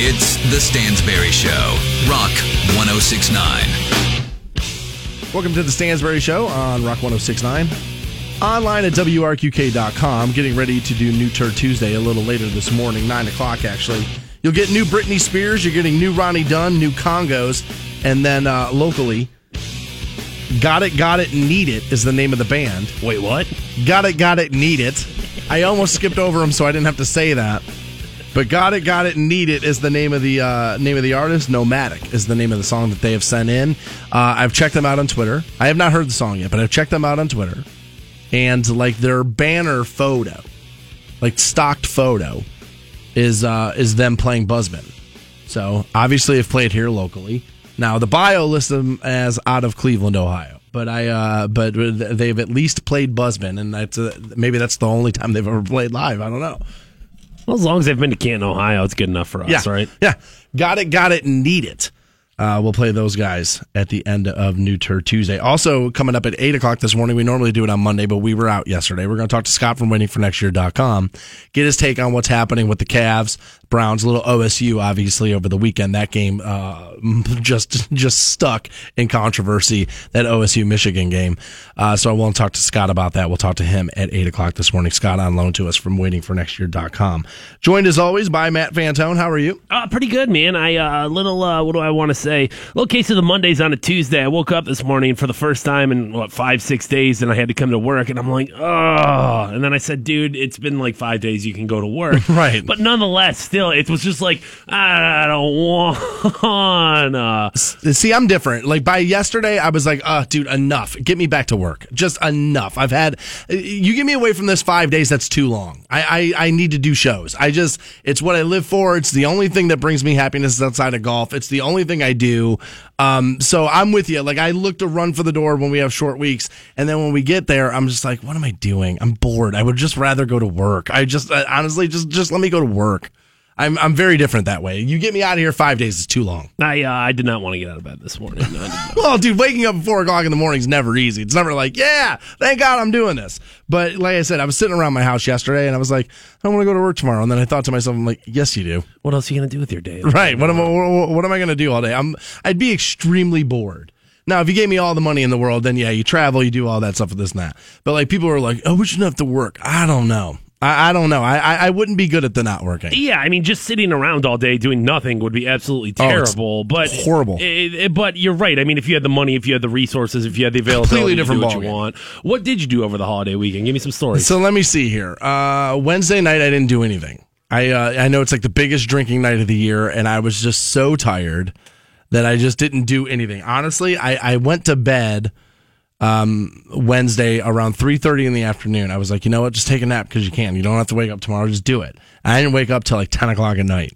It's The Stansbury Show, Rock 1069. Welcome to the Stansbury Show on Rock 1069. Online at WRQK.com. Getting ready to do New Tour Tuesday a little later this morning, 9 o'clock actually. You'll get new Britney Spears, you're getting new Ronnie Dunn, new Kongos, and then uh, locally, Got It, Got It, Need It is the name of the band. Wait, what? Got It, Got It, Need It. I almost skipped over them so I didn't have to say that. But Got It, Got It, Need It is the name of the uh, name of the artist. Nomadic is the name of the song that they have sent in. Uh, I've checked them out on Twitter. I have not heard the song yet, but I've checked them out on Twitter. And like their banner photo, like stocked photo, is uh, is them playing Buzzbin. So obviously, have played here locally. Now the bio lists them as out of Cleveland, Ohio. But I, uh, but they've at least played Buzzbin, and that's uh, maybe that's the only time they've ever played live. I don't know. Well, as long as they've been to Canton, Ohio, it's good enough for us, Yeah. right? Yeah. Got it, got it, need it. Uh, we'll play those guys at the end of New Tour Tuesday. Also, coming up at 8 o'clock this morning, we normally do it on Monday, but we were out yesterday. We're going to talk to Scott from waitingfornextyear.com, get his take on what's happening with the Cavs, Browns, a little OSU, obviously, over the weekend. That game uh, just just stuck in controversy, that OSU Michigan game. Uh, so I want to talk to Scott about that. We'll talk to him at 8 o'clock this morning. Scott on loan to us from waitingfornextyear.com. Joined as always by Matt Fantone. How are you? Uh, pretty good, man. I uh, little uh, what do I want to say? Little case of the Mondays on a Tuesday. I woke up this morning for the first time in what five six days, and I had to come to work, and I'm like, oh. And then I said, dude, it's been like five days. You can go to work, Right. But nonetheless, still, it was just like I don't wanna. See, I'm different. Like by yesterday, I was like, "Uh, dude, enough. Get me back to work. Just enough. I've had you get me away from this five days. That's too long. I, I I need to do shows. I just it's what I live for. It's the only thing that brings me happiness outside of golf. It's the only thing I do. Um, so I'm with you. Like I look to run for the door when we have short weeks, and then when we get there, I'm just like, what am I doing? I'm bored. I would just rather go to work. I just uh, honestly just just let me go to work. I'm I'm very different that way. You get me out of here five days is too long. I uh, I did not want to get out of bed this morning. Well, dude, waking up at four o'clock in the morning is never easy. It's never like, yeah, thank God I'm doing this. But like I said, I was sitting around my house yesterday and I was like, I want to go to work tomorrow. And then I thought to myself, I'm like, yes, you do. What else are you gonna do with your day? Right. What am I, what, am I going to do all day? I'm, I'd be extremely bored. Now, if you gave me all the money in the world, then yeah, you travel, you do all that stuff with this and that. But like people are like, oh, we shouldn't have to work. I don't know. I, I don't know. I, I, I wouldn't be good at the not working. Yeah, I mean, just sitting around all day doing nothing would be absolutely Oh, it's terrible. but horrible. it- it- but you're right. I mean, if you had the money, if you had the resources, if you had the availability Completely different do what you ballgame. want. What did you do over the holiday weekend? Give me some stories. So let me see here. Uh, Wednesday night, I didn't do anything. I uh, I know it's like the biggest drinking night of the year, and I was just so tired that I just didn't do anything. Honestly, I, I went to bed um, Wednesday around three thirty in the afternoon. I was like, you know what, just take a nap because you can. You don't have to wake up tomorrow. Just do it. I didn't wake up till like ten o'clock at night.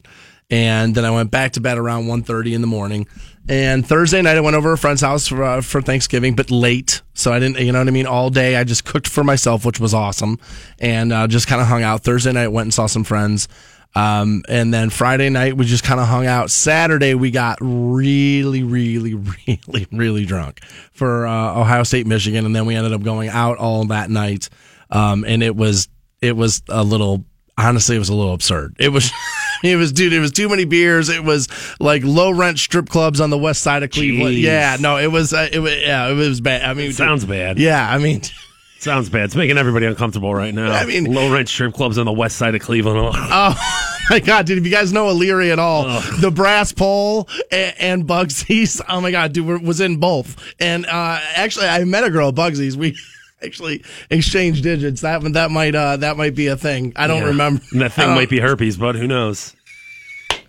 And then I went back to bed around 1.30 in the morning. And Thursday night, I went over to a friend's house for, uh, for Thanksgiving, but late. So I didn't, you know what I mean? All day, I just cooked for myself, which was awesome. And uh, just kind of hung out. Thursday night, went and saw some friends. Um, and then Friday night, we just kind of hung out. Saturday, we got really, really, really, really drunk for uh, Ohio State, Michigan. And then we ended up going out all that night. Um, and it was, it was a little, honestly, it was a little absurd. It was, it was, dude, it was too many beers. It was like low rent strip clubs on the west side of Cleveland. Jeez. Yeah, no, it was, uh, it was, yeah, it was bad. I mean, dude, Sounds bad. Yeah, I mean, Sounds bad. It's making everybody uncomfortable right now. I mean- low rent strip clubs on the west side of Cleveland. Oh my god, dude! If you guys know Elyria at all, the brass pole and, and Bugsy's. Oh my god, dude, we're- was in both. And uh, actually, I met a girl at Bugsy's. We actually exchanged digits. That that might uh, that might be a thing. I don't Yeah. remember. And that thing Uh, might be herpes, but who knows?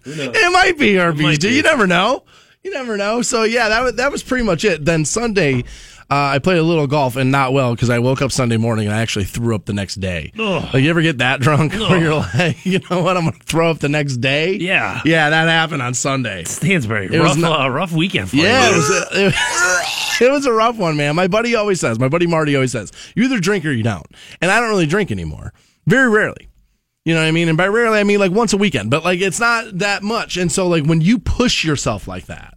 It might be herpes. might dude. be. You never know. You never know. So yeah, that was, that was pretty much it. Then Sunday. Uh, I played a little golf and not well because I woke up Sunday morning and I actually threw up the next day. Ugh. Like you ever get that drunk where you're like, you know what, I'm gonna throw up the next day? Yeah. yeah, that happened on Sunday. Stansbury, It was rough, not- uh, rough weekend for Yeah, you. it was, a, it, it was a rough one, man. My buddy always says, my buddy Marty always says, you either drink or you don't. And I don't really drink anymore. Very rarely. You know what I mean? And by rarely, I mean like once a weekend, but like it's not that much. And so, like, when you push yourself like that,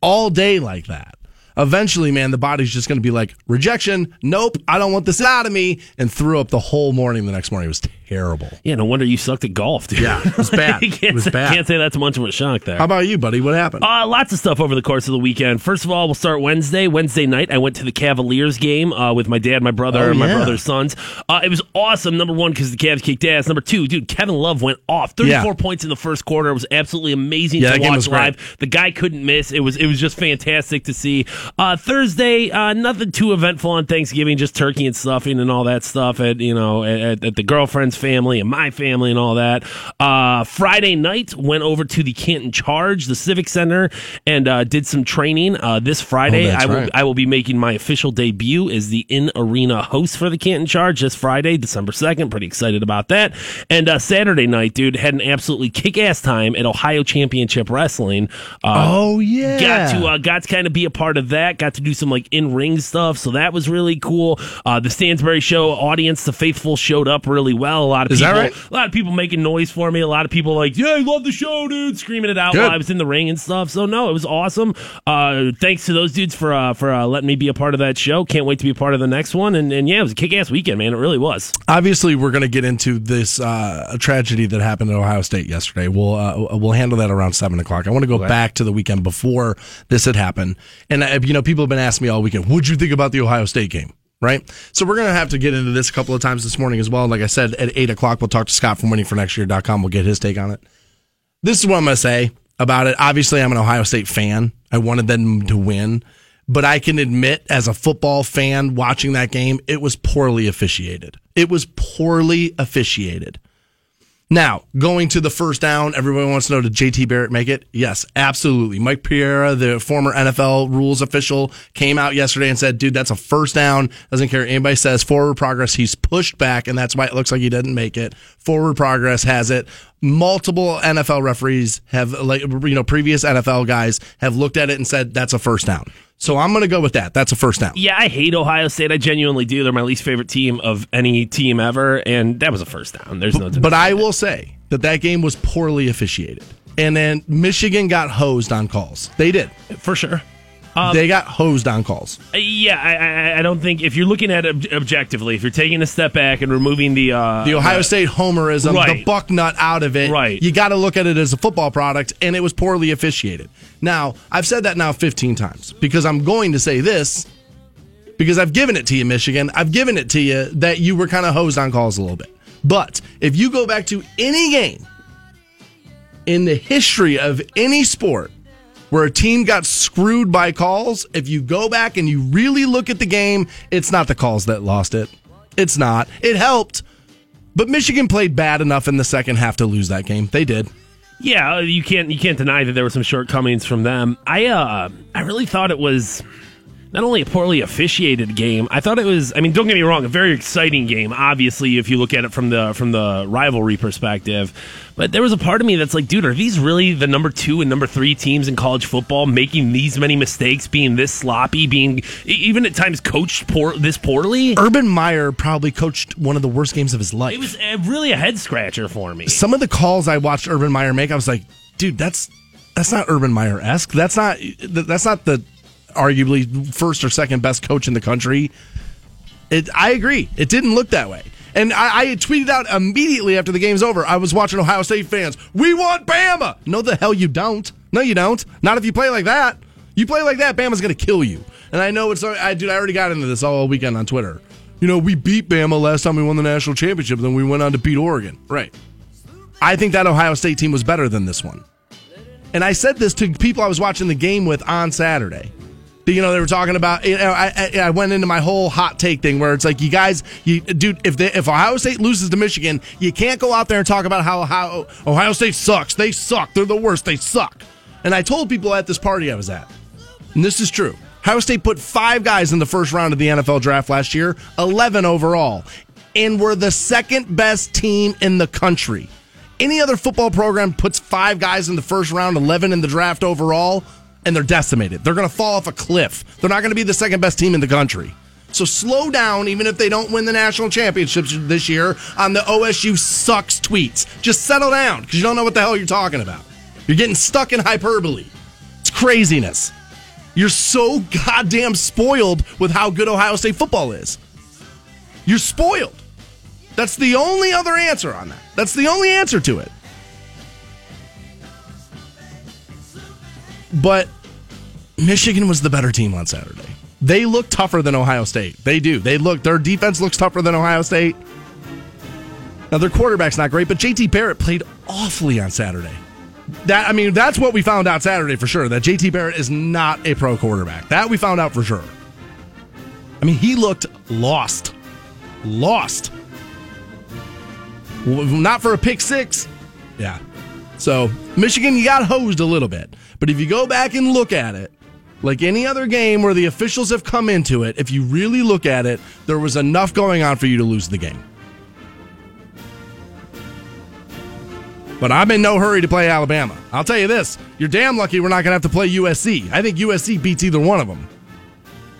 all day like that, eventually, man, the body's just going to be like, rejection, nope, I don't want this out of me, and threw up the whole morning the next morning. It was terrible. Yeah, no wonder you sucked at golf, dude. Yeah, it was bad. It was say- bad. Can't say that's much of a shock there. How about you, buddy? What happened? Uh, lots of stuff over the course of the weekend. First of all, we'll start Wednesday. Wednesday night, I went to the Cavaliers game uh, with my dad, my brother, Oh, and my yeah. brother's sons. Uh, it was awesome. Number one, because the Cavs kicked ass. Number two, dude, Kevin Love went off. Thirty-four Yeah. points in the first quarter. It was absolutely amazing Yeah, to watch great. live. The guy couldn't miss. It was it was just fantastic to see. Uh, Thursday, uh, nothing too eventful on Thanksgiving, just turkey and stuffing and all that stuff at you know at, at the girlfriend's family and my family and all that. Uh, Friday night, went over to the Canton Charge, the Civic Center, and uh, did some training. Uh, this Friday, Oh, I will right. I will be making my official debut as the in arena host for the Canton Charge this Friday, December second. Pretty excited about that. And uh, Saturday night, dude, had an absolutely kick ass time at Ohio Championship Wrestling. Uh, oh yeah, got to uh, got to kind of be a part of that. Got to do some like in ring stuff, so that was really cool. Uh, the Stansbury Show audience, the faithful, showed up really well. A lot of Is that people, right? a lot of people making noise for me. A lot of people like, yeah, I love the show, dude, screaming it out Good. while I was in the ring and stuff. So no, it was awesome. Uh, thanks to those dudes for uh, for uh, letting me be a part of that show. Can't wait to be a part of the next one. And, and yeah, it was a kick ass weekend, man. It really was. obviously we're going to get into this uh, tragedy that happened at Ohio State yesterday. We'll uh, we'll handle that around seven o'clock. I want to go back to the weekend before this had happened, and uh, you know people have been asking me all weekend, "What'd you think about the Ohio State game?" Right, so we're going to have to get into this a couple of times this morning as well. Like I said, at eight o'clock, we'll talk to Scott from winningfornextyear.com. We'll get his take on it. This is what I'm going to say about it. Obviously, I'm an Ohio State fan. I wanted them to win, but I can admit, as a football fan watching that game, it was poorly officiated. It was poorly officiated. Now, going to the first down, everybody wants to know did JT Barrett make it? Yes, absolutely. Mike Pereira, the former NFL rules official, came out yesterday and said, dude, that's a first down. Doesn't care anybody says. Forward progress. He's pushed back, and that's why it looks like he didn't make it. Forward progress has it. Multiple NFL referees have, like, you know, previous NFL guys have looked at it and said, that's a first down. So I'm going to go with that. That's a first down. Yeah, I hate Ohio State. I genuinely do. They're my least favorite team of any team ever, and that was a first down. There's no. But I will say that that game was poorly officiated. And then Michigan got hosed on calls. They did. for sure. They got hosed on calls. Uh, Yeah, I, I, I don't think if you're looking at it ob- objectively, if you're taking a step back and removing the uh, The Ohio State homerism, the buck nut out of it. Right. You got to look at it as a football product, and it was poorly officiated. Now, I've said that now 15 times because I'm going to say this because I've given it to you, Michigan. I've given it to you that you were kind of hosed on calls a little bit. But if you go back to any game in the history of any sport where a team got screwed by calls, if you go back and you really look at the game, it's not the calls that lost it. It's not. It helped. But Michigan played bad enough in the second half to lose that game. They did. Yeah, you can't you can't deny that there were some shortcomings from them. I uh I really thought it was not only a poorly officiated game. I thought it was. I mean, don't get me wrong, a very exciting game. Obviously, if you look at it from the from the rivalry perspective, but there was a part of me that's like, dude, are these really the number two and number three teams in college football making these many mistakes, being this sloppy, being even at times coached poor this poorly? Urban Meyer probably coached one of the worst games of his life. It was really a head scratcher for me. Some of the calls I watched Urban Meyer make, I was like, dude, that's that's not Urban Meyer esque. That's not that's not the arguably first or second best coach in the country. It, I agree. It didn't look that way. And I, I tweeted out immediately after the game's over. I was watching Ohio State fans. We want Bama. No, the hell you don't. No, you don't. Not if you play like that. You play like that, Bama's going to kill you. And I know it's. I dude, I already got into this all weekend on Twitter. You know, we beat Bama last time we won the national championship. Then we went on to beat Oregon. Right. I think that Ohio State team was better than this one. And I said this to people I was watching the game with on Saturday. You know, they were talking about. You know, I, I, I went into my whole hot take thing where it's like, you guys, you, dude, if they, if Ohio State loses to Michigan, you can't go out there and talk about how, how Ohio State sucks. They suck. They're the worst. They suck. And I told people at this party I was at, and this is true. Ohio State put five guys in the first round of the NFL draft last year, 11 overall, and were the second best team in the country. Any other football program puts five guys in the first round, 11 in the draft overall, and they're decimated. They're going to fall off a cliff. They're not going to be the second best team in the country. So slow down, even if they don't win the national championships this year, on the OSU sucks tweets. Just settle down because you don't know what the hell you're talking about. You're getting stuck in hyperbole. It's craziness. You're so goddamn spoiled with how good Ohio State football is. You're spoiled. That's the only other answer on that. That's the only answer to it. But Michigan was the better team on Saturday. They look tougher than Ohio State. They do. They look their defense looks tougher than Ohio State. Now their quarterback's not great, but JT Barrett played awfully on Saturday. That I mean, that's what we found out Saturday for sure. That JT Barrett is not a pro quarterback. That we found out for sure. I mean, he looked lost. Lost. Not for a pick six. Yeah. So, Michigan, you got hosed a little bit. But if you go back and look at it, like any other game where the officials have come into it, if you really look at it, there was enough going on for you to lose the game. But I'm in no hurry to play Alabama. I'll tell you this you're damn lucky we're not going to have to play USC. I think USC beats either one of them.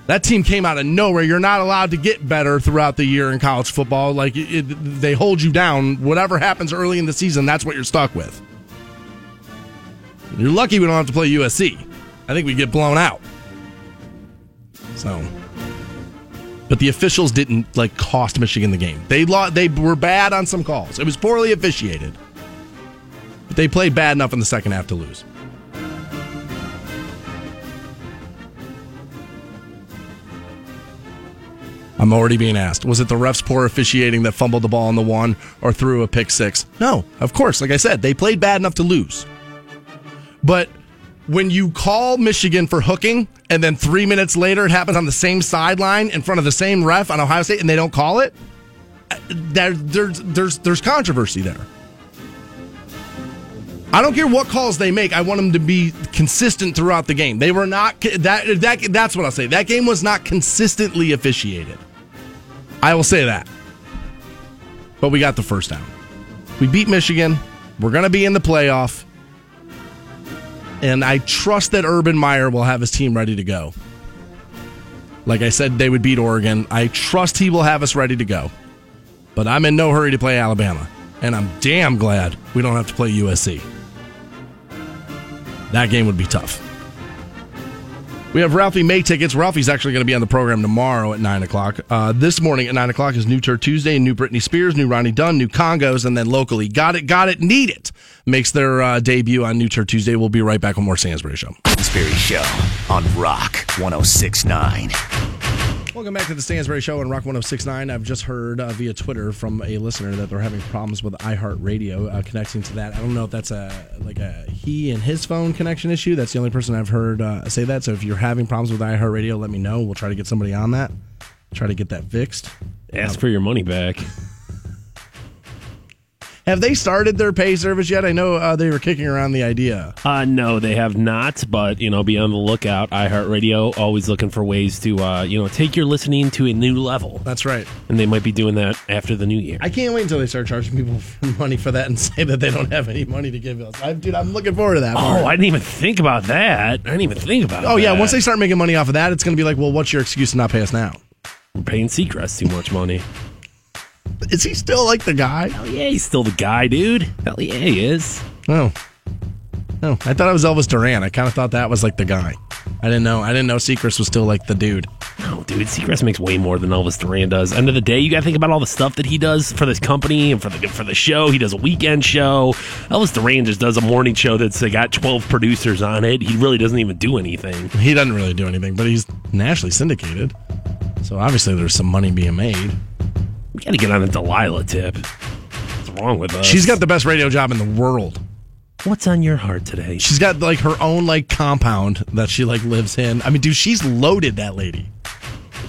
That team came out of nowhere. You're not allowed to get better throughout the year in college football. Like, it, they hold you down. Whatever happens early in the season, that's what you're stuck with. You're lucky we don't have to play USC. I think we get blown out. So, but the officials didn't like cost Michigan the game. They lost, they were bad on some calls. It was poorly officiated. But they played bad enough in the second half to lose. I'm already being asked. Was it the refs poor officiating that fumbled the ball on the one or threw a pick six? No, of course. Like I said, they played bad enough to lose. But when you call Michigan for hooking and then three minutes later it happens on the same sideline in front of the same ref on Ohio State and they don't call it, there, there's, there's, there's controversy there. I don't care what calls they make. I want them to be consistent throughout the game. They were not that that that's what I'll say. That game was not consistently officiated. I will say that. But we got the first down. We beat Michigan. We're going to be in the playoff. And I trust that Urban Meyer will have his team ready to go. Like I said, they would beat Oregon. I trust he will have us ready to go. But I'm in no hurry to play Alabama. And I'm damn glad we don't have to play USC. That game would be tough. We have Ralphie May tickets. Ralphie's actually going to be on the program tomorrow at 9 o'clock. Uh, this morning at 9 o'clock is New Tour Tuesday, new Britney Spears, new Ronnie Dunn, new Kongos, and then locally Got It, Got It, Need It makes their uh, debut on New Tour Tuesday. We'll be right back with more Stansbury Show. Stansbury Show on Rock 1069. Welcome back to the Stansbury Show on Rock 1069. I've just heard uh, via Twitter from a listener that they're having problems with iHeartRadio uh, connecting to that. I don't know if that's a like a he and his phone connection issue. That's the only person I've heard uh, say that. So if you're having problems with iHeartRadio, let me know. We'll try to get somebody on that. Try to get that fixed. Ask for your money back. Have they started their pay service yet? I know uh, they were kicking around the idea. Uh, no, they have not. But you know, be on the lookout. iHeartRadio always looking for ways to uh, you know take your listening to a new level. That's right. And they might be doing that after the new year. I can't wait until they start charging people for money for that and say that they don't have any money to give us. I, dude, I'm looking forward to that. oh, part. I didn't even think about that. I didn't even think about. It. Oh yeah. Once they start making money off of that, it's going to be like, well, what's your excuse to not pay us now? We're paying Seacrest too much money. Is he still like the guy? Hell yeah, he's still the guy, dude. Hell yeah, he is. Oh. No, I thought it was Elvis Duran. I kind of thought that was like the guy. I didn't know. I didn't know Seacrest was still like the dude. No, dude, Seacrest makes way more than Elvis Duran does. End of the day, you got to think about all the stuff that he does for this company and for the for the show. He does a weekend show. Elvis Duran just does a morning show that's got twelve producers on it. He really doesn't even do anything. He doesn't really do anything, but he's nationally syndicated. So obviously there's some money being made. We got to get on a Delilah tip. What's wrong with us? She's got the best radio job in the world. What's on your heart today? She's got like her own like compound that she like lives in. I mean, dude, she's loaded that lady.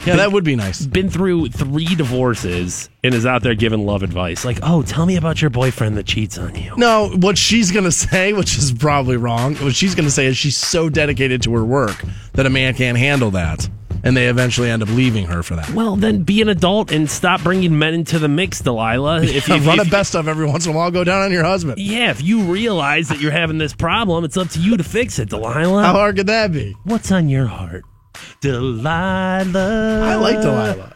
Yeah, that would be nice. Been through three divorces and is out there giving love advice. Like, oh, tell me about your boyfriend that cheats on you. No, what she's gonna say, which is probably wrong, what she's gonna say is she's so dedicated to her work that a man can't handle that, and they eventually end up leaving her for that. Well, then be an adult and stop bringing men into the mix, Delilah. If you run if a best of every once in a while, go down on your husband. Yeah, if you realize that you're having this problem, it's up to you to fix it, Delilah. How hard could that be? What's on your heart? Delilah. I like Delilah.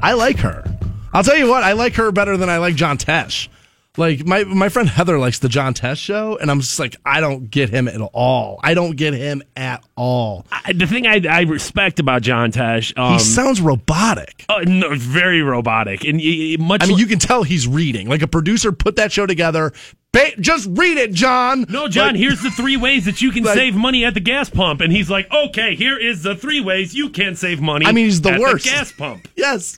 I like her. I'll tell you what, I like her better than I like John Tesh. Like my my friend Heather likes the John Tesh show, and I'm just like, I don't get him at all. I don't get him at all. I, the thing I, I respect about John Tesh, um, he sounds robotic. uh, no, very robotic and y- y- much. I mean, you can tell he's reading. Like a producer put that show together. Ba- just read it, John. no, John. Like, here's the three ways that you can Like- save money at the gas pump, and he's like, "Okay, here is the three ways you can save money." I mean, he's the worst. gas pump. yes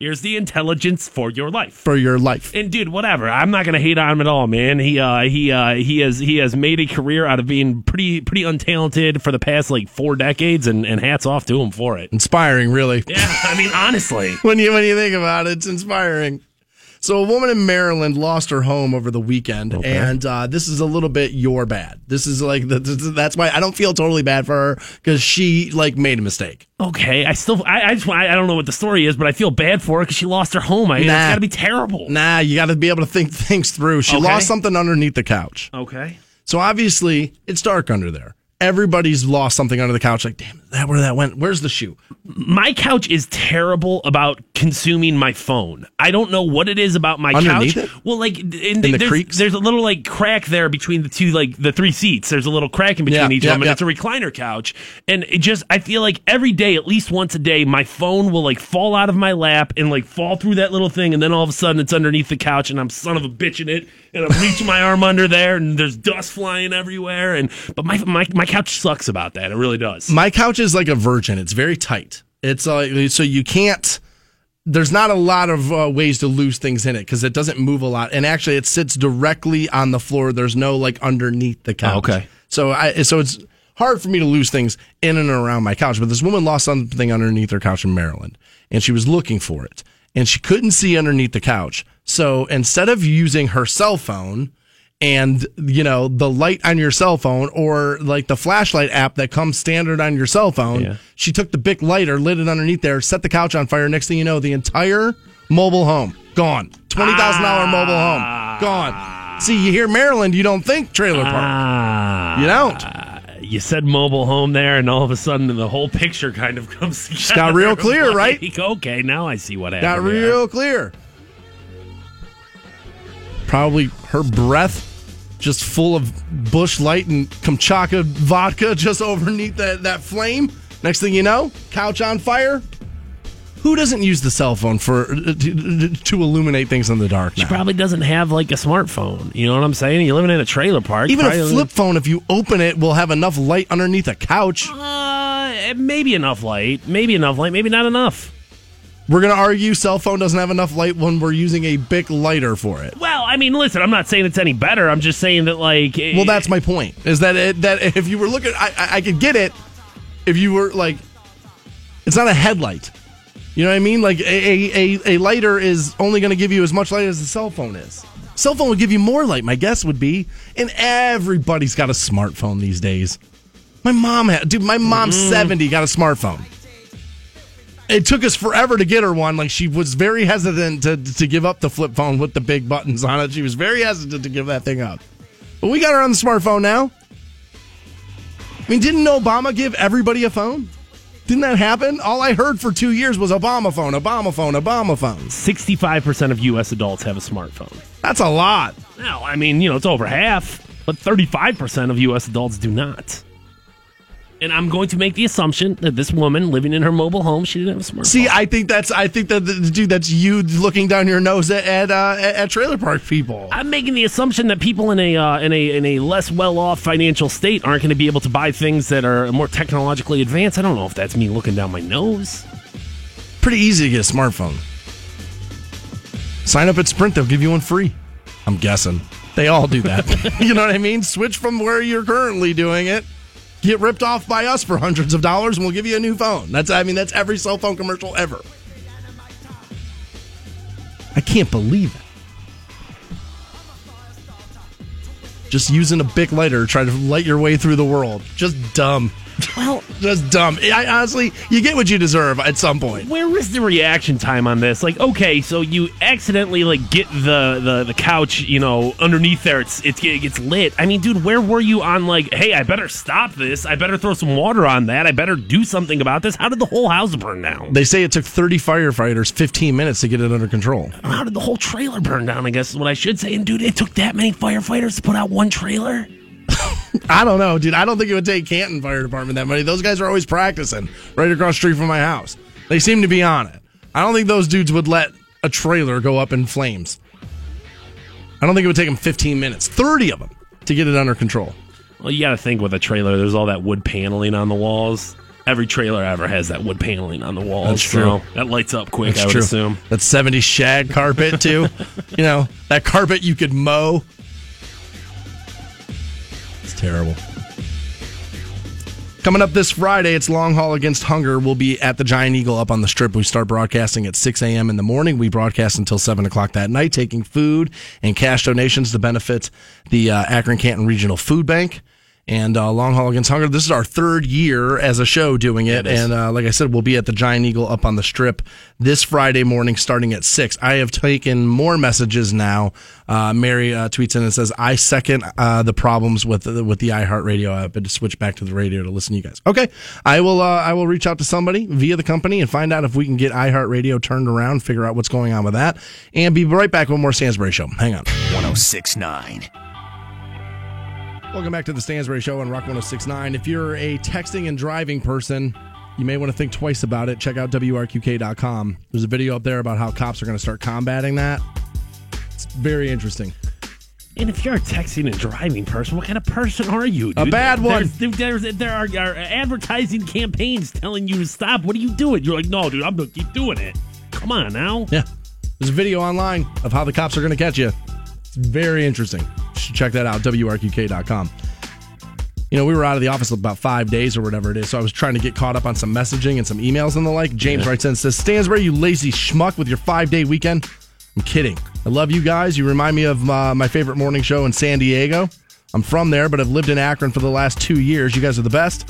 Here's the intelligence for your life. for your life. And dude, whatever. I'm not gonna hate on him at all, man. He uh he uh he has he has made a career out of being pretty pretty untalented for the past like four decades, and, and hats off to him for it. Inspiring, really. Yeah, I mean honestly. when you when you think about it, it's inspiring. So a woman in Maryland lost her home over the weekend, and uh, this is a little bit your bad. This is like the, that's why I don't feel totally bad for her because she like made a mistake. Okay, I still I, I just I don't know what the story is, but I feel bad for her because she lost her home. I mean, Nah. it's got to be terrible. Nah, you got to be able to think things through. She Okay. lost something underneath the couch, Okay. so obviously it's dark under there. Everybody's lost something under the couch. Like, damn, that where that went? Where's the shoe? My couch is terrible about consuming my phone. I don't know what it is about my Underneath couch. it? Well, like in, the there's, creaks? there's a little like crack there between the two, like the three seats. There's a little crack in between Yeah, each yeah, of them, and it's a recliner couch. And it just, I feel like every day, at least once a day, my phone will like fall out of my lap and like fall through that little thing, and then all of a sudden it's underneath the couch, and I'm son of a bitch in it, and I'm reaching my arm under there, and there's dust flying everywhere. And but my my my couch sucks about that. It really does. My couch is like a virgin. It's very tight. It's like so you can't. There's not a lot of uh, ways to lose things in it because it doesn't move a lot, and actually it sits directly on the floor. There's no like underneath the couch. Oh, okay. So I so it's hard for me to lose things in and around my couch. But this woman lost something underneath her couch in Maryland, and she was looking for it, and she couldn't see underneath the couch. So instead of using her cell phone and you know the light on your cell phone or like the flashlight app that comes standard on your cell phone Yeah. she took the big lighter lit it underneath there set the couch on fire next thing you know the entire mobile home gone $20000 mobile home gone see you hear maryland you don't think trailer park Ah. you don't you said mobile home there, and all of a sudden the whole picture kind of comes together. got real clear, right? Okay, now I see what got happened. there. real clear probably her breath just full of Busch Light and kamchatka vodka just underneath that, that flame next thing you know couch on fire who doesn't use the cell phone for to, to illuminate things in the dark She now? probably doesn't have like a smartphone. You know what I'm saying? You're living in a trailer park. even a flip phone if you open it will have enough light underneath a couch Uh, maybe enough light. Maybe enough light. Maybe not enough. we're going to argue cell phone doesn't have enough light when we're using a big lighter for it Well, I mean, listen. I'm not saying it's any better. I'm just saying that, like, Well, that's my point. Is that it, that if you were looking, I, I I could get it. If you were like, it's not a headlight. You know what I mean? Like a a, a, a lighter is only going to give you as much light as a cell phone is. Cell phone would give you more light. My guess would be, and everybody's got a smartphone these days. My mom had, dude. My mom's mm. seventy, got a smartphone. It took us forever to get her one. Like she was very hesitant to to give up the flip phone with the big buttons on it. She was very hesitant to give that thing up. But we got her on the smartphone now. I mean, didn't Obama give everybody a phone? Didn't that happen? All I heard for two years was Obama phone, Obama phone, Obama phone. 65% of U.S. adults have a smartphone. That's a lot. Now, I mean, you know, it's over half, but 35% of U.S. adults do not. And I'm going to make the assumption that this woman living in her mobile home, she didn't have a smartphone. See, I think that's I think that dude, that's you looking down your nose at at, uh, at trailer park people. I'm making the assumption that people in a uh, in a in a less well off financial state aren't going to be able to buy things that are more technologically advanced. I don't know if that's me looking down my nose. Pretty easy to get a smartphone. Sign up at Sprint; they'll give you one free. I'm guessing they all do that. you know what I mean? Switch from where you're currently doing it. Get ripped off by us for hundreds of dollars, and we'll give you a new phone. That's I mean that's every cell phone commercial ever. I can't believe it. just using a big lighter trying to light your way through the world. Just dumb. Well, Just dumb. I, honestly, you get what you deserve at some point. Where is the reaction time on this? Like, okay, so you accidentally like get the the, the couch, you know, underneath there. It's, it's it gets lit. I mean, dude, where were you on like, hey, I better stop this. I better throw some water on that. I better do something about this. How did the whole house burn down? They say it took 30 firefighters 15 minutes to get it under control. How did the whole trailer burn down? I guess is what I should say. And dude, it took that many firefighters to put out one trailer. I don't know, dude. I don't think it would take Canton Fire Department that money. Those guys are always practicing right across the street from my house. They seem to be on it. I don't think those dudes would let a trailer go up in flames. I don't think it would take them 15 minutes, 30 of them, to get it under control. Well, you got to think with a trailer, there's all that wood paneling on the walls. Every trailer ever has that wood paneling on the walls. That's true. so that lights up quick, I would assume. That 70s shag carpet, too. you know, that carpet you could mow. It's terrible. Coming up this Friday, it's Long Haul Against Hunger. We'll be at the Giant Eagle up on the strip. We start broadcasting at 6 a.m. in the morning. We broadcast until 7 o'clock that night, taking food and cash donations to benefit the uh, Akron Canton Regional Food Bank. And uh, Long Haul Against Hunger. This is our third year as a show doing it. It is. and uh, like I said, we'll be at the Giant Eagle up on the strip this Friday morning starting at 6. I have taken more messages now. Uh, Mary uh, tweets in and says, I second uh, the problems with the, with the iHeartRadio app but to switch back to the radio to listen to you guys. Okay. I will, uh, I will reach out to somebody via the company and find out if we can get iHeartRadio turned around, figure out what's going on with that, and be right back with more Stansbury Show. Hang on. 1069. Welcome back to the Stansbury Show on Rock 1069. If you're a texting and driving person, you may want to think twice about it. Check out WRQK.com. There's a video up there about how cops are going to start combating that. It's very interesting. And if you're a texting and driving person, what kind of person are you? A bad one. There's, there's, there are, are advertising campaigns telling you to stop. What are you doing? You're like, no, dude, I'm going to keep doing it. Come on now. Yeah. There's a video online of how the cops are going to catch you. It's very interesting. You should check that out, WRQK.com. You know, we were out of the office about five days or whatever it is, so I was trying to get caught up on some messaging and some emails and the like. James writes in and says, Stansbury, you lazy schmuck with your five day weekend. I'm kidding. I love you guys. You remind me of uh, my favorite morning show in San Diego. I'm from there, but I've lived in Akron for the last two years. You guys are the best.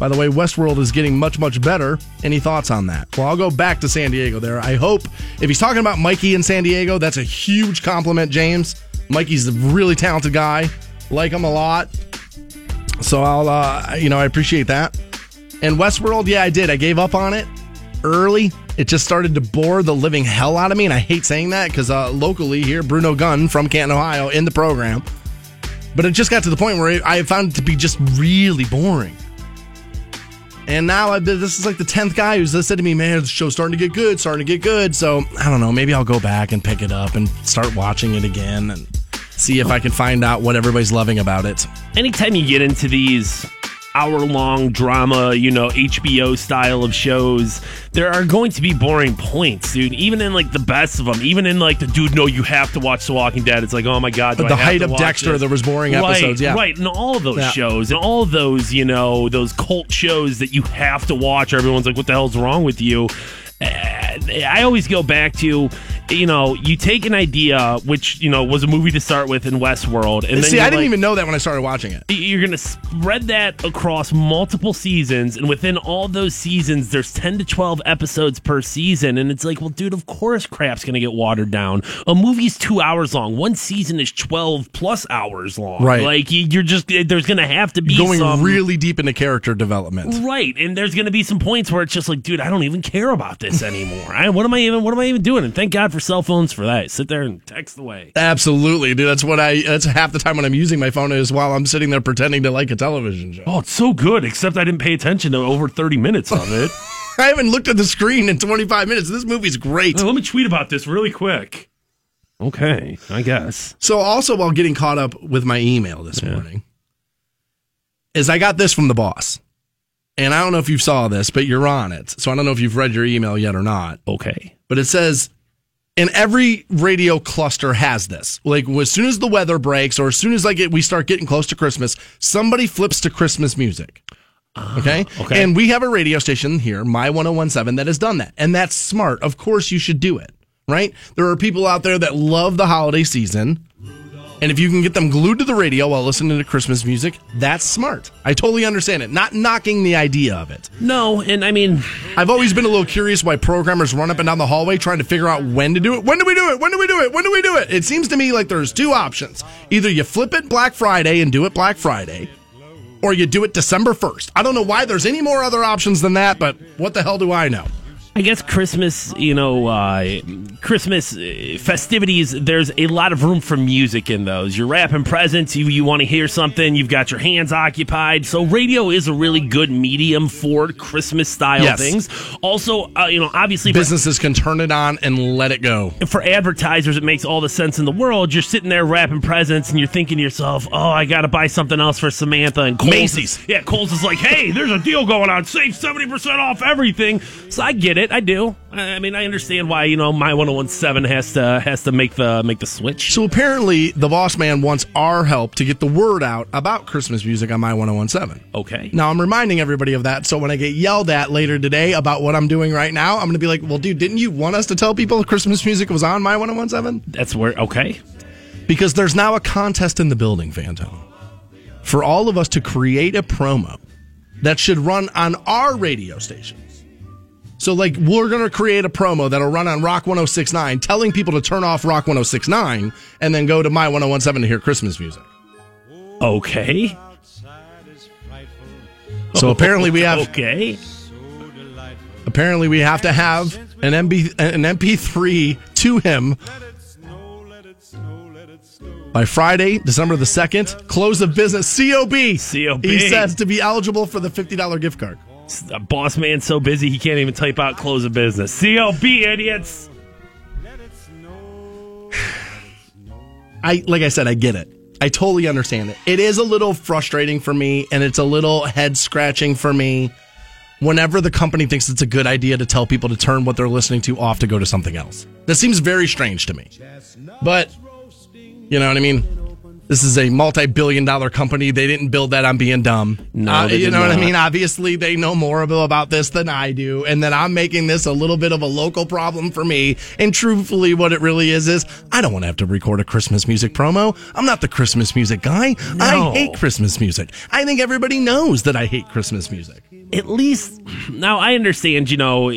By the way, Westworld is getting much, much better. Any thoughts on that? Well, I'll go back to San Diego there. I hope if he's talking about Mikey in San Diego, that's a huge compliment, James. Mikey's a really talented guy. Like him a lot. So I'll, uh, you know, I appreciate that. And Westworld, yeah, I did. I gave up on it early. It just started to bore the living hell out of me. And I hate saying that because uh, locally here, Bruno Gunn from Canton, Ohio, in the program. But it just got to the point where I found it to be just really boring. And now I've, this is like the tenth guy who's said to me, "Man, the show's starting to get good, starting to get good." So I don't know. Maybe I'll go back and pick it up and start watching it again and see if I can find out what everybody's loving about it. anytime you get into these hour long drama, you know, HBO style of shows, there are going to be boring points, dude. Even in like the best of them, even in like the dude, no, you have to watch The Walking Dead. It's like, oh my god, But the I have height of Dexter, this? there was boring right, episodes. Yeah, right, and all of those Yeah. shows and all those, you know, those cult shows that you have to watch. Everyone's like, what the hell's wrong with you? I always go back to, you know, you take an idea, which you know was a movie to start with in Westworld, and then See, I didn't like- even know that when I started watching it. you're going to spread that across multiple seasons and within all those seasons there's 10 to 12 episodes per season and it's like well dude of course crap's going to get watered down a movie's two hours long one season is 12 plus hours long Right. like you- you're just there's going to have to be Going some really deep into character development. Right, and there's going to be some points where it's just like, dude, I don't even care about this anymore. I, what am I even? What am I even doing? And thank God for cell phones for that. Sit there and text away. Absolutely, dude. That's what I. That's half the time when I'm using my phone is while I'm sitting there pretending to like a television show. Oh, it's so good. Except I didn't pay attention to over 30 minutes of it. I haven't looked at the screen in 25 minutes. This movie's great. Hey, let me tweet about this really quick. Okay, I guess. So, also while getting caught up with my email this morning, is I got this from the boss, and I don't know if you saw this, but you're on it. So I don't know if you've read your email yet or not. Okay. But it says, and every radio cluster has this. Like as soon as the weather breaks, or as soon as like it, we start getting close to Christmas, somebody flips to Christmas music. Ah, okay? okay. And we have a radio station here, My 1017, that has done that. And that's smart. Of course, you should do it, right? There are people out there that love the holiday season. And if you can get them glued to the radio while listening to Christmas music, that's smart. I totally understand it. Not knocking the idea of it. No, and I mean, I've always been a little curious why programmers run up and down the hallway trying to figure out when to do it. When do we do it? When do we do it? When do we do it? It seems to me like there's two options. Either you flip it Black Friday and do it Black Friday, or you do it December 1st. I don't know why there's any more other options than that, but what the hell do I know? I guess Christmas, you know, uh, Christmas uh, festivities, there's a lot of room for music in those. You're wrapping presents, you, you want to hear something, you've got your hands occupied. So, radio is a really good medium for Christmas style Yes. things. Also, uh, you know, obviously, for- Businesses can turn it on and let it go. for advertisers, it makes all the sense in the world. You're sitting there wrapping presents, and you're thinking to yourself, "Oh, I got to buy something else for Samantha." And Kohl's Macy's. yeah, Kohl's is like, "Hey, there's a deal going on. Save seventy percent off everything." So I get it. I do. I mean, I understand why you know my 1017 has to has to make the make the switch. So apparently, the boss man wants our help to get the word out about Christmas music on my 1017. Okay. Now, I'm reminding everybody of that. So when I get yelled at later today about what I'm doing right now, I'm going to be like, well, dude, didn't you want us to tell people Christmas music was on my 1017? That's where okay. Because there's now a contest in the building, Fantone, for all of us to create a promo that should run on our radio stations. So, like, we're going to create a promo that'll run on Rock 1069, telling people to turn off Rock 1069 and then go to My 1017 to hear Christmas music. Okay. So, apparently, we have Okay. apparently we have to have an MB an MP3 to him by Friday, December the second. Close of business. Cob. COB. He says to be eligible for the fifty dollar gift card. A boss man's so busy he can't even type out close of business. COB idiots. I like I said, I get it. I totally understand it. It is a little frustrating for me, and it's a little head scratching for me. Whenever the company thinks it's a good idea to tell people to turn what they're listening to off to go to something else, that seems very strange to me. But you know what I mean. This is a multi-billion-dollar company. They didn't build that on being dumb. No, Uh, you know what I mean. Obviously, they know more about this than I do, and then I'm making this a little bit of a local problem for me. And truthfully, what it really is is I don't want to have to record a Christmas music promo. I'm not the Christmas music guy. No. I hate Christmas music. I think everybody knows that I hate Christmas music. At least now I understand, you know,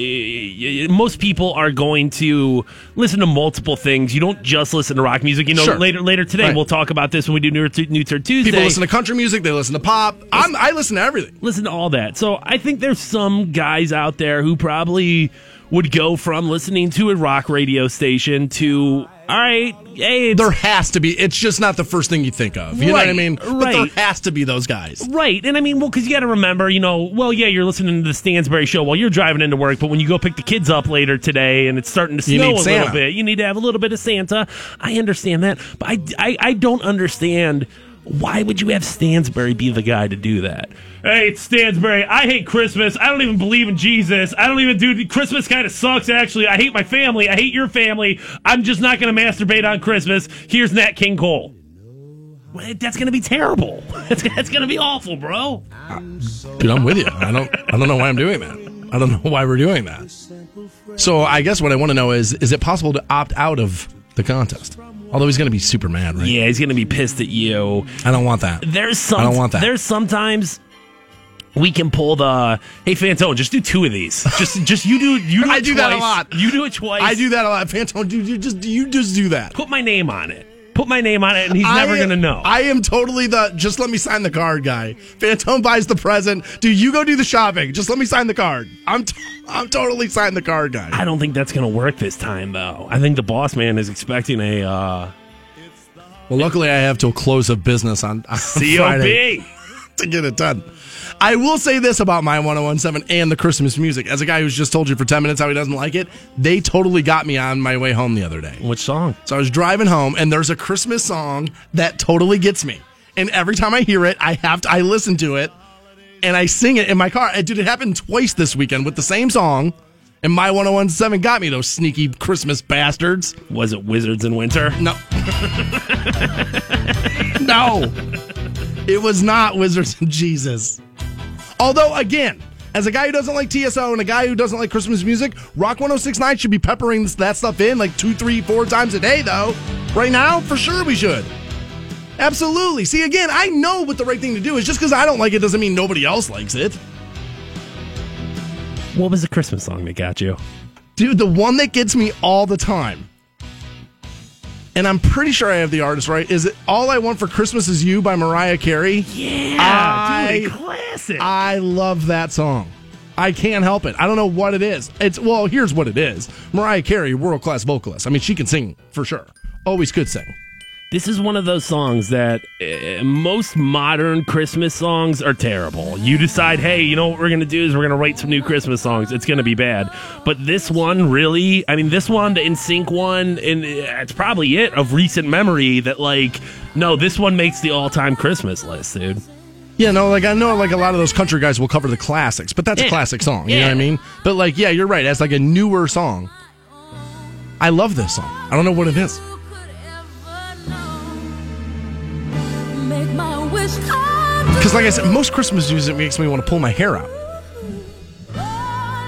most people are going to listen to multiple things. You don't just listen to rock music. You know, Sure. later later today Right. we'll talk about this when we do New, New Turd Tuesday. People listen to country music. They listen to pop. I'm, I listen to everything. listen to all that. So I think there's some guys out there who probably would go from listening to a rock radio station to all right, hey, it's There has to be. It's just not the first thing you think of. You know what I Right, mean? But right. there has to be those guys. Right. And I mean, well, because you got to remember, you know, well, yeah, you're listening to the Stansbury show while you're driving into work, but when you go pick the kids up later today and it's starting to snow a Santa. little bit, you need to have a little bit of Santa. I understand that. But I, I, I don't understand why would you have Stansbury be the guy to do that? Hey, it's Stansbury. I hate Christmas. I don't even believe in Jesus. I don't even do Christmas kind of sucks actually. I hate my family. I hate your family. I'm just not going to masturbate on Christmas. Here's Nat King Cole. Well, That's going to be terrible. That's, that's going to be awful, bro. Dude, I'm with you. I don't. I don't know why I'm doing that. I don't know why we're doing that. So I guess what I want to know is: is it possible to opt out of the contest? Although he's going to be super mad, right? Yeah, he's going to be pissed at you. I don't want that. There's some. I don't want that. There's sometimes we can pull the hey Fantone, just do two of these. Just just you do you do I do that a lot. You do it twice. I do that a lot. Fantone, dude, you just you just do that. Put my name on it. Put my name on it, and he's never I- going to know. I am totally the just let me sign the card guy. Fantone buys the present. Do you go do the shopping. Just let me sign the card. I'm t- I'm totally sign the card guy. I don't think that's going to work this time, though. I think the boss man is expecting a uh, Well, luckily I have till close of business on, on Friday to get it done. I will say this about my 1017 and the Christmas music. As a guy who's just told you for 10 minutes how he doesn't like it, they totally got me on my way home the other day. Which song? So I was driving home and there's a Christmas song that totally gets me. And every time I hear it, I have to I listen to it and I sing it in my car. Dude, it happened twice this weekend with the same song. And my 1017 got me those sneaky Christmas bastards. Was it Wizards in Winter? No. no. It was not Wizards and Jesus. Although, again, as a guy who doesn't like TSO and a guy who doesn't like Christmas music, Rock 1069 should be peppering that stuff in like two, three, four times a day, though. Right now, for sure we should. Absolutely. See, again, I know what the right thing to do is. Just because I don't like it doesn't mean nobody else likes it. What was the Christmas song that got you? Dude, the one that gets me all the time, and I'm pretty sure I have the artist right, is it All I Want for Christmas Is You by Mariah Carey? Yeah, I- dude, classic. I love that song. I can't help it. I don't know what it is. It's well, here's what it is. Mariah Carey, world class vocalist. I mean, she can sing for sure. Always could sing. This is one of those songs that uh, most modern Christmas songs are terrible. You decide, hey, you know what we're going to do is we're going to write some new Christmas songs. It's going to be bad. But this one, really, I mean, this one, the NSYNC one, and uh, it's probably it of recent memory that, like, no, this one makes the all time Christmas list, dude. Yeah, no, like I know like a lot of those country guys will cover the classics, but that's a classic song. You know what I mean? But like, yeah, you're right. As like a newer song. I love this song. I don't know what it is. Because like I said, most Christmas music makes me want to pull my hair out.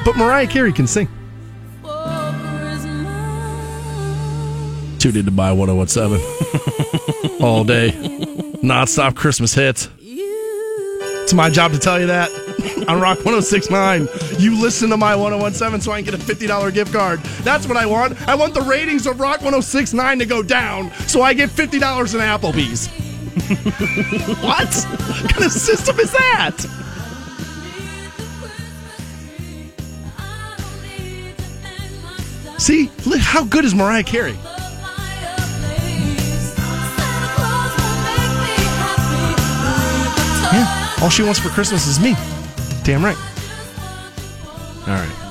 But Mariah Carey can sing. Tuned in to buy 1017 all day. Non-stop Christmas hits. It's my job to tell you that. On Rock 1069, you listen to my 1017 so I can get a $50 gift card. That's what I want. I want the ratings of Rock 1069 to go down so I get $50 in Applebee's. What? What kind of system is that? See, look, how good is Mariah Carey? Yeah, all she wants for Christmas is me. Damn right. All right.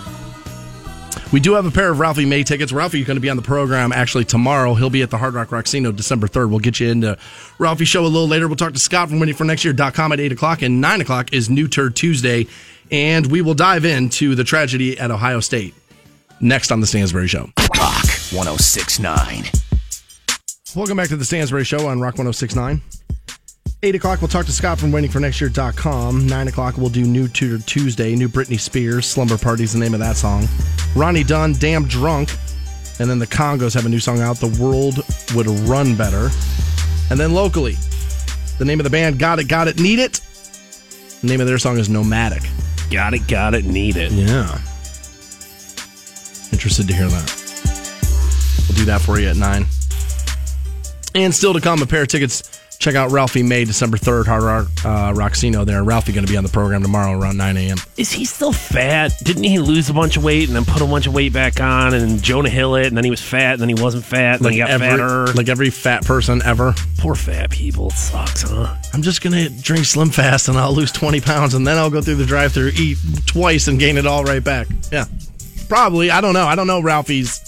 We do have a pair of Ralphie May tickets. Ralphie's going to be on the program actually tomorrow. He'll be at the Hard Rock Rocksino December 3rd. We'll get you into Ralphie show a little later. We'll talk to Scott from waitingfornextyear.com at 8 o'clock. And 9 o'clock is New Turd Tuesday. And we will dive into the tragedy at Ohio State next on the Stansbury Show. Rock 1069. Welcome back to the Stansbury Show on Rock 1069. 8 o'clock, we'll talk to Scott from waitingfornextyear.com. 9 o'clock, we'll do New Tutor Tuesday. New Britney Spears, Slumber Party's the name of that song. Ronnie Dunn, Damn Drunk. And then the Kongos have a new song out, The World Would Run Better. And then locally, the name of the band, Got It, Got It, Need It. The name of their song is Nomadic. Got it, got it, need it. Yeah. Interested to hear that. We'll do that for you at 9. And still to come, a pair of tickets. Check out Ralphie May, December 3rd, Hard Rock uh, Rocksino there. Ralphie going to be on the program tomorrow around 9 a.m. Is he still fat? Didn't he lose a bunch of weight and then put a bunch of weight back on and Jonah Hill it and then he was fat and then he wasn't fat and then he got every, fatter? like every fat person ever. Poor fat people. It sucks, huh? I'm just going to drink Slim Fast and I'll lose 20 pounds and then I'll go through the drive through eat twice, and gain it all right back. Yeah. Probably. I don't know. I don't know Ralphie's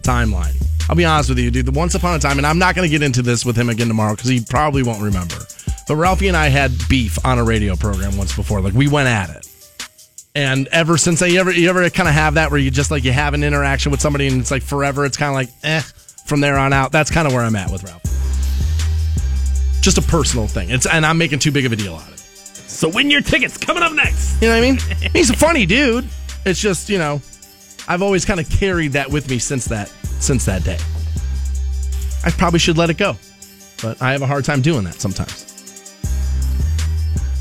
timeline. I'll be honest with you, dude. The once upon a time, and I'm not going to get into this with him again tomorrow because he probably won't remember. But Ralphie and I had beef on a radio program once before. Like we went at it. And ever since I you ever you ever kind of have that where you just like you have an interaction with somebody and it's like forever, it's kind of like eh from there on out. That's kind of where I'm at with Ralph. Just a personal thing. It's and I'm making too big of a deal out of it. So win your tickets coming up next. You know what I mean? He's a funny dude. It's just, you know, I've always kind of carried that with me since that since that day. I probably should let it go. But I have a hard time doing that sometimes.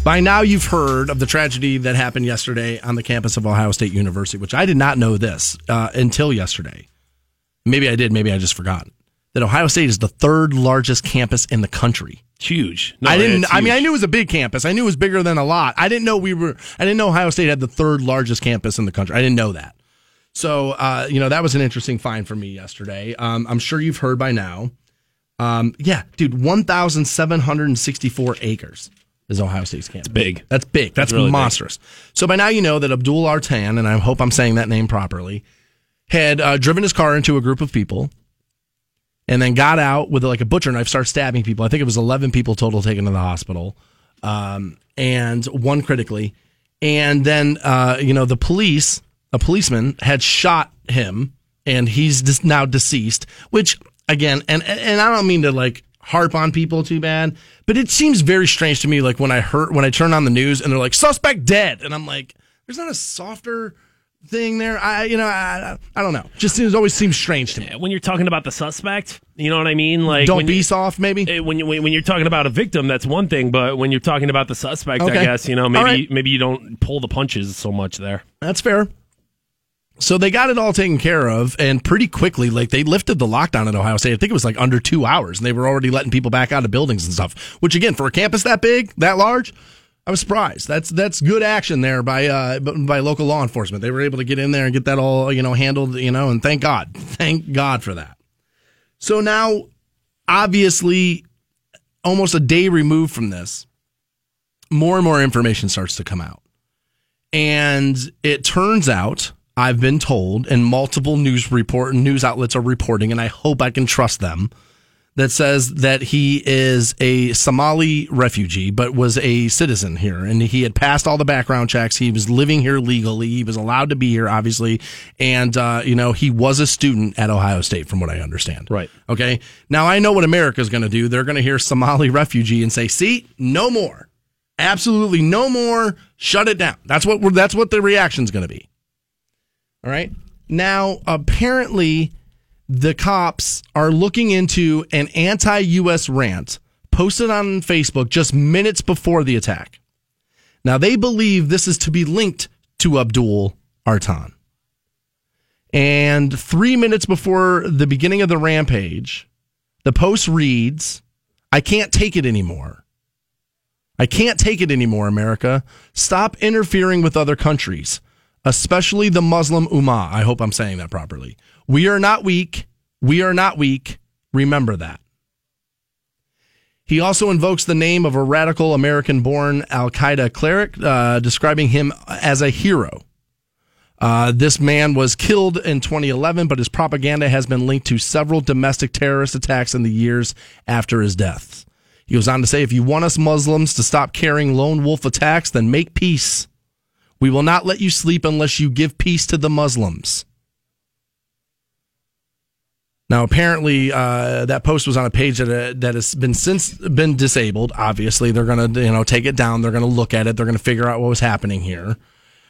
By now you've heard of the tragedy that happened yesterday on the campus of Ohio State University, which I did not know this uh, until yesterday. Maybe I did, maybe I just forgot. That Ohio State is the third largest campus in the country. Huge. No, I didn't. I mean, I knew it was a big campus. I knew it was bigger than a lot. I didn't know we were. I didn't know Ohio State had the third largest campus in the country. I didn't know that. So, uh, you know, that was an interesting find for me yesterday. Um, I'm sure you've heard by now. Um, yeah, dude, 1,764 acres is Ohio State's campus. That's big. That's big. That's, really big. monstrous. So by now you know that Abdul Artan, and I hope I'm saying that name properly, had uh, driven his car into a group of people and then got out with like a butcher knife, started stabbing people. I think it was 11 people total taken to the hospital, um, and one critically. And then, uh, you know, the police, a policeman, had shot him, and he's now deceased. Which, again, and and I don't mean to like harp on people too bad, but it seems very strange to me. Like when I heard when I turn on the news and they're like suspect dead, and I'm like, there's not a softer thing there. I, you know, I, I don't know. Just seems always seems strange to me. When you're talking about the suspect, you know what I mean? Like Don't be you, soft, maybe. eh, when you when, when you're talking about a victim, that's one thing. But when you're talking about the suspect, Okay. I guess you know maybe right. maybe you don't pull the punches so much there. That's fair. So they got it all taken care of, and pretty quickly, like they lifted the lockdown at Ohio State. I think it was like under two hours, and they were already letting people back out of buildings and stuff. Which again, for a campus that big, that large, I was surprised. That's that's good action there by uh by local law enforcement. They were able to get in there and get that all you know handled, you know, and thank God, thank God for that. So now, obviously, almost a day removed from this, more and more information starts to come out. And it turns out, I've been told, and multiple news report news outlets are reporting, and I hope I can trust them, that says that he is a Somali refugee, but was a citizen here, and he had passed all the background checks. He was living here legally. He was allowed to be here, obviously, and uh, you know he was a student at Ohio State, from what I understand. Right. Okay. Now I know what America's going to do. They're going to hear Somali refugee and say, "See, no more." absolutely no more shut it down that's what we're, that's what the reaction's going to be all right? Now apparently the cops are looking into an anti-us rant posted on facebook just minutes before the attack. Now they believe this is to be linked to abdul artan. And three minutes before the beginning of the rampage the post reads i can't take it anymore. I can't take it anymore, America. Stop interfering with other countries, especially the Muslim Ummah. I hope I'm saying that properly. We are not weak. We are not weak. Remember that. He also invokes the name of a radical American born Al Qaeda cleric, uh, describing him as a hero. Uh, this man was killed in 2011, but his propaganda has been linked to several domestic terrorist attacks in the years after his death. He goes on to say, if you want us Muslims to stop carrying lone wolf attacks, then make peace. We will not let you sleep unless you give peace to the Muslims. Now, apparently, uh, that post was on a page that, uh, that has been since been disabled. Obviously, they're going to you know take it down. They're going to look at it. They're going to figure out what was happening here.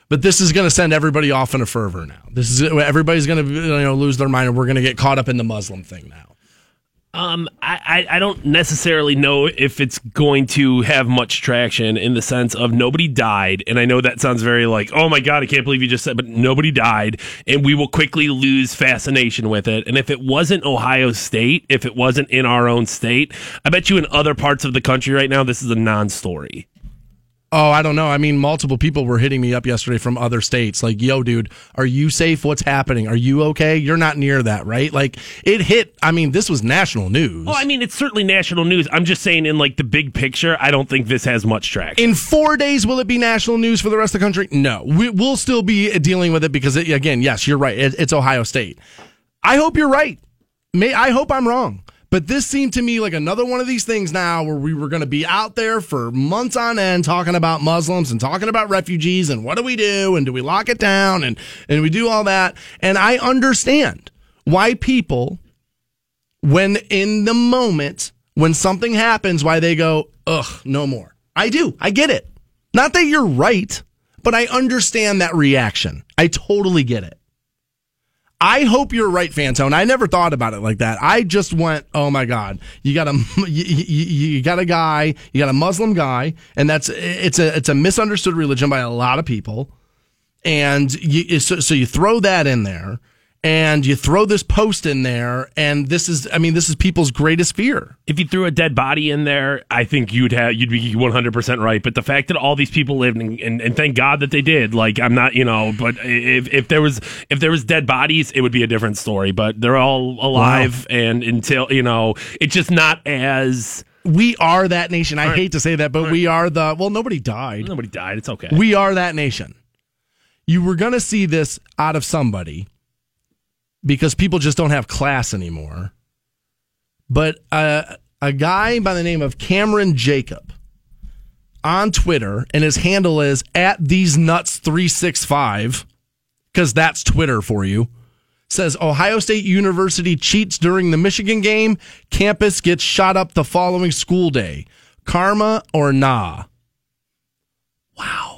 But this is going to send everybody off in a fervor now. This is everybody's going to you know lose their mind, and we're going to get caught up in the Muslim thing now. Um, I, I I don't necessarily know if it's going to have much traction in the sense of nobody died, and I know that sounds very like, oh my god, I can't believe you just said, but nobody died, and we will quickly lose fascination with it. And if it wasn't Ohio State, if it wasn't in our own state, I bet you in other parts of the country right now, this is a non-story. Oh, I don't know. I mean, multiple people were hitting me up yesterday from other states. Like, yo, dude, are you safe? What's happening? Are you okay? You're not near that, right? Like, it hit. I mean, this was national news. Well, I mean, it's certainly national news. I'm just saying, in like the big picture, I don't think this has much traction. In four days, will it be national news for the rest of the country? No, we, we'll still be dealing with it because, it, again, yes, you're right. It, it's Ohio State. I hope you're right. May I hope I'm wrong. But this seemed to me like another one of these things now where we were going to be out there for months on end talking about Muslims and talking about refugees and what do we do and do we lock it down and, and we do all that. And I understand why people, when in the moment, when something happens, why they go, ugh, no more. I do. I get it. Not that you're right, but I understand that reaction. I totally get it. I hope you're right, Fantone. I never thought about it like that. I just went, "Oh my God, you got a you, you, you got a guy, you got a Muslim guy, and that's it's a it's a misunderstood religion by a lot of people, and you so, so you throw that in there, and you throw this post in there, and this is, I mean, this is people's greatest fear. if you threw a dead body in there, I think you'd have you'd be 100 percent right. But the fact that all these people lived, and, and, and thank God that they did. Like I'm not, you know, but if if there was if there was dead bodies, it would be a different story. But they're all alive, and until you know, it's just not as We are that nation. I hate to say that, but we are the well. Nobody died. nobody died. It's okay. We are that nation. You were going to see this out of somebody because people just don't have class anymore. But uh, a guy by the name of Cameron Jacob on Twitter, and his handle is at these nuts three six five, because that's Twitter for you. Says Ohio State University cheats during the Michigan game. Campus gets shot up the following school day. Karma or nah? Wow.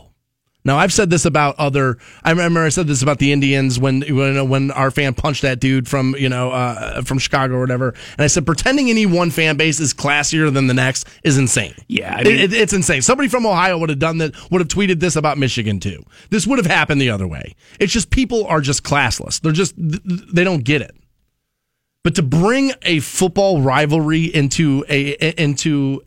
Now I've said this about other. I remember I said this about the Indians when when when our fan punched that dude from you know uh, from Chicago or whatever, and I said pretending any one fan base is classier than the next is insane. Yeah, I mean, it, it, it's insane. Somebody from Ohio would have done that. Would have tweeted this about Michigan too. This would have happened the other way. It's just people are just classless. They're just they don't get it. But to bring a football rivalry into a into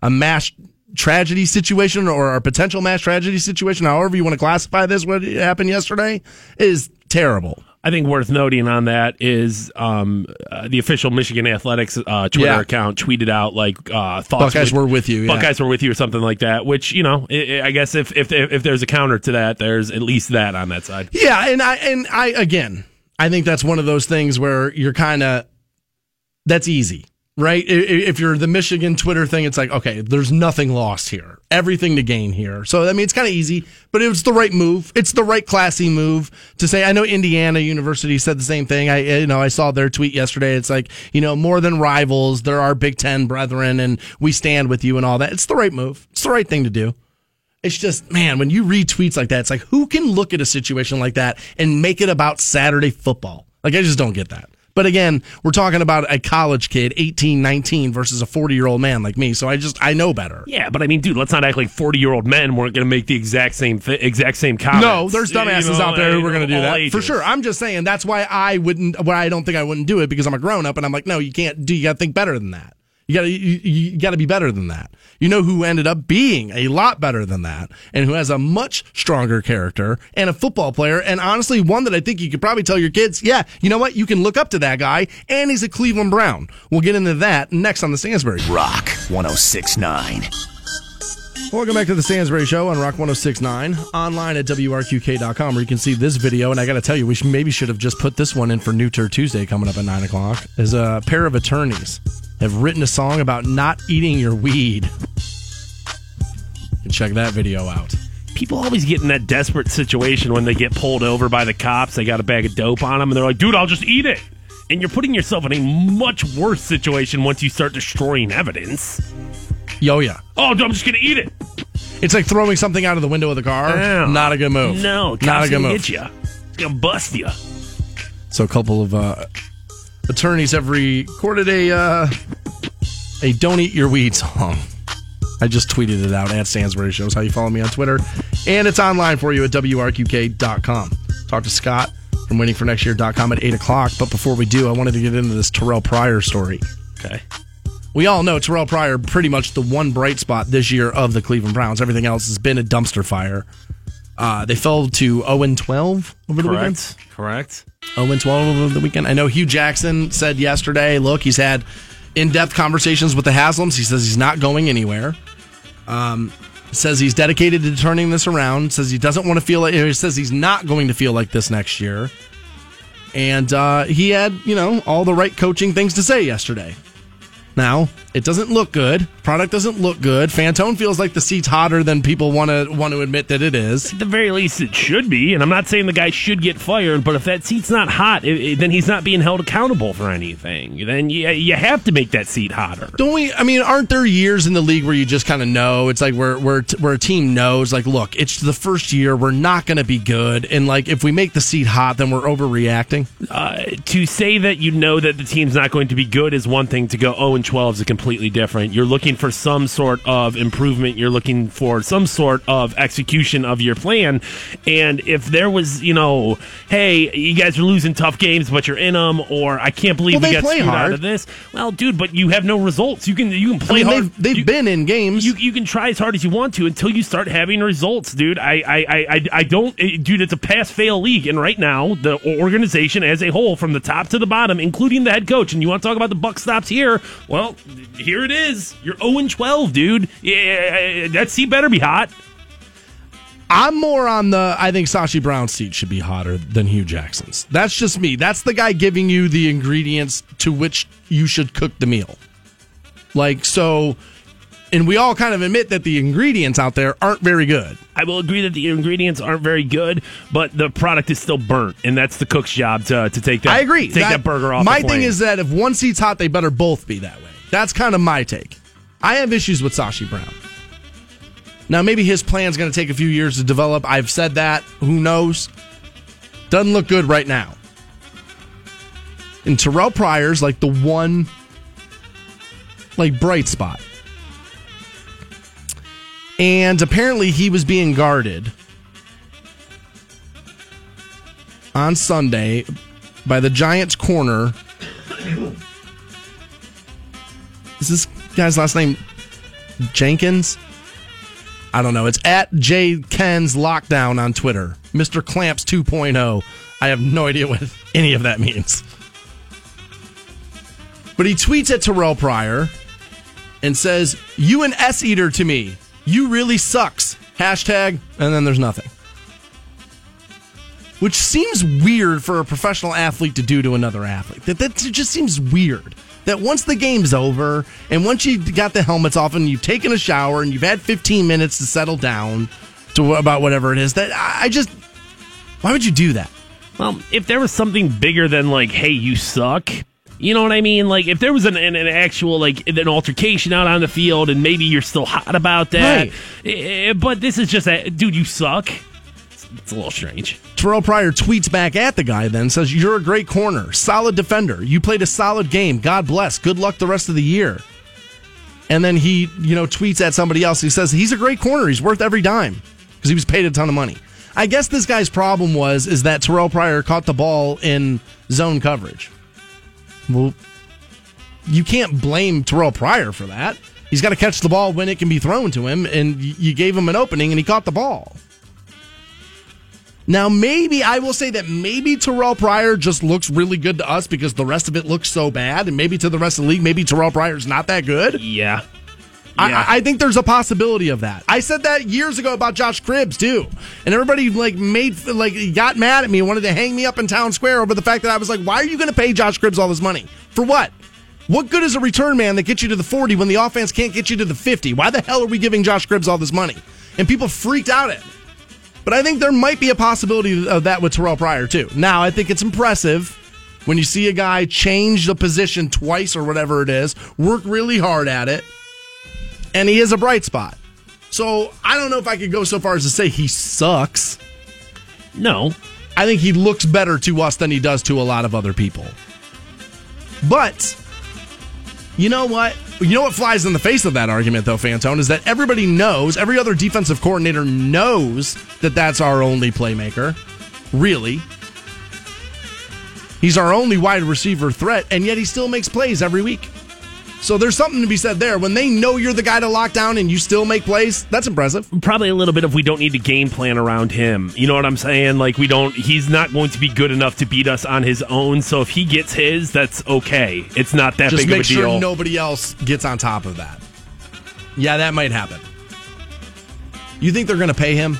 a mass tragedy situation or a potential mass tragedy situation, however you want to classify this, what happened yesterday, is terrible. I think worth noting on that is um, uh, the official Michigan Athletics uh, Twitter Yeah. account tweeted out like uh, thoughts. Buckeyes were with you, yeah. Buckeyes were with you, or something like that. Which you know, i i I guess if, if if there's a counter to that, there's at least that on that side. Yeah, and I and I again, I think that's one of those things where you're kind of that's easy, right? If you're the Michigan Twitter thing, it's like okay, there's nothing lost here, everything to gain here. So I mean, it's kind of easy, but it was the right move. It's the right classy move to say. I know Indiana University said the same thing. I you know I saw their tweet yesterday. It's like you know more than rivals, there are Big Ten brethren, and we stand with you and all that. It's the right move. It's the right thing to do. It's just, man, when you read tweets like that, it's like, who can look at a situation like that and make it about Saturday football? Like, I just don't get that. But again, we're talking about a college kid, 18, 19, versus a 40 year old man like me. So I just, I know better. Yeah, but I mean, dude, let's not act like forty-year-old men weren't going to make the exact same thi- exact same comments. No, there's dumbasses You know, out there who are going to do that ages. for sure. I'm just saying that's why I wouldn't. Why I don't think I wouldn't do it because I'm a grown up and I'm like, no, you can't do. You got to think better than that. You got to you, you got to be better than that. You know who ended up being a lot better than that, and who has a much stronger character and a football player, and honestly, one that I think you could probably tell your kids, yeah, you know what, you can look up to that guy, and he's a Cleveland Brown. We'll get into that next on the Stansbury. Rock 1069. Welcome back to the Stansbury Show on Rock 1069, online at WRQK.com, where you can see this video. And I got to tell you, we maybe should have just put this one in for New Tour Tuesday coming up at 9 o'clock. As a pair of attorneys have written a song about not eating your weed. You can check that video out. People always get in that desperate situation when they get pulled over by the cops. They got a bag of dope on them, and they're like, "Dude, I'll just eat it." And you're putting yourself in a much worse situation once you start destroying evidence. Yo, yeah. Oh, dude, I'm just gonna eat it. It's like throwing something out of the window of the car. Not a good move. No, not a good move. hit you. It's gonna bust you. So a couple of uh, attorneys have recorded a uh, a "Don't Eat Your Weed" song. I just tweeted it out at Stansbury Shows. How you follow me on Twitter, and it's online for you at wrqk.com. Talk to Scott from waitingfornextyear.com at eight o'clock. But before we do, I wanted to get into this Terrell Pryor story. Okay. We all know Terrell Pryor pretty much the one bright spot this year of the Cleveland Browns. Everything else has been a dumpster fire. Uh, they fell to 0 12 over the weekend. Correct. Correct. 0 12 over the weekend. I know Hue Jackson said yesterday, look, he's had in depth conversations with the Haslams. He says he's not going anywhere. Um, says he's dedicated to turning this around. Says he doesn't want to feel like, he says he's not going to feel like this next year. And uh, he had, you know, all the right coaching things to say yesterday. Now, it doesn't look good. Product doesn't look good. Fantone feels like the seat's hotter than people want to want to admit that it is. At the very least, it should be. And I'm not saying the guy should get fired, but if that seat's not hot, it, it- then he's not being held accountable for anything. Then you, you have to make that seat hotter. Don't we? I mean, aren't there years in the league where you just kind of know? It's like where where where a team knows, like, look, it's the first year, we're not going to be good, and like if we make the seat hot, then we're overreacting. Uh, to say that you know that the team's not going to be good is one thing. To go 0 and 12 is a completely different. You're looking for some sort of improvement. You're looking for some sort of execution of your plan. And if there was, you know, hey, you guys are losing tough games, but you're in them, or I can't believe Well, we got screwed out of this. Well, dude, but you have no results. You can you can I play mean, hard. they've they've You- been in games. you, you can try as hard as you want to until you start having results, dude. I I, I, I, I don't, eh, dude. It's a pass fail league, and right now the organization as a whole, from the top to the bottom, including the head coach. And you want to talk about the buck stops here? Well, here it is. You're zero and twelve, dude. Yeah, that seat better be hot. I'm more on the. I think Sashi Brown's seat should be hotter than Hue Jackson's. That's just me. That's the guy giving you the ingredients to which you should cook the meal. Like so, and we all kind of admit that the ingredients out there aren't very good. I will agree that the ingredients aren't very good, but the product is still burnt, and that's the cook's job to, to take that. I agree. Take that, burger off. My thing is that if one seat's hot, they better both be that way. That's kind of my take. I have issues with Sashi Brown. Now, maybe his plan's going to take a few years to develop. I've said that. Who knows? Doesn't look good right now. And Terrell Pryor's like the one, like, bright spot. And apparently he was being guarded on Sunday by the Giants corner. Is this guy's last name Jenkins? I don't know. It's at J Ken's Lockdown on Twitter. Mr. Clamps 2.0. I have no idea what any of that means. But he tweets at Terrell Pryor and says, You an S eater to me. You really sucks. Hashtag, and then there's nothing. Which seems weird for a professional athlete to do to another athlete. That, that just seems weird. That once the game's over and once you've got the helmets off and you've taken a shower and you've had 15 minutes to settle down to about whatever it is, that I just, why would you do that? Well, if there was something bigger than like, "Hey, you suck," you know what I mean? Like, if there was an, an, an actual like an altercation out on the field, and maybe you're still hot about that, Right. Eh, but this is just a dude, you suck. It's, it's a little strange. Terrell Pryor tweets back at the guy then says, You're a great corner, solid defender. You played a solid game. God bless. Good luck the rest of the year. And then he, you know, tweets at somebody else. He says, He's a great corner. He's worth every dime because he was paid a ton of money. I guess this guy's problem was is that Terrell Pryor caught the ball in zone coverage. Well, you can't blame Terrell Pryor for that. He's got to catch the ball when it can be thrown to him, and you gave him an opening and he caught the ball. Now, maybe I will say that maybe Terrell Pryor just looks really good to us because the rest of it looks so bad, and maybe to the rest of the league, maybe Terrell Pryor's not that good. Yeah. I- Yeah. I, I think there's a possibility of that. I said that years ago about Josh Cribbs too, and everybody like made like got mad at me and wanted to hang me up in town square over the fact that I was like, "Why are you going to pay Josh Cribbs all this money for what?" What good is a return man that gets you to the 40 when the offense can't get you to the 50? Why the hell are we giving Josh Cribbs all this money? And people freaked out at me. But I think there might be a possibility of that with Terrell Pryor too. Now, I think it's impressive when you see a guy change the position twice or whatever it is, work really hard at it, and he is a bright spot. So I don't know if I could go so far as to say he sucks. No. I think he looks better to us than he does to a lot of other people. But you know what? You know what flies in the face of that argument, though, Fantone, is that everybody knows, every other defensive coordinator knows that that's our only playmaker. Really. He's our only wide receiver threat, and yet he still makes plays every week. So there's something to be said there. When they know you're the guy to lock down and you still make plays, that's impressive. Probably a little bit of we don't need to game plan around him. You know what I'm saying? Like we don't. He's not going to be good enough to beat us on his own. So if he gets his, that's okay. It's not that Just big of a deal. sure nobody else gets on top of that. Yeah, that might happen. You think they're going to pay him?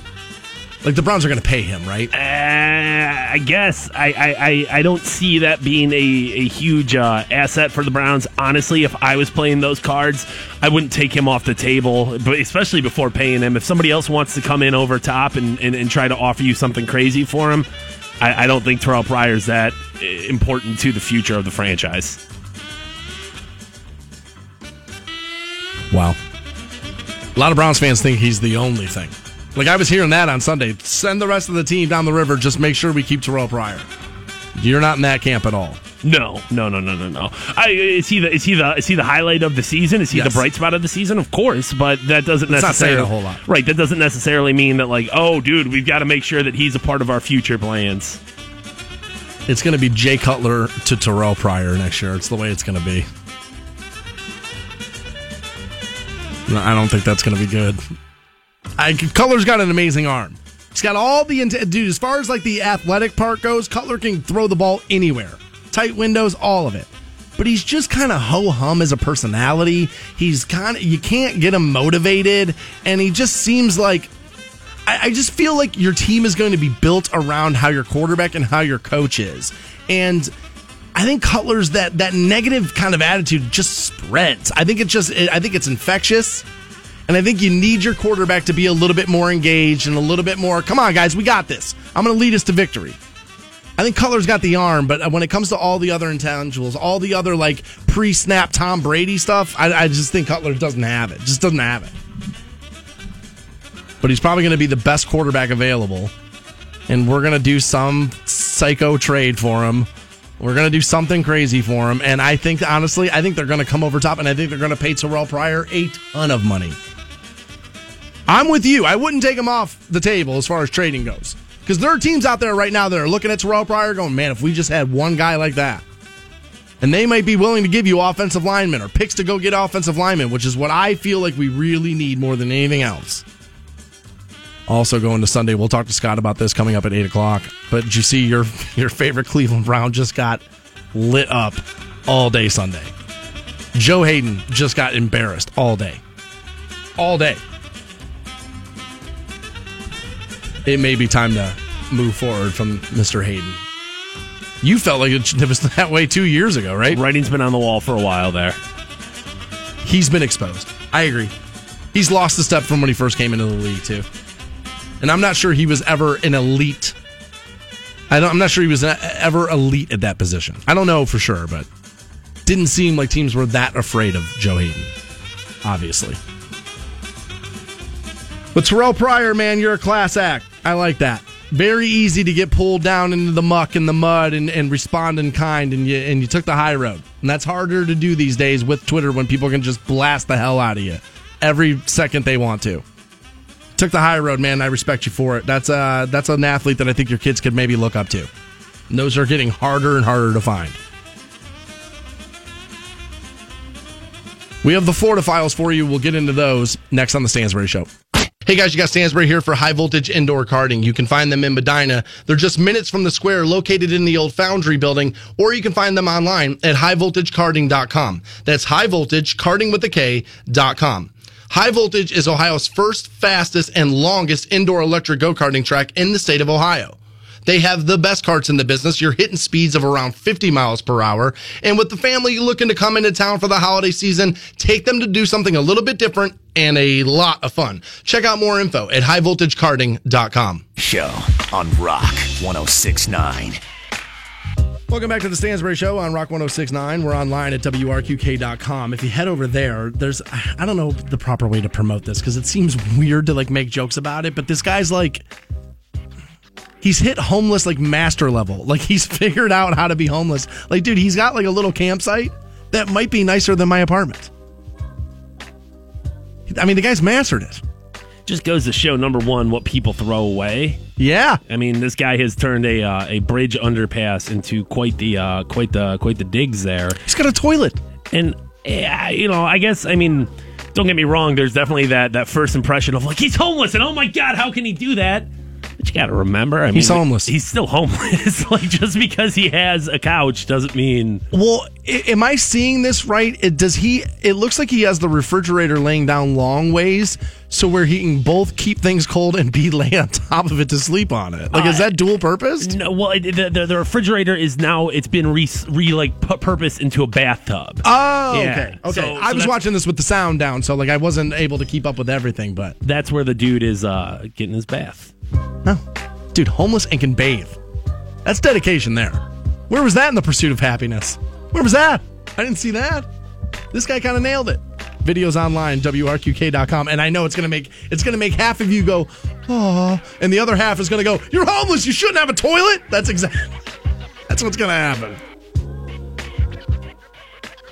Like the Browns are going to pay him, right? Uh, I guess I, I, I, don't see that being a, a huge uh, asset for the Browns. Honestly, if I was playing those cards, I wouldn't take him off the table, but especially before paying him. If somebody else wants to come in over top and, and, and try to offer you something crazy for him, I, I don't think Terrell Pryor's that uh, important to the future of the franchise. Wow. A lot of Browns fans think he's the only thing. Like I was hearing that on Sunday. Send the rest of the team down the river. Just make sure we keep Terrell Pryor. You're not in that camp at all. No, no, no, no, no, no. I, is he the is he the is he the highlight of the season? Is he Yes. the bright spot of the season? Of course, but that doesn't It's not necessarily a whole lot. Right, that doesn't necessarily mean that like, oh, dude, we've got to make sure that he's a part of our future plans. It's going to be Jay Cutler to Terrell Pryor next year. It's the way it's going to be. I don't think that's going to be good. I, Cutler's got an amazing arm. He's got all the dude. As far as like the athletic part goes, Cutler can throw the ball anywhere, tight windows, all of it. But he's just kind of ho hum as a personality. He's kind of you can't get him motivated, and he just seems like I, I just feel like your team is going to be built around how your quarterback and how your coach is. And I think Cutler's that that negative kind of attitude just spreads. I think it just I think it's infectious. And I think you need your quarterback to be a little bit more engaged and a little bit more, come on, guys, we got this. I'm going to lead us to victory. I think Cutler's got the arm, but when it comes to all the other intangibles, all the other like pre snap Tom Brady stuff, I, I just think Cutler doesn't have it. Just doesn't have it. but he's probably going to be the best quarterback available. And we're going to do some psycho trade for him. We're going to do something crazy for him. And I think, honestly, I think they're going to come over top and I think they're going to pay Terrell Pryor a ton of money. I'm with you. I wouldn't take him off the table as far as trading goes. Because there are teams out there right now that are looking at Terrell Pryor going, man, if we just had one guy like that. And they might be willing to give you offensive linemen or picks to go get offensive linemen, which is what I feel like we really need more than anything else. Also going to Sunday, we'll talk to Scott about this coming up at eight o'clock. But did you see your your favorite Cleveland Brown just got lit up all day Sunday? Joe Haden just got embarrassed all day, all day. It may be time to move forward from Mr. Haden. You felt like it was that way two years ago, right? Writing's been on the wall for a while there. He's been exposed. I agree. He's lost a step from when he first came into the league too, and I'm not sure he was ever an elite. I don't, I'm not sure he was uh, ever elite at that position. I don't know for sure, but didn't seem like teams were that afraid of Joe Haden. Obviously, but Terrell Pryor, man, you're a class act. I like that. Very easy to get pulled down into the muck and the mud and, and respond in kind, and you and you took the high road. And that's harder to do these days with Twitter when people can just blast the hell out of you every second they want to. Took the high road, man. I respect you for it. That's uh that's an athlete that I think your kids could maybe look up to. And those are getting harder and harder to find. We have the Florida files for you. We'll get into those next on the Stansbury Show. Hey guys, you got Stansbury here for high voltage indoor karting. You can find them in Medina. They're just minutes from the square located in the old foundry building, or you can find them online at highvoltagekarting.com. That's highvoltagekarting with a K.com. High Voltage is Ohio's first, fastest, and longest indoor electric go karting track in the state of Ohio. They have the best carts in the business. You're hitting speeds of around 50 miles per hour. And with the family looking to come into town for the holiday season, take them to do something a little bit different and a lot of fun. Check out more info at highvoltagekarting.com. Show on Rock 1069. Welcome back to the Stansbury Show on Rock 1069. We're online at WRQK.com. If you head over there, there's, I don't know the proper way to promote this because it seems weird to like make jokes about it, but this guy's like, he's hit homeless like master level. Like he's figured out how to be homeless. Like, dude, he's got like a little campsite that might be nicer than my apartment. I mean, the guy's mastered it. Just goes to show number one what people throw away. Yeah. I mean, this guy has turned a uh, a bridge underpass into quite the uh, quite the quite the digs there. He's got a toilet. And yeah, you know, I guess I mean, don't get me wrong. There's definitely that that first impression of like he's homeless, and oh my god, how can he do that? But you got to remember, I mean, He's homeless. He's still homeless. like just because he has a couch doesn't mean Well, i- am I seeing this right? It, does he? It looks like he has the refrigerator laying down long ways, so where he can both keep things cold and be lay on top of it to sleep on it. Like, is that dual purpose? no. Well, it, the, the the refrigerator is now it's been re, re like pu- purpose into a bathtub. Oh, Yeah. okay. Okay. So- I so was watching this with the sound down, so like I wasn't able to keep up with everything. But That's where the dude is uh, getting his bath. No, dude, homeless and can bathe. That's dedication there. Where was that in the pursuit of happiness? Where was that? I didn't see that. This guy kind of nailed it. Videos online, WRQK.com. And I know it's gonna make it's gonna make half of you go, oh, and the other half is gonna go, You're homeless, you shouldn't have a toilet. That's exactly that's what's gonna happen.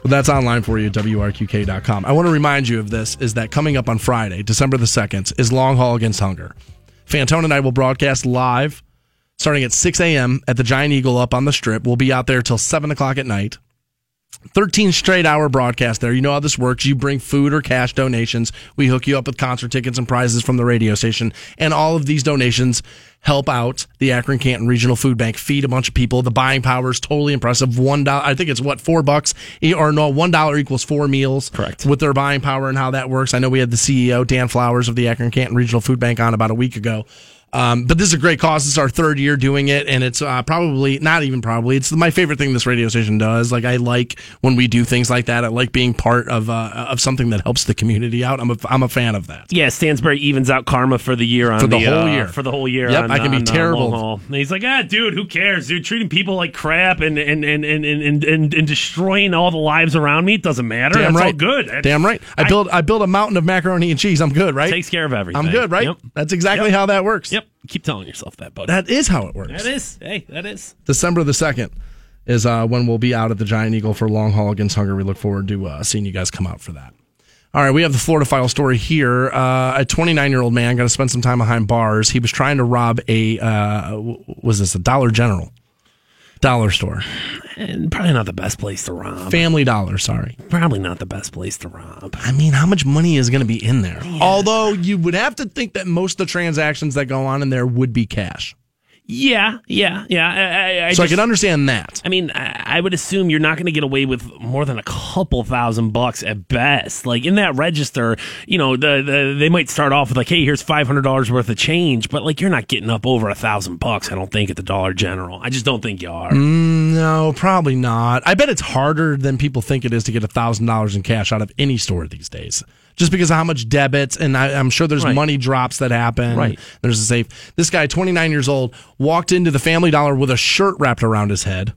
Well, that's online for you, WRQK.com. I want to remind you of this is that coming up on Friday, December the 2nd, is Long Haul Against Hunger. Fantone and I will broadcast live starting at 6 a.m. at the Giant Eagle up on the strip. We'll be out there till 7 o'clock at night. 13 straight hour broadcast there. You know how this works. You bring food or cash donations. We hook you up with concert tickets and prizes from the radio station. And all of these donations help out the Akron Canton Regional Food Bank, feed a bunch of people. The buying power is totally impressive. One dollar, I think it's what, four bucks or no, one dollar equals four meals. Correct. With their buying power and how that works. I know we had the CEO, Dan Flowers of the Akron Canton Regional Food Bank on about a week ago. Um, but this is a great cause. It's our third year doing it, and it's uh, probably not even probably. It's my favorite thing this radio station does. Like I like when we do things like that. I like being part of uh, of something that helps the community out. I'm a I'm a fan of that. Yeah, Stansbury evens out karma for the year on For the whole uh, year. For the whole year. Yep, on, I can be on, uh, terrible. he's like, ah, dude, who cares, dude? Treating people like crap and and and and and, and, and destroying all the lives around me. It doesn't matter. Damn That's right. all good. That's- Damn right. I, build I build a mountain of macaroni and cheese. I'm good, right? takes care of everything. I'm good, right? Yep. That's exactly Yep. how that works. Yep. Keep telling yourself that, buddy. That is how it works. that is. Hey, that is. December the 2nd is uh, when we'll be out at the Giant Eagle for long haul against hunger. We look forward to uh, seeing you guys come out for that. All right, we have the Florida File story here. Uh, a 29 year old man got to spend some time behind bars. He was trying to rob a, uh, was this a Dollar General? Dollar store. And probably not the best place to rob. Family Dollar, sorry. Probably not the best place to rob. I mean, how much money is going to be in there? Although you would have to think that most of the transactions that go on in there would be cash. Yeah, yeah, yeah. I, I, I So I can understand that. I mean, I I would assume you're not going to get away with more than a couple thousand bucks at best. Like in that register, you know, the, the they might start off with like, "Hey, here's five hundred dollars worth of change," but like you're not getting up over a thousand bucks. I don't think at the Dollar General. I just don't think you are. Mm, no, probably not. I bet it's harder than people think it is to get a thousand dollars in cash out of any store these days, just because of how much debits, and I, I'm sure there's Right. money drops that happen. Right. There's a safe. This guy, 29 years old, walked into the Family Dollar with a shirt wrapped around his head,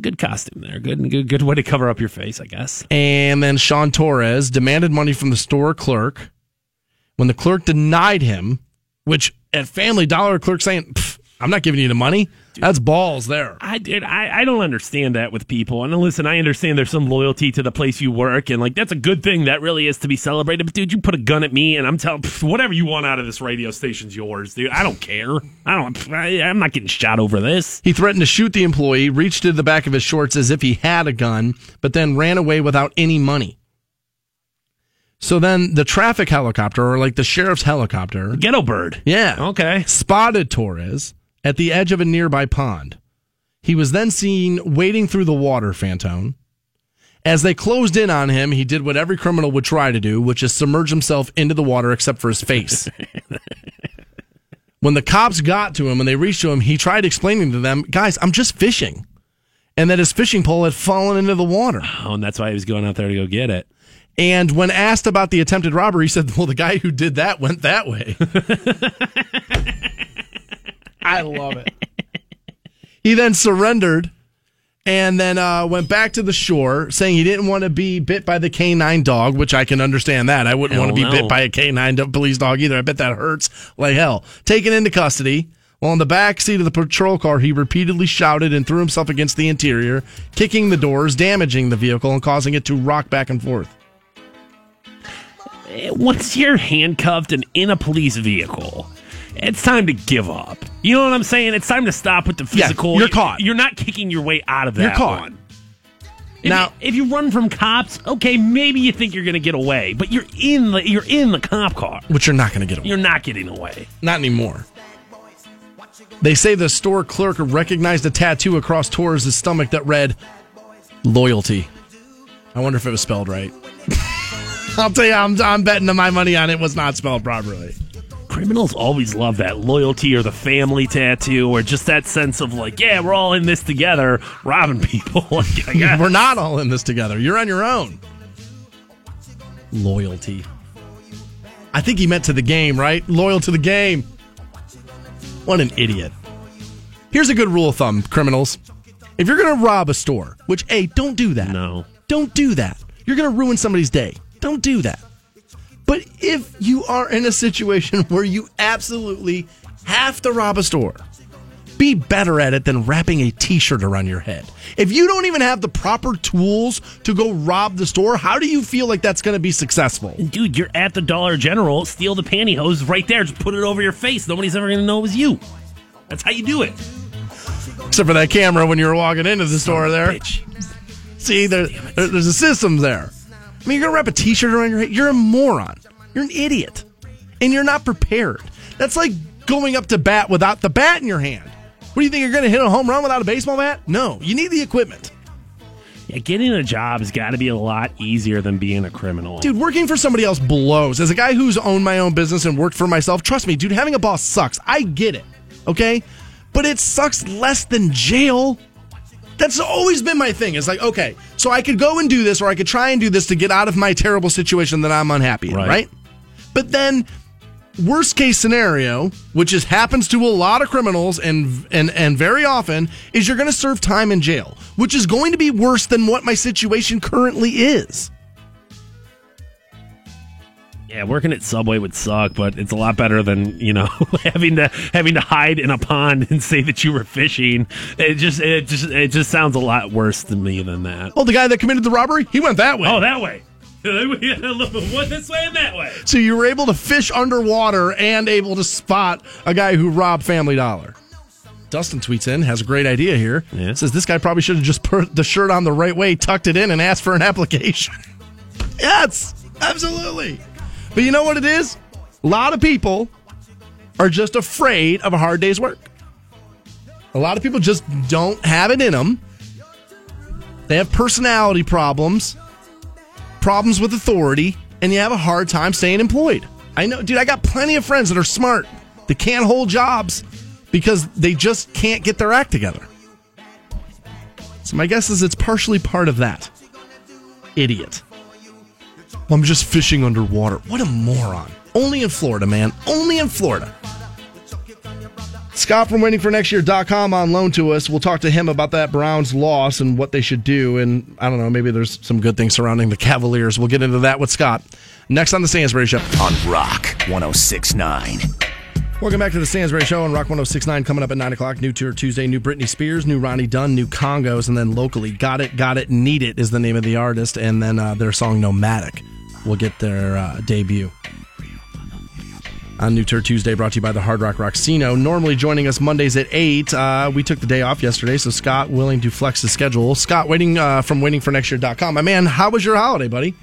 Good costume there. Good, good, good way to cover up your face, I guess. and then Sean Torres demanded money from the store clerk. When the clerk denied him, which at Family Dollar, clerk saying, "Pff, "I'm not giving you the money." That's balls there. I did. I, I don't understand that with people. And listen, I understand there's some loyalty to the place you work, and like that's a good thing. That really is to be celebrated. But dude, you put a gun at me, and I'm telling whatever you want out of this radio station's yours, dude. I don't care. I don't. I, I'm not getting shot over this. He threatened to shoot the employee, reached into the back of his shorts as if he had a gun, but then ran away without any money. So then the traffic helicopter, or like the sheriff's helicopter, Ghetto bird. yeah, Okay. spotted Torres at the edge of a nearby pond. He was then seen wading through the water, Fantone. As they closed in on him, he did what every criminal would try to do, which is submerge himself into the water except for his face. when the cops got to him and they reached to him, he tried explaining to them, guys, I'm just fishing. And that his fishing pole had fallen into the water. Oh, and that's why he was going out there to go get it. And when asked about the attempted robbery, he said, Well, the guy who did that went that way. I love it. He then surrendered and then uh, went back to the shore saying he didn't want to be bit by the canine dog, which I can understand that. I wouldn't Hell want to be no. bit by a canine police dog either. I bet that hurts like hell. Taken into custody. While in the back seat of the patrol car, he repeatedly shouted and threw himself against the interior, kicking the doors, damaging the vehicle, and causing it to rock back and forth. Once you're handcuffed and in a police vehicle, it's time to give up. You know what I'm saying? It's time to stop with the Yeah, physical. you're caught. You're not kicking your way out of that You're caught. one. If Now- you, if you run from cops, okay, maybe you think you're going to get away, but you're in the you're in the cop car. Which you're not going to get away. You're not getting away. Not anymore. They say the store clerk recognized a tattoo across Torres' stomach that read "loyalty." I wonder if it was spelled right. I'll tell you, I'm, I'm betting my money on it was not spelled properly. Criminals always love that loyalty or the family tattoo or just that sense of like, yeah, we're all in this together, robbing people. like. We're not all in this together. You're on your own. Loyalty. I think he meant to the game, right? Loyal to the game. What an idiot. Here's a good rule of thumb, criminals. If you're going to rob a store, which, A, don't do that. No. Don't do that. You're going to ruin somebody's day. Don't do that. But if you are in a situation where you absolutely have to rob a store, be better at it than wrapping a t shirt around your head. If you don't even have the proper tools to go rob the store, how do you feel like that's going to be successful? Dude, you're at the Dollar General, steal the pantyhose right there, just put it over your face. Nobody's ever going to know it was you. That's how you do it. Except for that camera when you were walking into the store there. Bitch. See, there, there- there's a system there. I mean, you're to wrap a t shirt around your head. You're a moron. You're an idiot. And you're not prepared. That's like going up to bat without the bat in your hand. What do you think? You're to hit a home run without a baseball bat? No, you need the equipment. Yeah, getting a job has got to be a lot easier than being a criminal. Dude, working for somebody else blows. As a guy who's owned my own business and worked for myself, trust me, dude, having a boss sucks. I get it, okay? But it sucks less than jail. That's always been my thing. It's like, okay, so I could go and do this or I could try and do this to get out of my terrible situation that I'm unhappy in, Right. right? But then worst case scenario, which is happens to a lot of criminals and and and very often, is you're going to serve time in jail, which is going to be worse than what my situation currently is. Yeah, working at Subway would suck, but it's a lot better than you know having to having to hide in a pond and say that you were fishing. It just it just it just sounds a lot worse to me than that. Oh, the guy that committed the robbery, he went that way. Oh, that way. what this way and that way. So you were able to fish underwater and able to spot a guy who robbed Family Dollar. Dustin tweets in, has a great idea here. Yeah. Says this guy probably should have just put the shirt on the right way, tucked it in, and asked for an application. yes, absolutely. But you know what it is? A lot of people are just afraid of a hard day's work. A lot of people just don't have it in them. They have personality problems problems with authority, and you have a hard time staying employed. I know, dude, I got plenty of friends that are smart. They can't hold jobs because they just can't get their act together. So my guess is it's partially part of that. Idiot. I'm just fishing underwater. What a moron. Only in Florida, man. Only in Florida. Scott from waitingfornextyear.com on loan to us. We'll talk to him about that Browns loss and what they should do. And I don't know, maybe there's some good things surrounding the Cavaliers. We'll get into that with Scott next on the Stansbury Show. On Rock 1069. Welcome back to the Stansbury Show on Rock 1069 coming up at 9 o'clock. New Tour Tuesday, new Britney Spears, new Ronnie Dunn, new Kongos, and then locally, Got It, Got It, Need It is the name of the artist, and then uh, their song Nomadic will get their uh, debut. On New Tour Tuesday, brought to you by the Hard Rock Rocksino. Normally joining us Mondays at 8. Uh, we took the day off yesterday, so Scott willing to flex his schedule. Scott, waiting uh, from waitingfornextyear.com. My man, how was your holiday, buddy?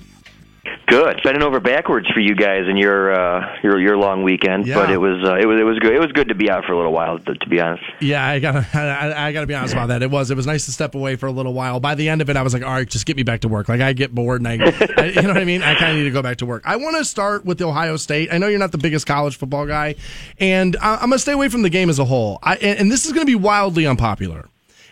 Good. Bending over backwards for you guys in your uh, your your long weekend, Yeah. but it was uh, it was it was good. It was good to be out for a little while, to, to be honest. Yeah, I gotta, I, I gotta be honest about that. It was, it was nice to step away for a little while. By the end of it, I was like, all right, just get me back to work. Like I get bored, and I, I you know what I mean. I kind of need to go back to work. I want to start with the Ohio State. I know you're not the biggest college football guy, and I, I'm gonna stay away from the game as a whole. I, and, and this is gonna be wildly unpopular.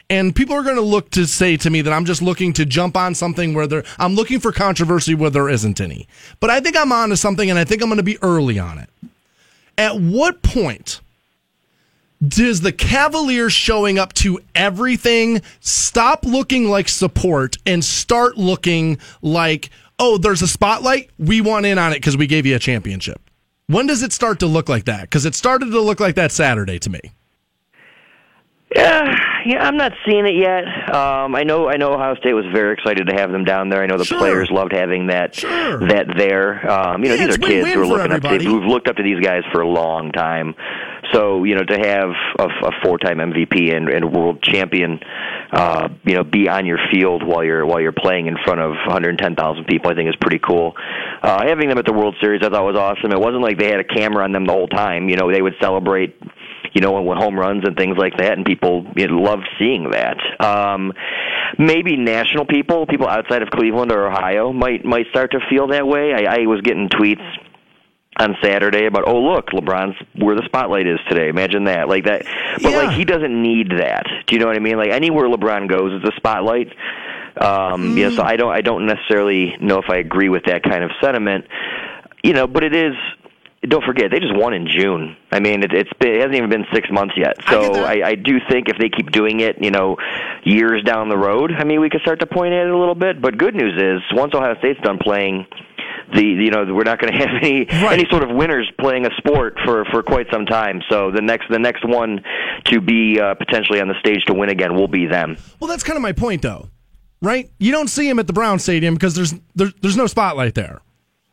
And people are going to look to say to me that I'm just looking to jump on something where there, I'm looking for controversy where there isn't any. But I think I'm on to something, and I think I'm going to be early on it. At what point does the Cavaliers showing up to everything stop looking like support and start looking like, oh, there's a spotlight. We want in on it because we gave you a championship. When does it start to look like that? Because it started to look like that Saturday to me. Yeah, yeah, I'm not seeing it yet. Um, I know, I know, Ohio State was very excited to have them down there. I know the Sure. players loved having that Sure. that there. Um, you know, Yeah, these are kids who are looking up to everybody. who've looked up to these guys for a long time. So you know, to have a, a four-time MVP and, and world champion, uh, you know, be on your field while you're while you're playing in front of 110,000 people, I think is pretty cool. Uh, having them at the World Series, I thought was awesome. It wasn't like they had a camera on them the whole time. You know, they would celebrate you know, when home runs and things like that, and people you know, loved seeing that. Um, maybe national people, people outside of Cleveland or Ohio, might might start to feel that way. I, I was getting tweets on Saturday about, oh look, LeBron's where the spotlight is today. Imagine that, like that. But Yeah. like he doesn't need that. Do you know what I mean? Like anywhere LeBron goes is a spotlight. Um, You know, so I don't I don't necessarily know if I agree with that kind of sentiment. You know, but it is. Don't forget, they just won in June. I mean, it, it's been, it hasn't even been six months yet. So that. I, I do think if they keep doing it, you know, years down the road, I mean, we could start to point at it a little bit. But good news is, once Ohio State's done playing, the you know we're not going to have any Right. any sort of winners playing a sport for for quite some time. So the next the next one to be uh, potentially on the stage to win again will be them. Well, that's kind of my point, though, right? You don't see him at the Brown Stadium because there's there, there's no spotlight there.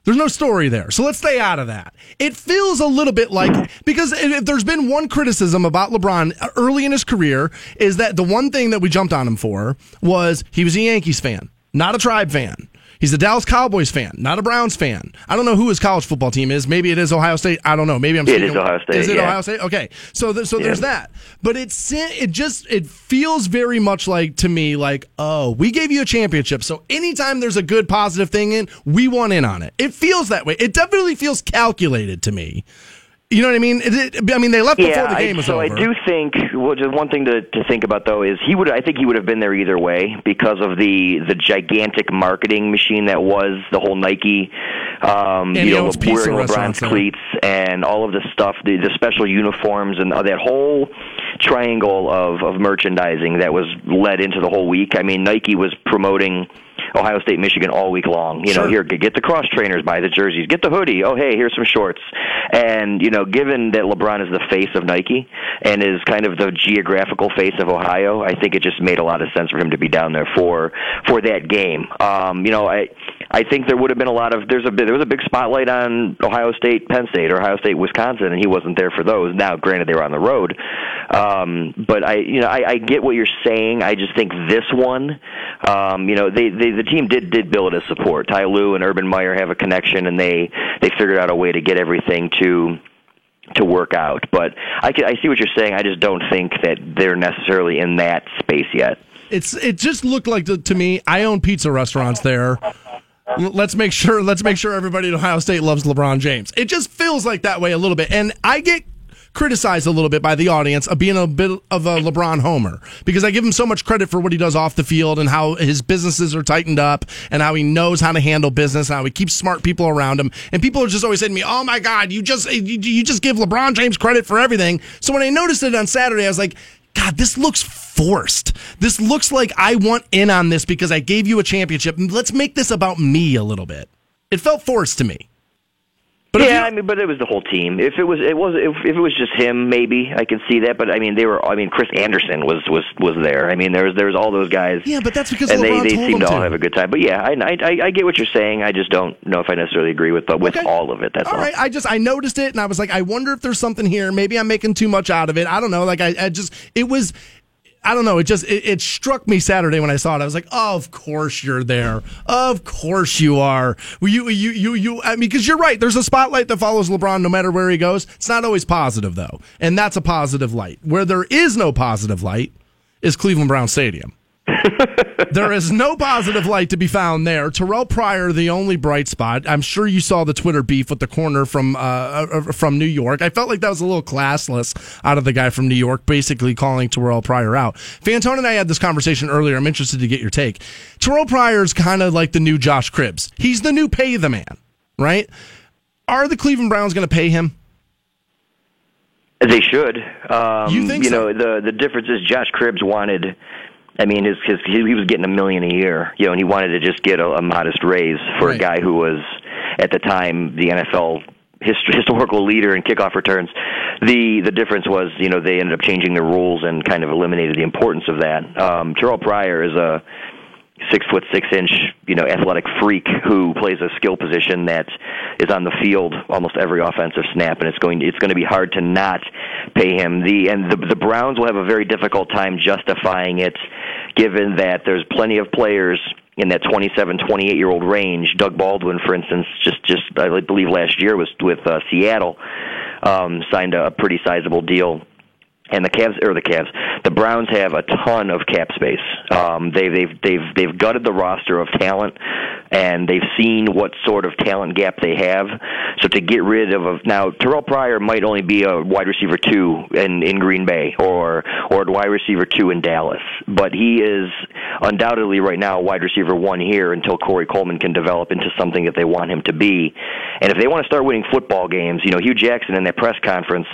There's no story there. So let's stay out of that. It feels a little bit like because if there's been one criticism about LeBron early in his career is that the one thing that we jumped on him for was he was a Yankees fan, not a Tribe fan. He's a Dallas Cowboys fan, not a Browns fan. I don't know who his college football team is. Maybe it is Ohio State. I don't know. Maybe I'm. It speaking- Ohio State, Is it yeah. Ohio State? Okay, so th- so there's that. But it's it just it feels very much like to me like oh we gave you a championship. So anytime there's a good positive thing in, we want in on it. It feels that way. It definitely feels calculated to me. You know what I mean? It, I mean they left before Yeah, the game I, was so over. I do think well, just one thing to, to think about though is he would I think he would have been there either way because of the the gigantic marketing machine that was the whole Nike um, And you know wearing LeBron's cleats and all of the stuff the, the special uniforms and that whole triangle of of merchandising that was led into the whole week. I mean Nike was promoting Ohio State, Michigan all week long. You know, here get the cross trainers, buy the jerseys, get the hoodie. Oh, hey, here's some shorts. And you know, given that LeBron is the face of Nike and is kind of the geographical face of Ohio, I think it just made a lot of sense for him to be down there for for that game. Um, you know, I I think there would have been a lot of there's a there was a big spotlight on Ohio State, Penn State, or Ohio State, Wisconsin, and he wasn't there for those. Now, granted, they were on the road, um, but I you know I, I get what you're saying. I just think this one, um, you know, they, they the team did did build a support. Ty Lue and Urban Meyer have a connection, and they they figured out a way to get everything to to work out. But I can, I see what you're saying. I just don't think that they're necessarily in that space yet. It's it just looked like to, to me. I own pizza restaurants there. Let's make sure. Let's make sure everybody at Ohio State loves LeBron James. It just feels like that way a little bit, and I get criticized a little bit by the audience of being a bit of a LeBron homer because I give him so much credit for what he does off the field and how his businesses are tightened up and how he knows how to handle business and how he keeps smart people around him. And people are just always saying to me, "Oh my God, you just you, you just give LeBron James credit for everything." So when I noticed it on Saturday, I was like. God, this looks forced. This looks like I want in on this because I gave you a championship. Let's make this about me a little bit. It felt forced to me. But yeah, I mean, but it was the whole team. If it was, it was, if, if it was just him, maybe I could see that. But I mean, they were. I mean, Chris Andersen was was was there. I mean, there was there was all those guys. Yeah, but that's because and LeBron they they told seem them to all have a good time. But yeah, I I, I- I get what you're saying. I just don't know if I necessarily agree with but with Okay. all of it. That's all all. right. I just I noticed it and I was like, I wonder if there's something here. Maybe I'm making too much out of it. I don't know. Like I, I just it was. I don't know. It just it, it struck me Saturday when I saw it. I was like, oh, "Of course you're there. Of course you are." You you you you. I mean, because you're right. There's a spotlight that follows LeBron no matter where he goes. It's not always positive though, and that's a positive light. Where there is no positive light is Cleveland Brown Stadium. There is no positive light to be found there. Terrelle Pryor, the only bright spot. I'm sure you saw the Twitter beef with the corner from uh, uh, from New York. I felt like that was a little classless out of the guy from New York, basically calling Terrelle Pryor out. Fantone and I had this conversation earlier. I'm interested to get your take. Terrelle Pryor is kind of like the new Josh Cribbs. He's the new pay the man, right? Are the Cleveland Browns going to pay him? They should. Um, You think you so? know the the difference is Josh Cribbs wanted. I mean, his, his he he was getting a million a year, you know, and he wanted to just get a, a modest raise for Right. a guy who was at the time the NFL hist- historical leader in kickoff returns. The the difference was, you know, they ended up changing the rules and kind of eliminated the importance of that. Um, Terrelle Pryor is a six foot six inch you know athletic freak who plays a skill position that is on the field almost every offensive snap and it's going it's going to be hard to not pay him the and the the Browns will have a very difficult time justifying it given that there's plenty of players in that 27 28 year old range Doug Baldwin for instance just just I believe last year was with uh, Seattle um signed a pretty sizable deal and the Cavs or the Cavs, the Browns have a ton of cap space. Um, they've they've they've they've gutted the roster of talent, and they've seen what sort of talent gap they have. So to get rid of a, now Terrelle Pryor might only be a wide receiver two in in Green Bay or or a wide receiver two in Dallas, but he is undoubtedly right now a wide receiver one here until Corey Coleman can develop into something that they want him to be. And if they want to start winning football games, you know Hue Jackson in that press conference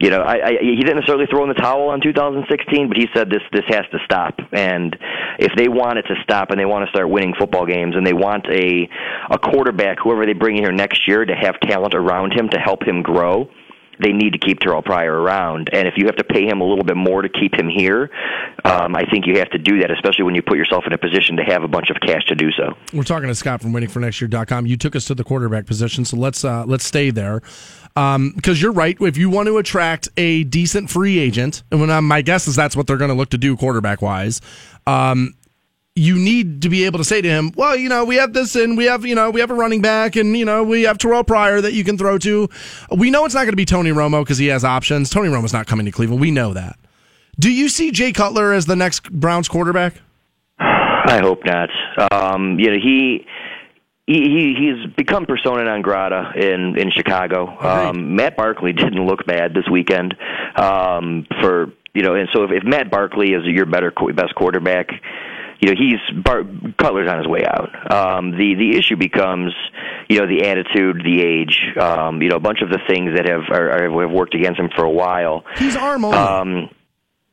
you know, I, I, he didn't necessarily throw in the towel on 2016, but he said this this has to stop. And if they want it to stop and they want to start winning football games and they want a a quarterback, whoever they bring in here next year, to have talent around him to help him grow, they need to keep Terrelle Pryor around. And if you have to pay him a little bit more to keep him here, um, I think you have to do that, especially when you put yourself in a position to have a bunch of cash to do so. We're talking to Scott from waitingfornextyear.com. You took us to the quarterback position, so let's uh, let's stay there. Um, because you're right. If you want to attract a decent free agent, and when I'm, my guess is that's what they're going to look to do quarterback wise, um, you need to be able to say to him, well, you know, we have this and we have, you know, we have a running back and, you know, we have Terrelle Pryor that you can throw to. We know it's not going to be Tony Romo because he has options. Tony Romo's not coming to Cleveland. We know that. Do you see Jay Cutler as the next Browns quarterback? I hope not. Um, you know, he he he's become persona non grata in in Chicago. Um, Matt Barkley didn't look bad this weekend. Um, for you know, and so if, if Matt Barkley is your better best quarterback, you know he's Bar- Cutler's on his way out. Um, the the issue becomes, you know, the attitude, the age, um, you know, a bunch of the things that have are, are, have worked against him for a while. He's arm only. Um,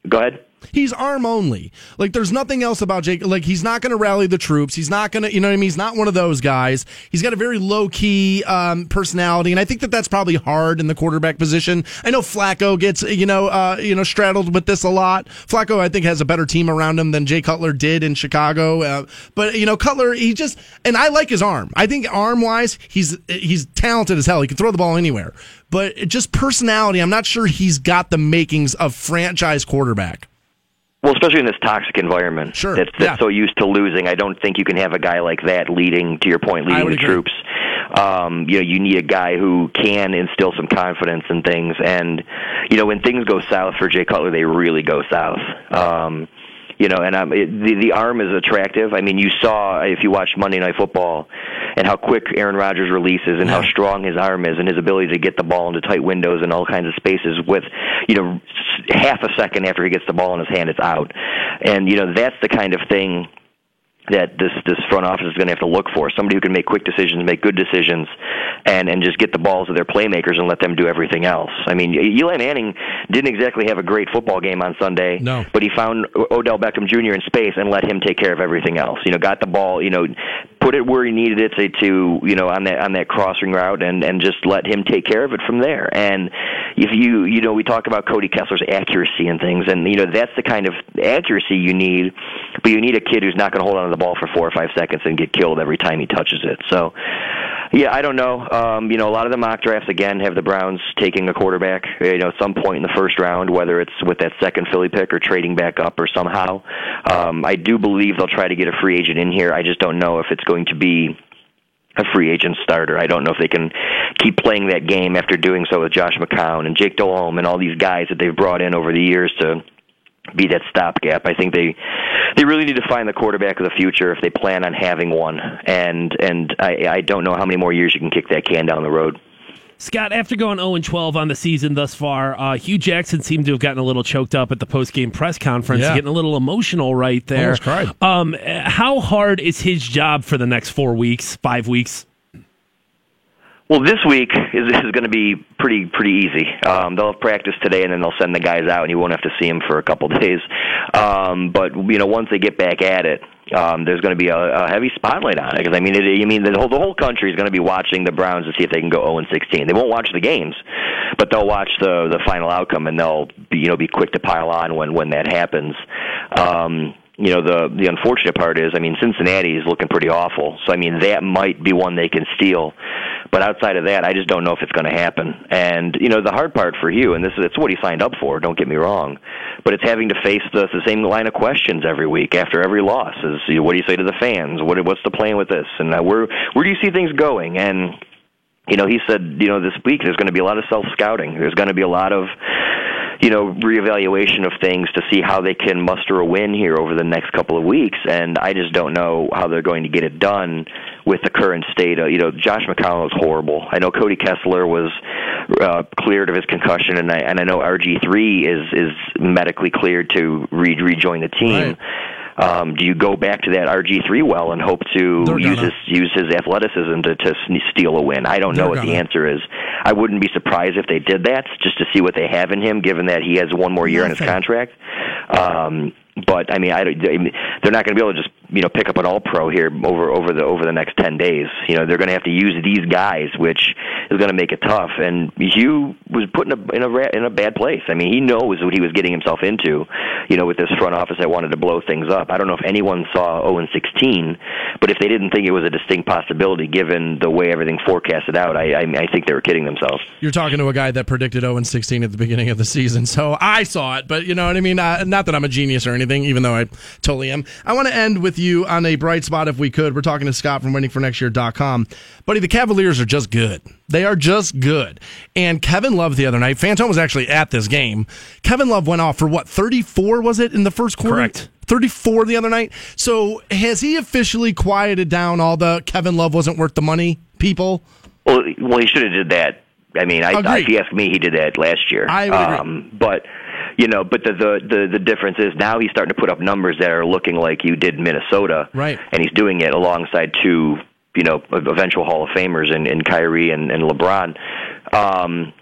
go ahead. He's arm only. Like there's nothing else about Jake. Like he's not going to rally the troops. He's not going to, you know what I mean? He's not one of those guys. He's got a very low key um, personality, and I think that that's probably hard in the quarterback position. I know Flacco gets, you know, uh, you know, straddled with this a lot. Flacco, I think, has a better team around him than Jay Cutler did in Chicago. Uh, but you know, Cutler, he just, and I like his arm. I think arm wise, he's he's talented as hell. He can throw the ball anywhere. But just personality, I'm not sure he's got the makings of franchise quarterback. Well, especially in this toxic environment Sure, that's, that's yeah. so used to losing, I don't think you can have a guy like that leading. To your point, leading the agree. troops. Um, you know, you need a guy who can instill some confidence in things. And you know, when things go south for Jay Cutler, they really go south. Um, you know, and um, it, the the arm is attractive. I mean, you saw if you watched Monday Night Football and how quick Aaron Rodgers releases and how strong his arm is and his ability to get the ball into tight windows and all kinds of spaces with, you know, half a second after he gets the ball in his hand, it's out. And you know, that's the kind of thing that this this front office is going to have to look for somebody who can make quick decisions, make good decisions, and and just get the balls to their playmakers and let them do everything else. I mean, Eli Manning didn't exactly have a great football game on Sunday, No. but he found Odell Beckham Jr. in space and let him take care of everything else. You know, got the ball, you know, put it where he needed it to, to you know on that on that crossing route, and and just let him take care of it from there. And if you you know we talk about Cody Kessler's accuracy and things, and you know that's the kind of accuracy you need, but you need a kid who's not going to hold on to the ball for four or five seconds and get killed every time he touches it. So. Yeah, I don't know. Um, you know, a lot of the mock drafts again have the Browns taking a quarterback. You know, at some point in the first round, whether it's with that second Philly pick or trading back up or somehow. Um, I do believe they'll try to get a free agent in here. I just don't know if it's going to be a free agent starter. I don't know if they can keep playing that game after doing so with Josh McCown and Jake Delhomme and all these guys that they've brought in over the years to be that stopgap. I think they they really need to find the quarterback of the future if they plan on having one. And and I, I don't know how many more years you can kick that can down the road. Scott, after going 0 12 on the season thus far, uh, Hue Jackson seemed to have gotten a little choked up at the post game press conference, Yeah. getting a little emotional right there. Almost cried. Um, how hard is his job for the next four weeks, five weeks? Well, this week is, is going to be pretty pretty easy. Um, they'll have practice today, and then they'll send the guys out, and you won't have to see them for a couple days. Um, but you know, once they get back at it, um, there's going to be a, a heavy spotlight on it. Because I mean, it, I mean, the whole the whole country is going to be watching the Browns to see if they can go 0 and 16. They won't watch the games, but they'll watch the the final outcome, and they'll be, you know be quick to pile on when when that happens. Um, you know the the unfortunate part is, I mean, Cincinnati is looking pretty awful. So I mean, that might be one they can steal. But outside of that, I just don't know if it's going to happen. And you know, the hard part for Hue, and this is it's what he signed up for. Don't get me wrong, but it's having to face the, the same line of questions every week after every loss. Is you know, what do you say to the fans? What what's the plan with this? And uh, where where do you see things going? And you know, he said, you know, this week there's going to be a lot of self scouting. There's going to be a lot of you know, reevaluation of things to see how they can muster a win here over the next couple of weeks. And I just don't know how they're going to get it done with the current state. Of, you know, Josh McCown was horrible. I know Cody Kessler was uh, cleared of his concussion, and I and I know RG three is is medically cleared to re- rejoin the team. Right. Um, do you go back to that RG three well and hope to They're use gonna. his use his athleticism to to steal a win? I don't know They're what the gonna. answer is. I wouldn't be surprised if they did that just to see what they have in him, given that he has one more year on his contract. Um, but I mean, I I mean, they're not going to be able to just you know pick up an All Pro here over over the over the next ten days. You know, they're going to have to use these guys, which is going to make it tough. And Hue was put in a in a in a bad place. I mean, he knows what he was getting himself into. You know, with this front office that wanted to blow things up. I don't know if anyone saw 0 and 16, but if they didn't think it was a distinct possibility, given the way everything forecasted out, I I, I think they were kidding themselves. You're talking to a guy that predicted 0 and 16 at the beginning of the season, so I saw it. But you know what I mean. Uh, not that I'm a genius or anything, even though I totally am. I want to end with with you on a bright spot if we could. We're talking to Scott from waitingfornextyear.com. Buddy, the Cavaliers are just good. They are just good. And Kevin Love the other night, Fantone was actually at this game. Kevin Love went off for what, 34 was it in the first quarter? Correct. 34 the other night. So has he officially quieted down all the Kevin Love wasn't worth the money people? Well, well, he should have did that. I mean, I, Agreed. I, if you ask me, he did that last year. I would agree. um, but you know, but the, the the the difference is now he's starting to put up numbers that are looking like you did Minnesota, Right. And he's doing it alongside two, you know, eventual Hall of Famers in, in Kyrie and, and LeBron. Um,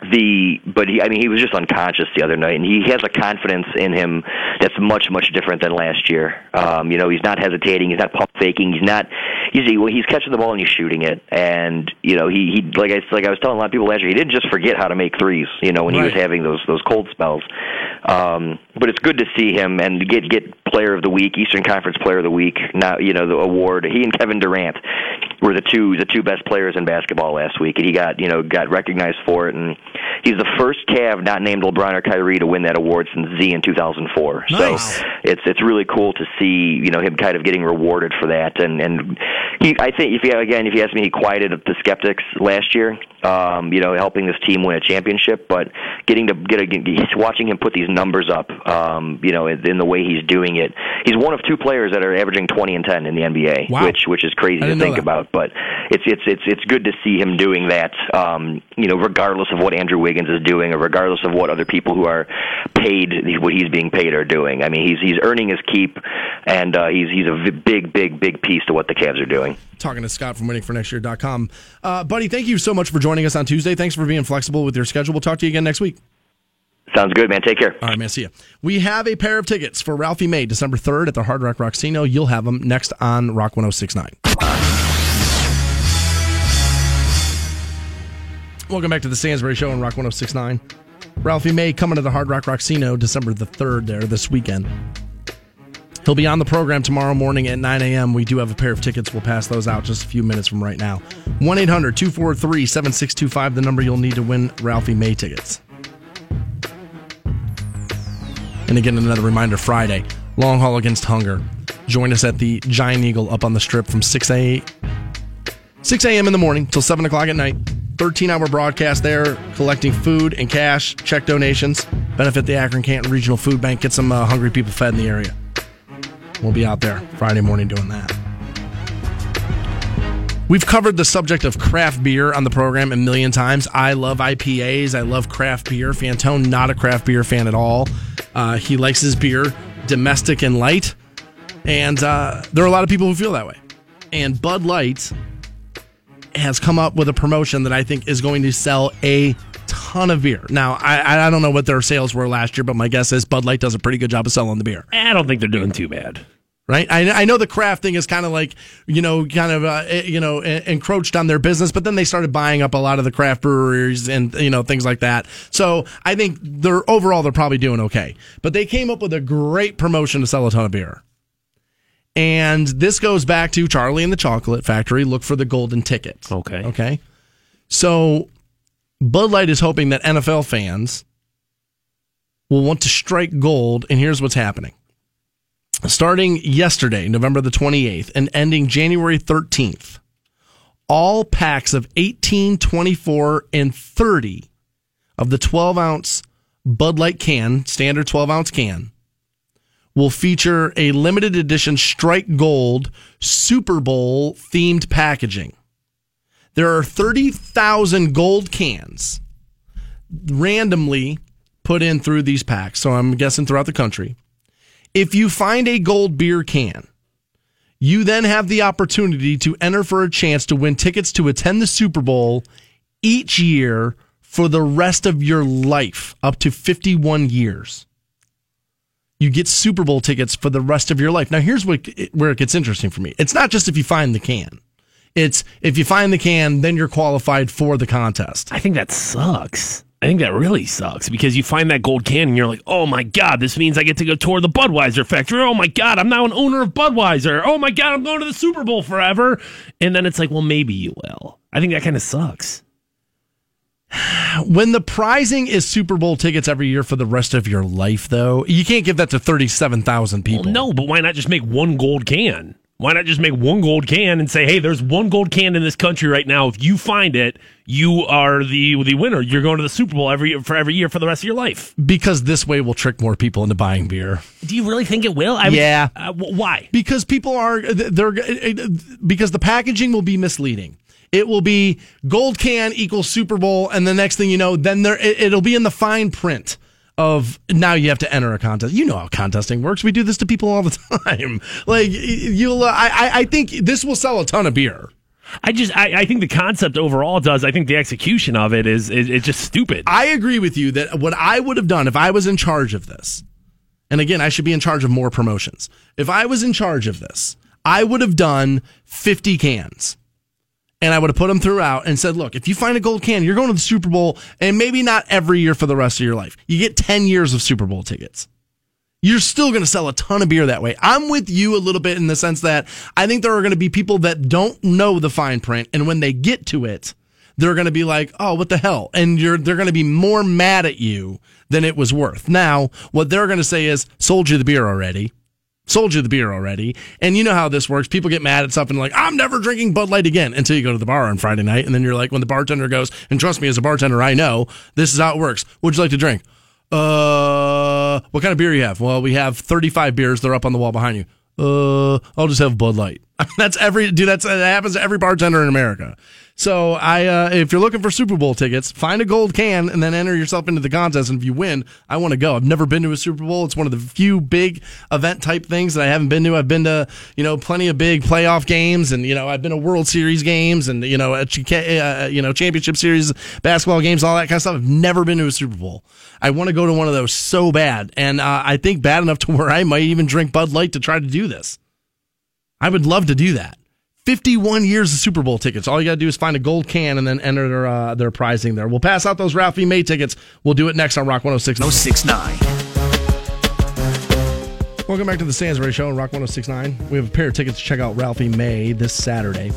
the but he I mean he was just unconscious the other night and he has a confidence in him that's much much different than last year. Um, you know he's not hesitating, he's not pump faking, he's not he's he's catching the ball and he's shooting it and you know he he like I like I was telling a lot of people last year he didn't just forget how to make threes. You know when he was having those those cold spells. Um, but it's good to see him and get get Player of the Week, Eastern Conference Player of the Week. Now you know the award. He and Kevin Durant were the two the two best players in basketball last week, and he got you know got recognized for it. And he's the first Cav not named LeBron or Kyrie to win that award since Z in 2004. Nice. So it's it's really cool to see you know him kind of getting rewarded for that. And and he I think if you again if you ask me, he quieted the skeptics last year. Um, you know, helping this team win a championship, but getting to get a, watching him put these numbers up. Um, you know, in, in the way he's doing it, he's one of two players that are averaging 20 and 10 in the NBA, Wow. which which is crazy to think about. But it's it's it's it's good to see him doing that. Um, you know, regardless of what Andrew Wiggins is doing, or regardless of what other people who are paid what he's being paid are doing. I mean, he's he's earning his keep, and uh, he's he's a v- big big big piece to what the Cavs are doing. Talking to Scott from waitingfornextyear.com. Uh, buddy, thank you so much for joining us on Tuesday. Thanks for being flexible with your schedule. We'll talk to you again next week. Sounds good, man. Take care. All right, man. See ya. We have a pair of tickets for Ralphie May, December 3rd at the Hard Rock Rocksino. You'll have them next on Rock 1069. Welcome back to the Stansbury Show on Rock 1069. Ralphie May coming to the Hard Rock Rocksino December the 3rd there this weekend. He'll be on the program tomorrow morning at 9 a.m. We do have a pair of tickets. We'll pass those out just a few minutes from right now. 1 800 243 7625, the number you'll need to win Ralphie May tickets. And again, another reminder Friday, long haul against hunger. Join us at the Giant Eagle up on the strip from 6 a 6 a.m. in the morning till 7 o'clock at night. 13 hour broadcast there, collecting food and cash, check donations, benefit the Akron Canton Regional Food Bank, get some uh, hungry people fed in the area. We'll be out there Friday morning doing that. We've covered the subject of craft beer on the program a million times. I love IPAs. I love craft beer. Fantone, not a craft beer fan at all. Uh, he likes his beer domestic and light. And uh, there are a lot of people who feel that way. And Bud Light has come up with a promotion that I think is going to sell a ton of beer. Now, I, I don't know what their sales were last year, but my guess is Bud Light does a pretty good job of selling the beer I don't think they're doing too bad. right? I, I know the craft thing is kind of like you know, kind of uh, eh, you know, encroached on their business, but then they started buying up a lot of the craft breweries and you know things like that. So I think they're overall they're probably doing okay. But they came up with a great promotion to sell a ton of beer. And this goes back to Charlie and the Chocolate Factory. Look for the golden ticket. Okay. Okay. So Bud Light is hoping that NFL fans will want to strike gold. And here's what's happening. Starting yesterday, November the 28th, and ending January 13th, all packs of 18, 24, and 30 of the 12 ounce Bud Light can, standard 12 ounce can, will feature a limited edition Strike Gold Super Bowl themed packaging. There are 30,000 gold cans randomly put in through these packs. So I'm guessing throughout the country. If you find a gold beer can, you then have the opportunity to enter for a chance to win tickets to attend the Super Bowl each year for the rest of your life, up to 51 years. You get Super Bowl tickets for the rest of your life. Now, here's what, where it gets interesting for me. It's not just if you find the can. It's if you find the can, then you're qualified for the contest. I think that sucks. I think that really sucks because you find that gold can and you're like, oh my God, this means I get to go tour the Budweiser factory. Oh my God, I'm now an owner of Budweiser. Oh my God, I'm going to the Super Bowl forever. And then it's like, well, maybe you will. I think that kind of sucks. When the prizing is Super Bowl tickets every year for the rest of your life, though, you can't give that to 37,000 people. Well, no, but why not just make one gold can? Why not just make one gold can and say, "Hey, there's one gold can in this country right now. If you find it, you are the the winner. You're going to the Super Bowl every for every year for the rest of your life." Because this way will trick more people into buying beer. Do you really think it will? I Yeah. uh, why? Because people are they're because the packaging will be misleading. It will be gold can equals Super Bowl, and the next thing you know, then there it, it'll be in the fine print of now you have to enter a contest. You know how contesting works. We do this to people all the time. Like you'll, uh, I, I- think this will sell a ton of beer. I just I, I think the concept overall does. I think the execution of it is is it's just stupid. I agree with you that what I would have done if I was in charge of this, and again, I should be in charge of more promotions. If I was in charge of this, I would have done 50 cans. And I would have put them throughout and said, look, if you find a gold can, you're going to the Super Bowl and maybe not every year for the rest of your life. You get 10 years of Super Bowl tickets. You're still going to sell a ton of beer that way. I'm with you a little bit in the sense that I think there are going to be people that don't know the fine print. And when they get to it, they're going to be like, "Oh, what the hell?" And you're they're going to be more mad at you than it was worth. Now, what they're going to say is, "Sold you the beer already." Sold you the beer already. And you know how this works. People get mad at something like, I'm never drinking Bud Light again until you go to the bar on Friday night. And then you're like, when the bartender goes, and trust me, as a bartender, I know this is how it works. What'd you like to drink? Uh, what kind of beer you have? Well, we have 35 beers. They're up on the wall behind you. Uh, I'll just have Bud Light. that's every dude. That's that happens to every bartender in America. So I, uh, if you're looking for Super Bowl tickets, find a gold can and then enter yourself into the contest. And if you win, I want to go. I've never been to a Super Bowl. It's one of the few big event type things that I haven't been to. I've been to you know plenty of big playoff games, and you know I've been to World Series games, and you know a, uh, you know championship series basketball games, all that kind of stuff. I've never been to a Super Bowl. I want to go to one of those so bad, and uh, I think bad enough to where I might even drink Bud Light to try to do this. I would love to do that. 51 years of Super Bowl tickets. All you got to do is find a gold can and then enter their uh, their prizing there. We'll pass out those Ralphie May tickets. We'll do it next on Rock 106. 1069. Welcome back to the Stansbury Show on Rock 1069. We have a pair of tickets to check out Ralphie May this Saturday.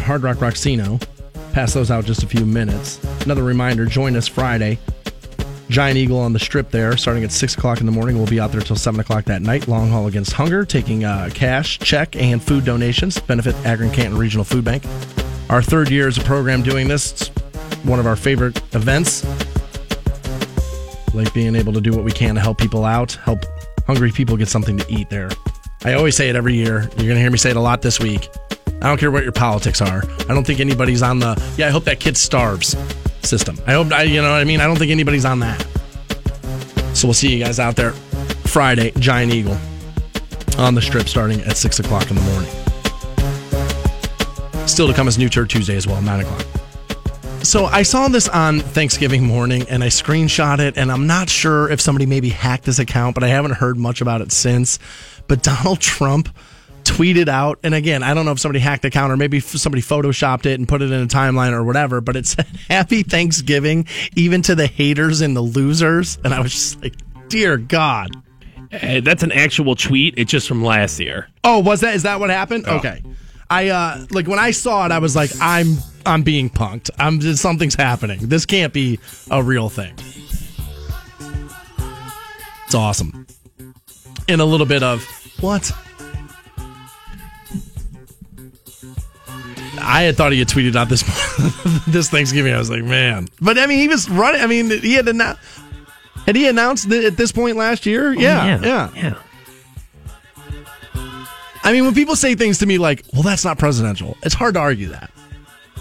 Hard Rock Rocksino. Pass those out just a few minutes. Another reminder join us Friday. Giant Eagle on the strip there, starting at 6 o'clock in the morning. We'll be out there until 7 o'clock that night. Long haul against hunger, taking uh, cash, check, and food donations. Benefit Akron Canton Regional Food Bank. Our third year as a program doing this. It's one of our favorite events. Like being able to do what we can to help people out, help hungry people get something to eat there. I always say it every year. You're going to hear me say it a lot this week. I don't care what your politics are. I don't think anybody's on the, yeah, I hope that kid starves system. I hope, I, you know what I mean? I don't think anybody's on that. So we'll see you guys out there Friday, Giant Eagle on the strip starting at 6 o'clock in the morning. Still to come is New Tour Tuesday as well, 9 o'clock. So I saw this on Thanksgiving morning and I screenshot it, and I'm not sure if somebody maybe hacked this account, but I haven't heard much about it since. But Donald Trump tweeted out, and again, I don't know if somebody hacked the account or maybe somebody photoshopped it and put it in a timeline or whatever, but it said Happy Thanksgiving, even to the haters and the losers. And I was just like, Dear God. Uh, that's an actual tweet. It's just from last year. Oh, was that is that what happened? Okay. I uh like when I saw it, I was like, I'm I'm being punked. I'm just, something's happening. This can't be a real thing. It's awesome. And a little bit of what? I had thought he had tweeted out this this Thanksgiving. I was like, man. But I mean, he was running. I mean, he had announced. Had he announced it at this point last year? yeah, yeah. yeah. I mean, when people say things to me like, "Well, that's not presidential," it's hard to argue that,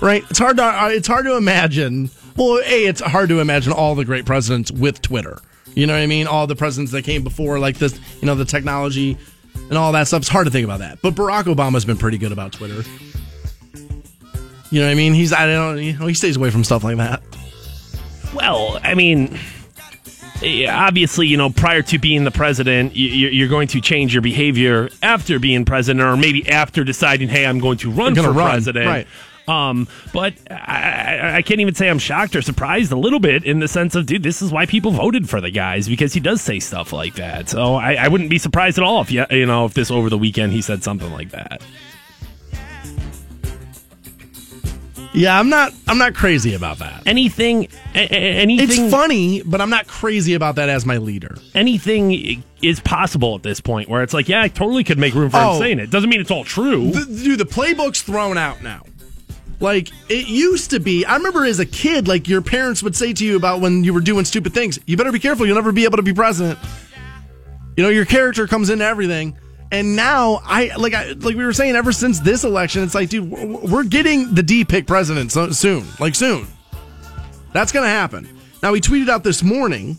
right? It's hard to uh, it's hard to imagine. Well, a it's hard to imagine all the great presidents with Twitter. You know what I mean? All the presidents that came before, like this, you know, the technology and all that stuff. It's hard to think about that. But Barack Obama's been pretty good about Twitter. You know what I mean? He's I don't you know he stays away from stuff like that. Well, I mean, obviously, you know, prior to being the president, you're going to change your behavior after being president, or maybe after deciding, hey, I'm going to run for run, president. right. Um, but I, I- I can't even say I'm shocked or surprised a little bit in the sense of, dude, this is why people voted for the guys because he does say stuff like that. So I, I wouldn't be surprised at all if you, you know if this over the weekend he said something like that. Yeah, I'm not. I'm not crazy about that. Anything, a- a- anything, It's funny, but I'm not crazy about that as my leader. anything is possible at this point. Where it's like, yeah, I totally could make room for Oh. him saying it. Doesn't mean it's all true. The, dude, the playbook's thrown out now. Like it used to be. I remember as a kid, like your parents would say to you about when you were doing stupid things. You better be careful. You'll never be able to be president. You know, your character comes into everything. And now, I like I like we were saying ever since this election, it's like, dude, we're, getting the D pick president so, soon, like soon. That's gonna happen. Now he tweeted out this morning,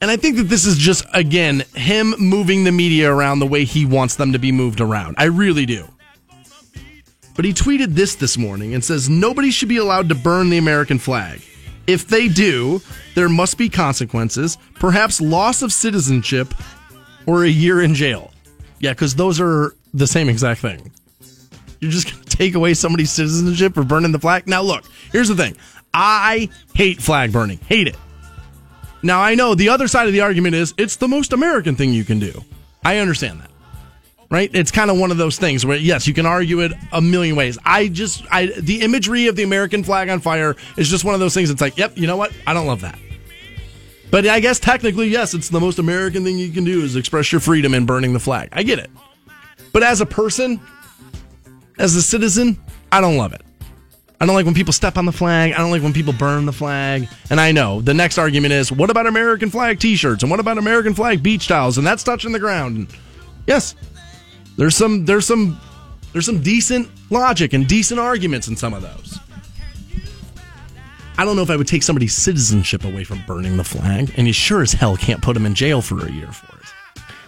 and I think that this is just again him moving the media around the way he wants them to be moved around. I really do. But he tweeted this this morning and says nobody should be allowed to burn the American flag. If they do, there must be consequences, perhaps loss of citizenship or a year in jail. Yeah, because those are the same exact thing. You're just going to take away somebody's citizenship for burning the flag? Now, look, here's the thing I hate flag burning, hate it. Now, I know the other side of the argument is it's the most American thing you can do. I understand that. Right? It's kind of one of those things where yes, you can argue it a million ways. I just I the imagery of the American flag on fire is just one of those things it's like, yep, you know what? I don't love that. But I guess technically yes, it's the most American thing you can do is express your freedom in burning the flag. I get it. But as a person, as a citizen, I don't love it. I don't like when people step on the flag. I don't like when people burn the flag. And I know the next argument is what about American flag t shirts? And what about American flag beach towels? And that's touching the ground. And yes, there's some there's some there's some decent logic and decent arguments in some of those. I don't know if I would take somebody's citizenship away from burning the flag, and you sure as hell can't put them in jail for a year for it.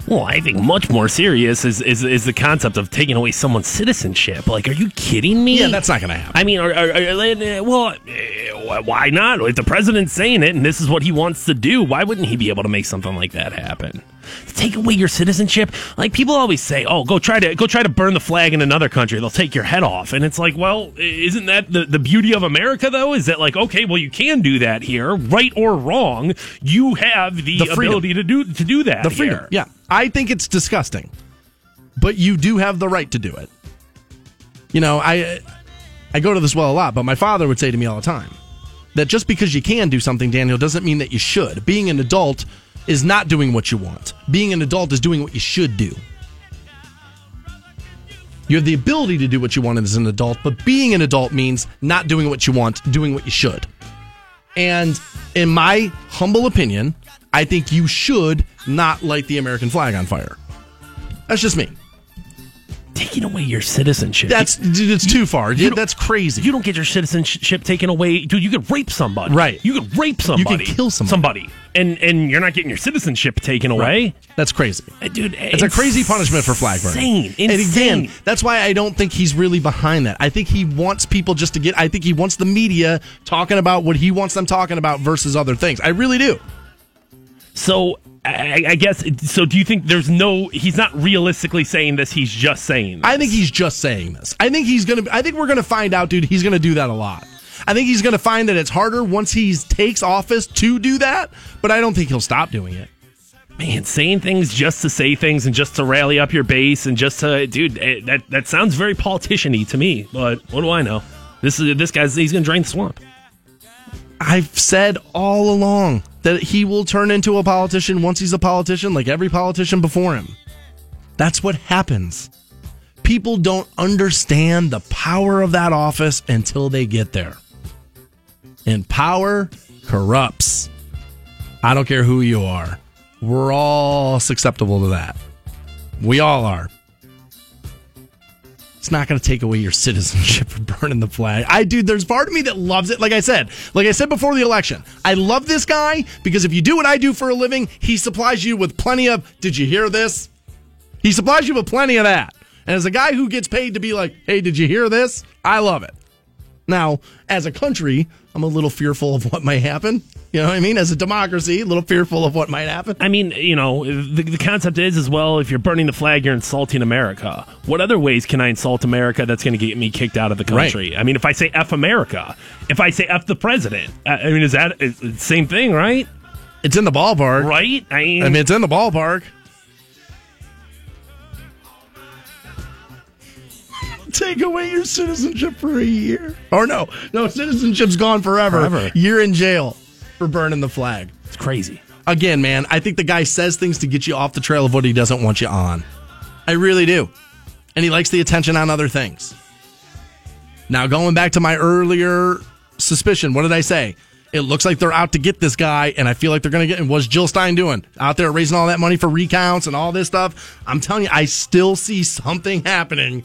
Well, I think much more serious is, is is the concept of taking away someone's citizenship. Like, are you kidding me? Yeah, that's not going to happen. I mean, are, are, are, well, eh, why not? If the president's saying it and this is what he wants to do, why wouldn't he be able to make something like that happen? Take away your citizenship, like people always say, "Oh, go try to go try to burn the flag in another country; they'll take your head off." And it's like, well, isn't that the, the beauty of America, though? Is that like, okay, well, you can do that here, right or wrong, you have the, The ability to do to do that. the freedom. here. Yeah, I think it's disgusting, but you do have the right to do it. You know, I I go to this well a lot, but my father would say to me all the time that just because you can do something, Daniel, doesn't mean that you should. Being an adult is not doing what you want. Being an adult is doing what you should do. You have the ability to do what you want as an adult, but being an adult means not doing what you want, doing what you should. And in my humble opinion, I think you should not light the American flag on fire. That's just me. Taking away your citizenship. That's dude, it's too far. you That's crazy. You don't get your citizenship taken away, dude. You could rape somebody, Right. You could rape somebody, You could kill somebody. and and you're not getting your citizenship taken away, That's crazy. Uh, dude. It's a crazy punishment for flag burning. Insane, And insane. again, that's why I don't think he's really behind that. I think he wants people just to get. I think he wants the media talking about what he wants them talking about versus other things. I really do. So I, I guess. So do you think there's no? He's not realistically saying this. He's just saying. I think he's just saying this. I think he's gonna. I think we're gonna find out, dude. He's gonna do that a lot. I think he's gonna find that it's harder once he takes office to do that. But I don't think he'll stop doing it. man, saying things just to say things and just to rally up your base and just to, dude, eh, that that sounds very politician-y to me. But what do I know? This is this guy's. He's gonna drain the swamp. I've said all along that he will turn into a politician once he's a politician, like every politician before him. That's what happens. People don't understand the power of that office until they get there. And power corrupts. I don't care who you are. We're all susceptible to that. We all are. It's not going to take away your citizenship for burning the flag. I dude, there's part of me that loves it. Like I said, like I said before the election, I love this guy because if you do what I do for a living, he supplies you with plenty of. Did you hear this? He supplies you with plenty of that. And as a guy who gets paid to be like, hey, did you hear this? I love it. Now, as a country, I'm a little fearful of what might happen. You know what I mean? As a democracy, a little fearful of what might happen. I mean, you know, the, the concept is as well. If you're burning the flag, you're insulting America. What other ways can I insult America that's going to get me kicked out of the country? I mean, if I say "f America," if I say "f the president," I mean, is that is same thing, right? It's in the ballpark. Right? I mean, I mean, it's in the ballpark. Take away your citizenship for a year. Or no, no, citizenship's gone forever. Forever. You're in jail for burning the flag. It's crazy. Again, man, I think the guy says things to get you off the trail of what he doesn't want you on. I really do. And he likes the attention on other things. Now, going back to my earlier suspicion, what did I say? It looks like they're out to get this guy, and I feel like they're going to get. And what's Jill Stein doing out there raising all that money for recounts and all this stuff? I'm telling you, I still see something happening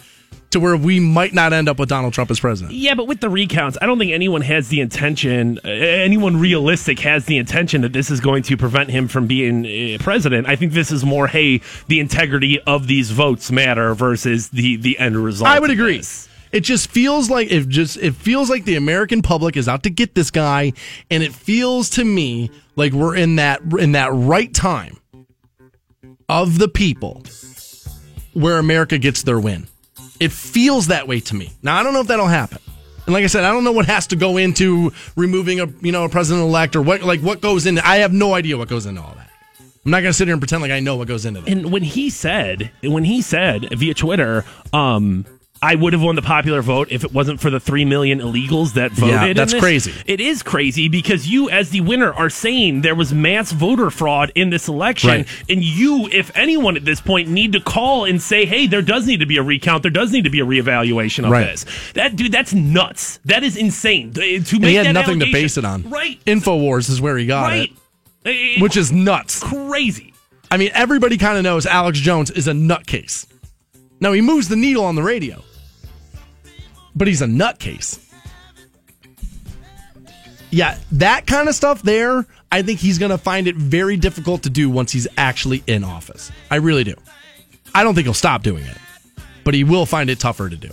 to where we might not end up with Donald Trump as president. Yeah, but with the recounts, I don't think anyone has the intention, anyone realistic has the intention that this is going to prevent him from being uh, president. I think this is more, hey, the integrity of these votes matter versus the the end result. I would agree. this. It just feels like it just it feels like the American public is out to get this guy, and it feels to me like we're in that in that right time of the people where America gets their win. It feels that way to me. Now I don't know if that'll happen. And like I said, I don't know what has to go into removing a you know a president elect or what like what goes into. I have no idea what goes into all that. I'm not gonna sit here and pretend like I know what goes into that. And when he said, when he said via Twitter, um, I would have won the popular vote if it wasn't for the three million illegals that voted. Yeah, that's crazy. It is crazy because you, as the winner, are saying there was mass voter fraud in this election, Right. and you, if anyone at this point, need to call and say, "Hey, there does need to be a recount. There does need to be a reevaluation of Right. this." That dude, that's nuts. That is insane. To make and he had nothing to base it on. Right. Infowars is where he got right. it, Eh, which is nuts. crazy. I mean, everybody kind of knows Alex Jones is a nutcase. Now he moves the needle on the radio, but he's a nutcase. Yeah, that kind of stuff there, I think he's going to find it very difficult to do once he's actually in office. I really do. I don't think he'll stop doing it, but he will find it tougher to do.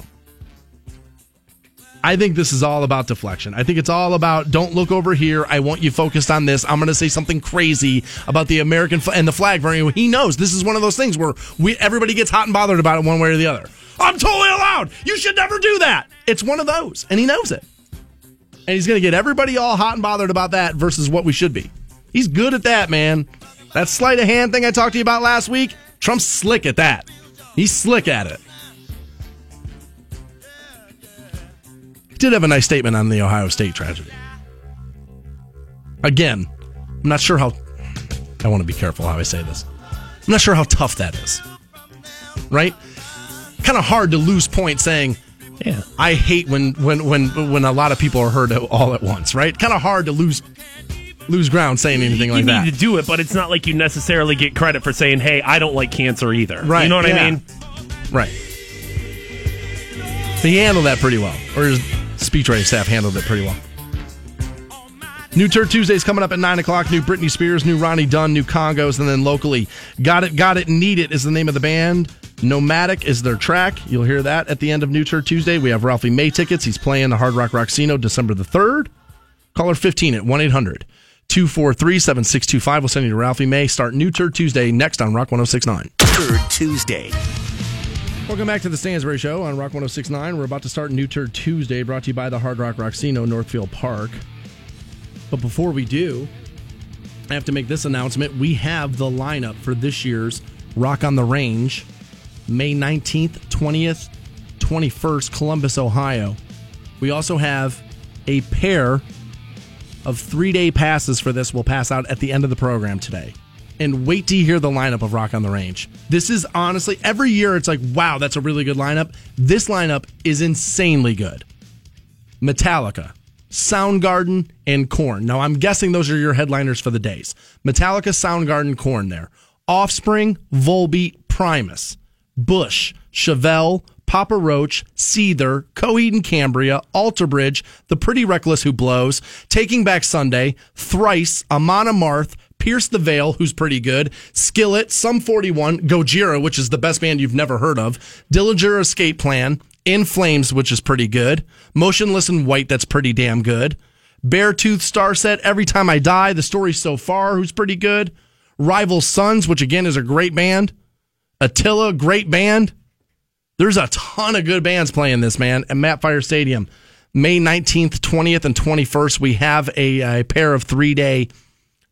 I think this is all about deflection. I think it's all about don't look over here. I want you focused on this. I'm going to say something crazy about the American fl- and the flag. variant. He knows this is one of those things where we everybody gets hot and bothered about it one way or the other. I'm totally allowed. You should never do that. It's one of those, and he knows it. And he's going to get everybody all hot and bothered about that versus what we should be. He's good at that, man. That sleight of hand thing I talked to you about last week, Trump's slick at that. He's slick at it. He did have a nice statement on the Ohio State tragedy. Again, I'm not sure how. I want to be careful how I say this. I'm not sure how tough that is. Right? Kind of hard to lose point saying, Yeah. I hate when when when when a lot of people are hurt all at once, right? Kind of hard to lose lose ground saying anything you like need that. to do it, but it's not like you necessarily get credit for saying, "Hey, I don't like cancer either." Right, You know what yeah. I mean? Right. He handled that pretty well, or his speechwriting staff handled it pretty well. New Turd Tuesday's coming up at 9 o'clock. New Britney Spears, new Ronnie Dunn, new Kongos, and then locally, Got It, Got It, Need It is the name of the band. Nomadic is their track. You'll hear that at the end of New Turd Tuesday. We have Ralphie May tickets. He's playing the Hard Rock Rocksino December the 3rd. Caller 15 at 1 800 243 7625. We'll send you to Ralphie May. Start New Turd Tuesday next on Rock 1069. Third Tuesday. Welcome back to the Stansbury Show on Rock 1069. We're about to start New Turd Tuesday, brought to you by the Hard Rock Rocksino, Northfield Park. But before we do, I have to make this announcement. We have the lineup for this year's Rock on the Range, May 19th, 20th, 21st, Columbus, Ohio. We also have a pair of three day passes for this. We'll pass out at the end of the program today. And wait to hear the lineup of Rock on the Range. This is honestly, every year it's like, wow, that's a really good lineup. This lineup is insanely good. Metallica, Soundgarden, and Korn. Now, I'm guessing those are your headliners for the days. Metallica, Soundgarden, Korn there. Offspring, Volbeat, Primus, Bush, Chevelle, Papa Roach, Seether, Coheed and Cambria, Alter Bridge, The Pretty Reckless Who Blows, Taking Back Sunday, Thrice, Amon Amarth, Pierce the Veil, who's pretty good, Skillet, Sum 41, Gojira, which is the best band you've never heard of, Dillinger Escape Plan, In Flames, which is pretty good, Motionless in White, that's pretty damn good, Beartooth Starset, Every Time I Die, The Story So Far, who's pretty good, Rival Sons, which again is a great band, Attila, great band. There's a ton of good bands playing this, man, at Mapfre Stadium. May 19th, 20th, and 21st, we have a, a pair of three day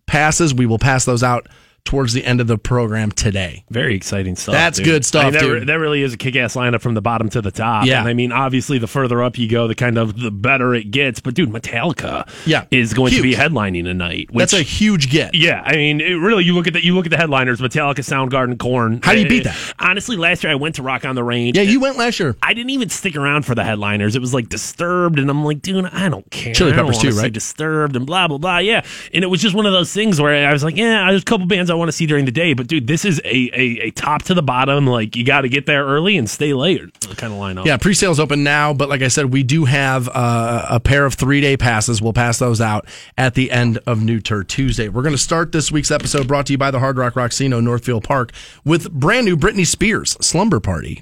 passes. We will pass those out towards the end of the program today. Very exciting stuff. That's dude. good stuff, I mean, that, dude. re- that really is a kick-ass lineup from the bottom to the top. Yeah. And I mean, obviously, the further up you go, the kind of the better it gets. But dude, Metallica, Yeah. is going to be headlining tonight. Which, That's a huge get. yeah, I mean, it really, you look at the you look at the headliners: Metallica, Soundgarden, Korn. How do you eh, beat that? Honestly, last year I went to Rock on the Range. Yeah, you went last year. I didn't even stick around for the headliners. It was like Disturbed, and I'm like, dude, I don't care. Chili Peppers too, right? Disturbed and blah blah blah. Yeah, and it was just one of those things where I was like, yeah, there's a couple bands I want to see during the day, but dude, this is a a, a top to the bottom. Like you got to get there early and stay late kind of lineup. Yeah, pre-sales open now, but like I said, we do have uh, a pair of three-day passes. We'll pass those out at the end of New Turd Tuesday. We're going to start this week's episode brought to you by the Hard Rock Rocksino Northfield Park with brand new Britney Spears Slumber Party.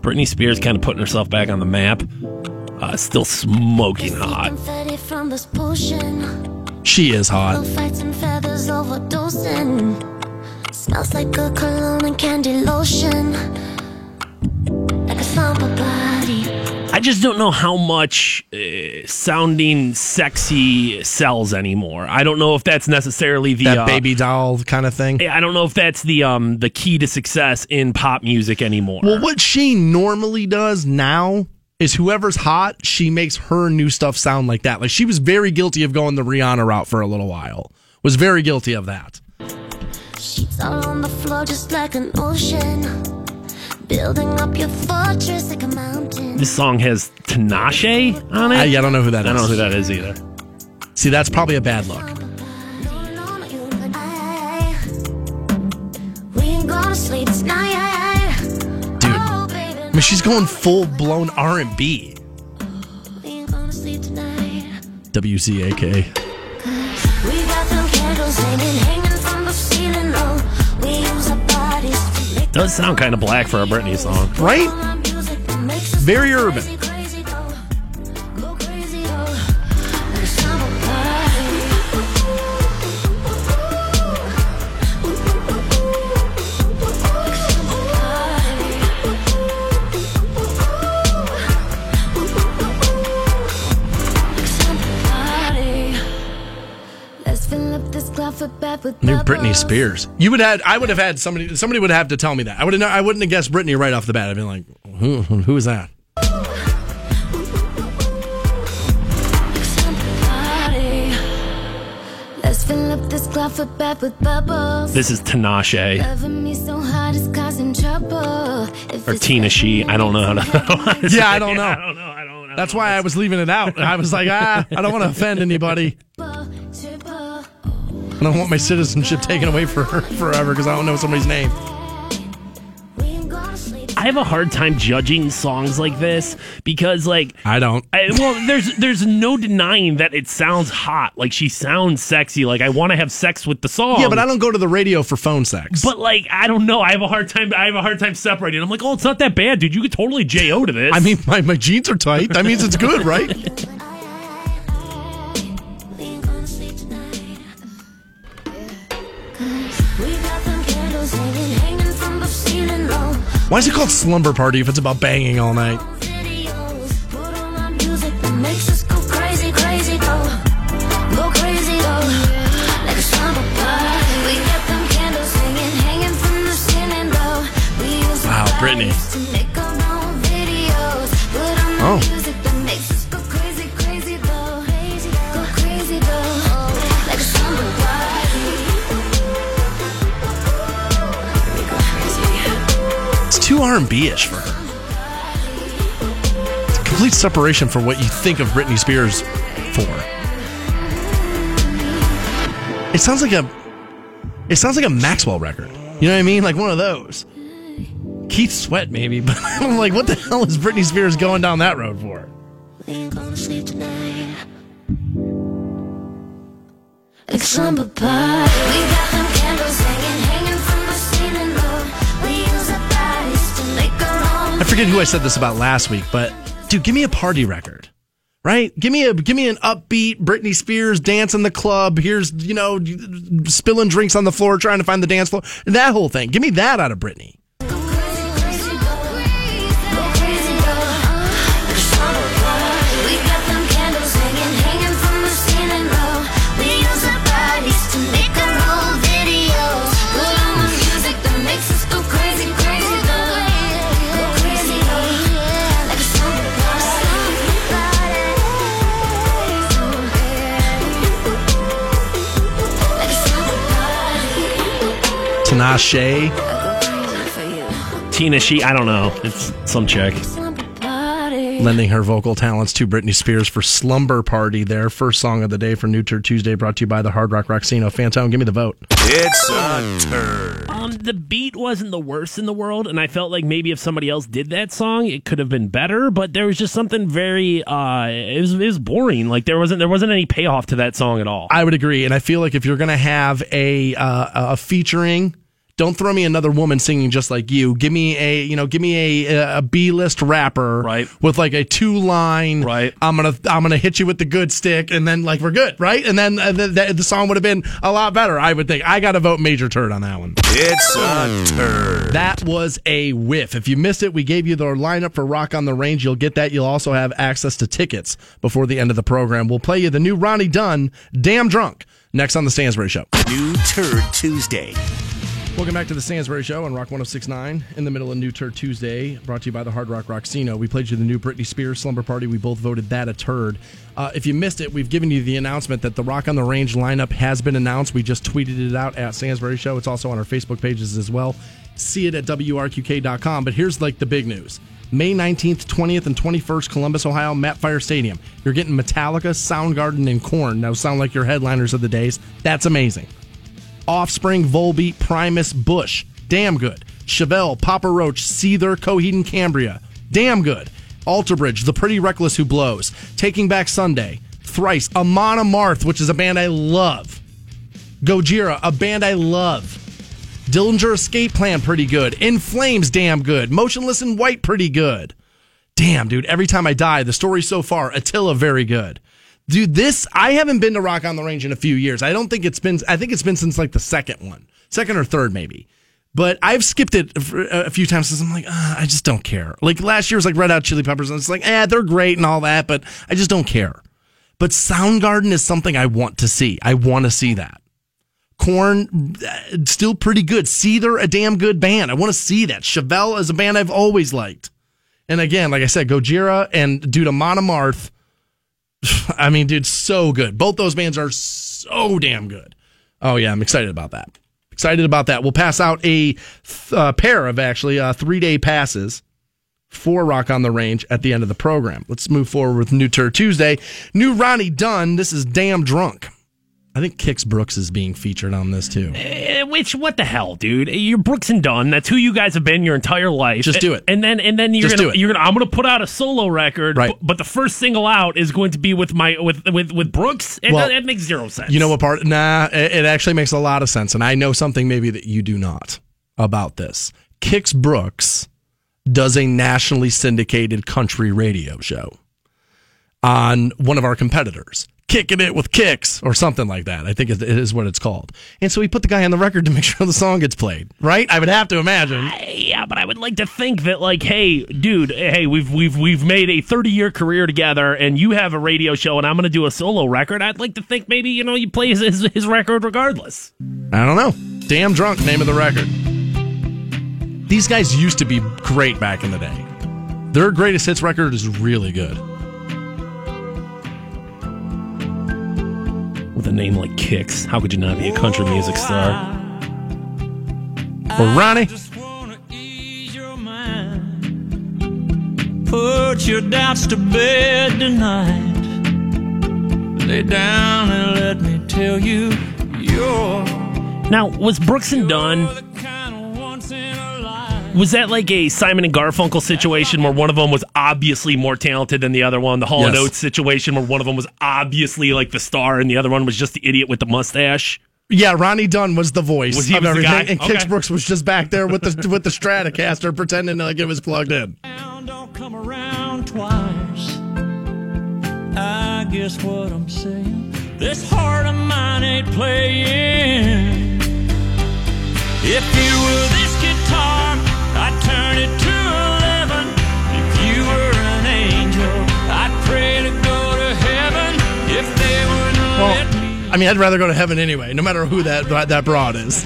Britney Spears kind of putting herself back on the map. Uh, still smoking hot. From this potion. She is hot. Fights and feathers overdosing. Smells like a cologne and candy lotion. Like a slumber body. I just don't know how much uh, sounding sexy sells anymore. I don't know if that's necessarily the That uh, baby doll kind of thing. I don't know if that's the um the key to success in pop music anymore. Well, what she normally does now is whoever's hot, she makes her new stuff sound like that. Like she was very guilty of going the Rihanna route for a little while. Was very guilty of that. Sheets all on the floor just like an ocean. Building up your fortress like a mountain. this song has Tinashe on it. I, I don't know who that is. I don't know who that is either. See, that's probably a bad look. We ain't gonna sleep tonight. She's going full blown R and B. we ain't gonna sleep tonight. WCAK. We got them candles hanging, hanging from the ceiling. We use our bodies to make Does sound kind of black for a Britney song. Right? our music that makes us Very urban. Britney. Spears. You would have. I would have had somebody. Somebody would have to tell me that. I would have. I wouldn't have guessed Britney right off the bat. I'd be like, who? Who is that? Party. Let's fill up this closet back with bubbles. This is Tinashe Loving me so hard it's causing trouble. If or Tina She. I don't know how to. Yeah, I don't know. I don't know. I don't. know. That's why I was leaving it out. I was like, ah, I don't want to offend anybody. I don't want my citizenship taken away for forever because I don't know somebody's name. We ain't gonna sleep. I have a hard time judging songs like this because, like, I don't. I, well, there's there's no denying that it sounds hot. Like she sounds sexy. Like I want to have sex with the song. Yeah, but I don't go to the radio for phone sex. But like I don't know. I have a hard time. I have a hard time separating. I'm like, oh, it's not that bad, dude. You could totally jo to this. I mean, my, my jeans are tight. That means it's good, right? Why is it called slumber party if it's about banging all night? videos. Put crazy. It's R and B ish for her. It's a complete separation from what you think of Britney Spears for. It sounds like a. It sounds like a Maxwell record. You know what I mean? Like one of those. Keith Sweat, maybe, but I'm like, what the hell is Britney Spears going down that road for? Like party. Forget who I said this about last week, but dude, give me a party record. Right? Give me a give me an upbeat Britney Spears dance in the club. Here's, you know, spilling drinks on the floor trying to find the dance floor. That whole thing. Give me that out of Britney. Tinashe. Tina She, I don't know. It's some chick. lending her vocal talents to Britney Spears for Slumber Party, their first song of the day for New Turd Tuesday, brought to you by the Hard Rock Rocksino. Fantone, give me the vote. It's a turd. Um, the beat wasn't the worst in the world, and I felt like maybe if somebody else did that song, it could have been better. But there was just something very, uh, it was, it was boring. Like there wasn't there wasn't any payoff to that song at all. I would agree, and I feel like if you're going to have a uh, a featuring, don't throw me another woman singing just like you. Give me a you know, give me a a B list rapper, Right. With like a two line, Right. I'm gonna I'm gonna hit you with the good stick, and then like we're good, right? And then uh, the, the, the song would have been a lot better. I would think. I got to vote major turd on that one. It's a turd. That was a whiff. If you missed it, we gave you the lineup for Rock on the Range. You'll get that. You'll also have access to tickets before the end of the program. We'll play you the new Ronnie Dunn, Damn Drunk, next on The Stansbury Show. New Turd Tuesday. Welcome back to The Stansbury Show on Rock 1069 in the middle of New Turd Tuesday, brought to you by the Hard Rock Rocksino. We played you the new Britney Spears Slumber Party. We both voted that a turd. Uh, if you missed it, we've given you the announcement that the Rock on the Range lineup has been announced. We just tweeted it out at Stansbury Show. It's also on our Facebook pages as well. See it at WRQK.com. But here's like the big news. May 19th, 20th, and 21st, Columbus, Ohio, Mapfre Stadium. You're getting Metallica, Soundgarden, and Korn. Now sound like your headliners of the days. That's amazing. Offspring, Volbeat, Primus, Bush. Damn good. Chevelle, Papa Roach, Seether, Coheed and Cambria. Damn good. Alter Bridge, The Pretty Reckless Who Blows. Taking Back Sunday. Thrice. Amon Amarth, which is a band I love. Gojira, a band I love. Dillinger Escape Plan, pretty good. In Flames, damn good. Motionless in White, pretty good. Damn, dude, every time I die, the story so far, Attila, very good. Dude, this, I haven't been to Rock on the Range in a few years. I don't think it's been, I think it's been since like the second one, second or third maybe. But I've skipped it a few times because I'm like, ah, I just don't care. Like last year was like Red Hot Chili Peppers, and it's like, eh, they're great and all that, but I just don't care. But Soundgarden is something I want to see. I want to see that. Korn, still pretty good. Seether, a damn good band. I want to see that. Chevelle is a band I've always liked. And again, like I said, Gojira and dude Amon Amarth. I mean, dude, so good. Both those bands are so damn good. Oh yeah, I'm excited about that. Excited about that. We'll pass out a uh, pair of actually uh, three day passes for Rock on the Range at the end of the program. Let's move forward with New Turd Tuesday. New Ronnie Dunn. This is Damn Drunk. I think Kix Brooks is being featured on this too. Eh, Which what the hell, dude? You're Brooks and Dunn. That's who you guys have been your entire life. Just do it. And then and then you're Just gonna do it. you're gonna I'm gonna put out a solo record. Right. But, the first single out is going to be with my with with with Brooks. It, Well, that makes zero sense. You know what part? Nah, it, it actually makes a lot of sense. And I know something maybe that you do not about this. Kix Brooks does a nationally syndicated country radio show on one of our competitors. Kicking it with Kix or something like that. I think it is what it's called. And so he put the guy on the record to make sure the song gets played, right? I would have to imagine. Yeah, but I would like to think that, like, hey, dude, hey, we've we've we've made a thirty year career together, and you have a radio show, and I'm going to do a solo record. I'd like to think maybe you know you play his, his record regardless. I don't know. Damn drunk, name of the record. These guys used to be great back in the day. Their greatest hits record is really good. With a name like Kix, how could you not be a country music star? Or Ronnie. Just wanna ease your mind. Put your doubts to bed tonight. Lay down and let me tell you Now, was Brooks and Dunn was that like a Simon and Garfunkel situation where one of them was obviously more talented than the other one? The Hall and Yes. Oates situation where one of them was obviously like the star and the other one was just the idiot with the mustache. Yeah, Ronnie Dunn was the voice Was he- of was the everything, guy? and Kix Brooks was just back there with the with the Stratocaster, pretending like it was plugged in. Don't come around twice. I guess what I'm saying. This heart of mine ain't playing. If you were this guitar, I'd turn it to eleven. If you were an angel, I'd pray to go to heaven. If they wouldn't let me, I mean, I'd rather go to heaven anyway, no matter who that that broad is.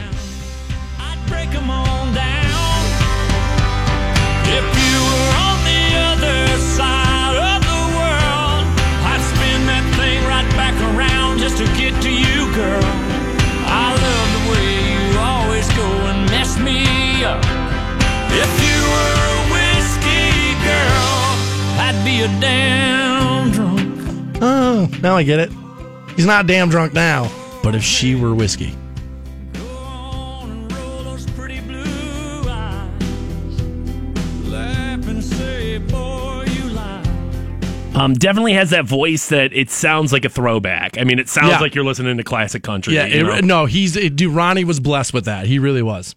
drunk. Oh, now I get it. He's not damn drunk now. But if she were whiskey. Um, definitely has that voice that it sounds like a throwback. I mean, it sounds yeah. like you're listening to classic country. Yeah, it, no, he's it, dude. Ronnie was blessed with that. He really was.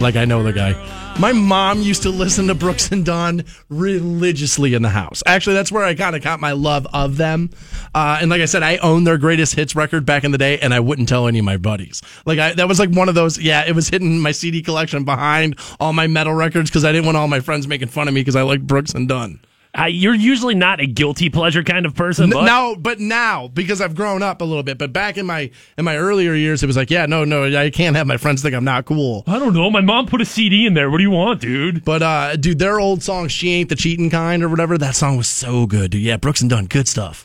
Like I know the guy. My mom used to listen to Brooks and Dunn religiously in the house. Actually, that's where I kind of got my love of them. Uh, and like I said, I owned their greatest hits record back in the day, and I wouldn't tell any of my buddies. Like I, that was like one of those. Yeah, it was hitting my CD collection behind all my metal records because I didn't want all my friends making fun of me because I liked Brooks and Dunn. Uh, you're usually not a guilty pleasure kind of person. But No, but now because I've grown up a little bit. But back in my in my earlier years, it was like, yeah, no, no, I can't have my friends think I'm not cool. I don't know. My mom put a CD in there. What do you want, dude? But uh, dude, their old song "She Ain't the Cheating Kind" or whatever, that song was so good, dude. Yeah, Brooks and Dunn, good stuff.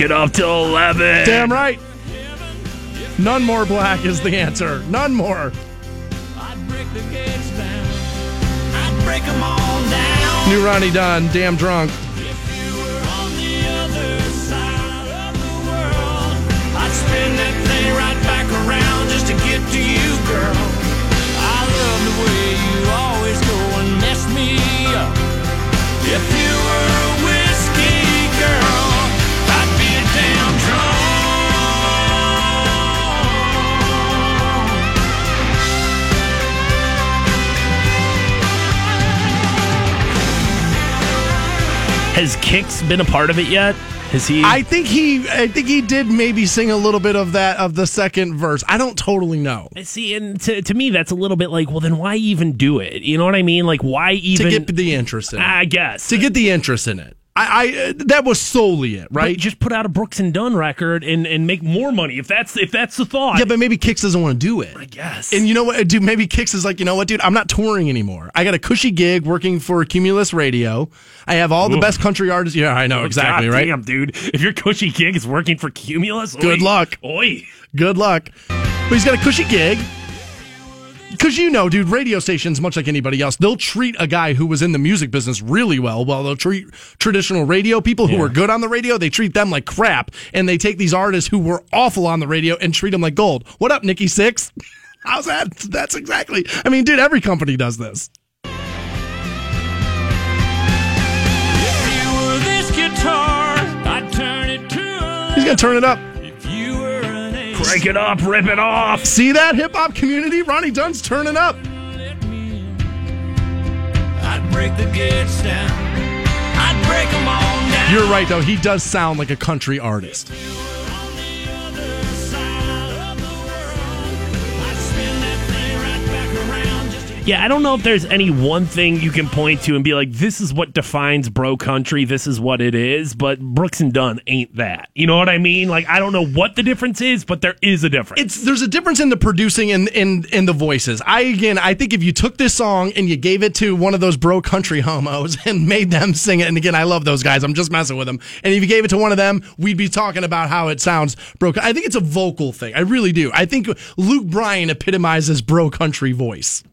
An angel, Crank it up to 11. Damn right. None more black is the answer. None more. I'd break the gates down. I'd break them all down. New Ronnie Dunn, damn drunk. If you Has Kix been a part of it yet? Has he? I think he, I think he did maybe sing a little bit of that of the second verse. I don't totally know. See, and to, to me, that's a little bit like, well, then why even do it? You know what I mean? Like, why even? To get the interest in it. I guess. to get the interest in it. I, I uh, that was solely it, Right, right? just put out a Brooks and Dunn record and, and make more money if that's if that's the thought. Yeah, but maybe Kix doesn't want to do it. I guess. And you know what, dude? Maybe Kix is like, you know what, dude? I'm not touring anymore. I got a cushy gig working for Cumulus Radio. I have all the best country artists. Yeah, I know exactly, God right? Damn, dude. If your cushy gig is working for Cumulus, Good oi, luck. Oi. Good luck. But he's got a cushy gig. Because you know, dude, radio stations, much like anybody else, they'll treat a guy who was in the music business really well. Well, they'll treat traditional radio people who Yeah. are good on the radio, they treat them like crap. And they take these artists who were awful on the radio and treat them like gold. What up, Nikki Sixx? How's that? That's exactly. I mean, dude, every company does this. If you were this guitar, I'd turn it to He's going to turn it up. If you were an angel, Break it up, rip it off. See that hip hop community? Ronnie Dunn's turning up. let me in. I'd break the gates down. I'd break them all down. You're right, though. He does sound like a country artist. Yeah, I don't know if there's any one thing you can point to and be like, this is what defines bro country, this is what it is, but Brooks and Dunn ain't that. You know what I mean? Like, I don't know what the difference is, but there is a difference. it's there's a difference in the producing and in in the voices. I again, I think if you took this song and you gave it to one of those bro country homos and made them sing it, and again, I love those guys. I'm just messing with them. And if you gave it to one of them, we'd be talking about how it sounds bro. I think it's a vocal thing. I really do. I think Luke Bryan epitomizes bro country voice.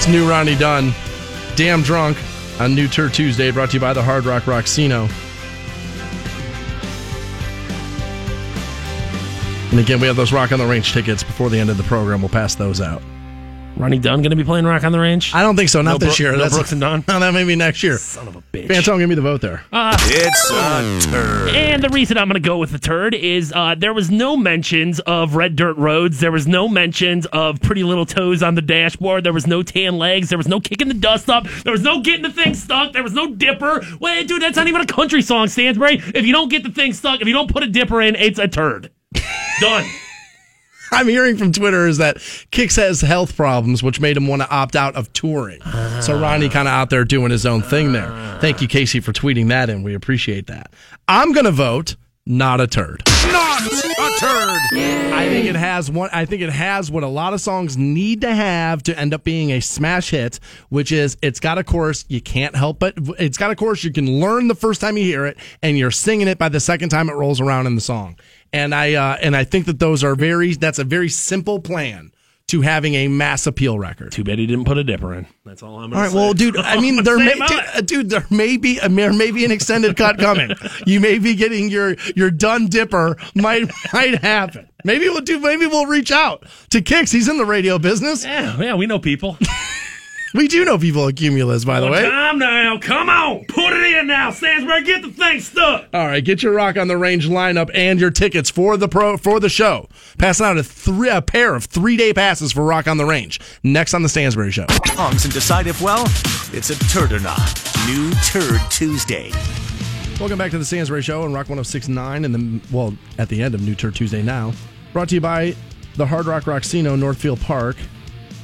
It's new Ronnie Dunn, damn drunk on New Turd Tuesday, brought to you by the Hard Rock Rocksino. And again, we have those Rock on the Range tickets before the end of the program. We'll pass those out. Ronnie Dunn going to be playing Rock on the Range? I don't think so. Not No this Bro- year. no That's Brooks and Dunn? No, that may be next year. Son of a bitch. Fantone, give me the vote there. It's a turd. And the reason I'm going to go with the turd is uh, there was no mentions of red dirt roads. There was no mentions of pretty little toes on the dashboard. There was no tan legs. There was no kicking the dust up. There was no getting the thing stuck. There was no dipper. Wait, dude, that's not even a country song, Stansbury. If you don't get the thing stuck, if you don't put a dipper in, it's a turd. Done. I'm hearing from Twitter is that Kix has health problems, which made him want to opt out of touring. so Ronnie ah. kind of out there doing his own thing there. Ah. Thank you, Casey, for tweeting that in. We appreciate that. I'm going to vote not a turd. Not a turd. I think it has one. I think it has what a lot of songs need to have to end up being a smash hit, which is it's got a chorus you can't help but it's got a chorus you can learn the first time you hear it, and you're singing it by the second time it rolls around in the song. And I uh, and I think that those are very. That's a very simple plan to having a mass appeal record. Too bad he didn't put a dipper in. That's all I'm All right, well, dude. I mean, there may, dude, dude, there may be a, there may be an extended cut coming. You may be getting your your done dipper. Might might happen. Maybe we'll do. Maybe we'll reach out to Kix. He's in the radio business. Yeah, yeah, we know people. We do know people at Cumulus, by the Well, way. time now. Come on. Put it in now. Stansbury, get the thing stuck. All right, get your rock on the range lineup and your tickets for the pro for the show. Passing out a three a pair of three day passes for Rock on the Range next on the Stansbury Show. Songs and decide if, well, it's a turd or not. New Turd Tuesday. Welcome back to the Stansbury Show on Rock 1069 and the well at the end of New Turd Tuesday now. Brought to you by the Hard Rock Rocksino Northfield Park,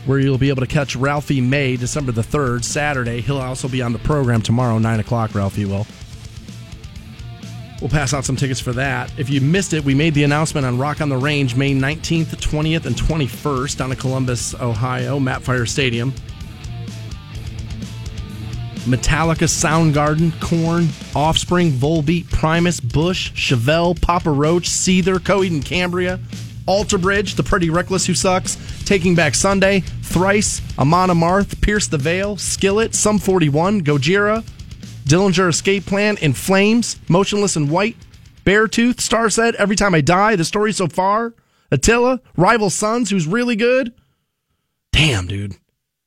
where you'll be able to catch Ralphie May December the third, Saturday. He'll also be on the program tomorrow, nine o'clock. Ralphie will. We'll pass out some tickets for that. If you missed it, we made the announcement on Rock on the Range May 19th, 20th, and 21st down in Columbus, Ohio, Matt Mapfre Stadium. Metallica, Soundgarden, Korn, Offspring, Volbeat, Primus, Bush, Chevelle, Papa Roach, Seether, Coheed and Cambria, Alter Bridge, The Pretty Reckless Who Sucks, Taking Back Sunday, Thrice, Amon Amarth, Pierce the Veil, Skillet, Sum 41, Gojira, Dillinger Escape Plan, In Flames, Motionless in White, Beartooth, Starset, Every Time I Die, The Story So Far, Attila, Rival Sons, who's really good. Damn, dude.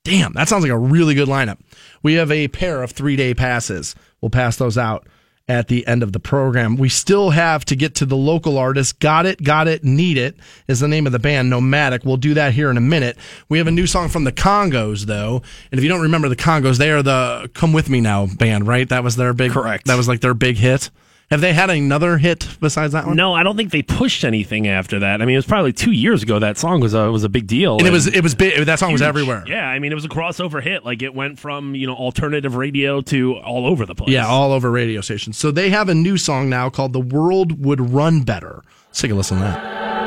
Damn, that sounds like a really good lineup. We have a pair of three day passes. We'll pass those out at the end of the program. We still have to get to the local artist. Got it, got it, need it is the name of the band, Nomadic. We'll do that here in a minute. We have a new song from the Kongos, though. And if you don't remember the Kongos, they are the Come With Me Now band, right? That was their big, Correct. That was like their big hit. Have they had another hit besides that one? No, I don't think they pushed anything after that. I mean, it was probably two years ago that song was a was a big deal. And it was, it was big. That song was everywhere. Yeah, I mean, it was a crossover hit. Like it went from you know alternative radio to all over the place. Yeah, all over radio stations. So they have a new song now called The World Would Run Better. Let's take a listen to that.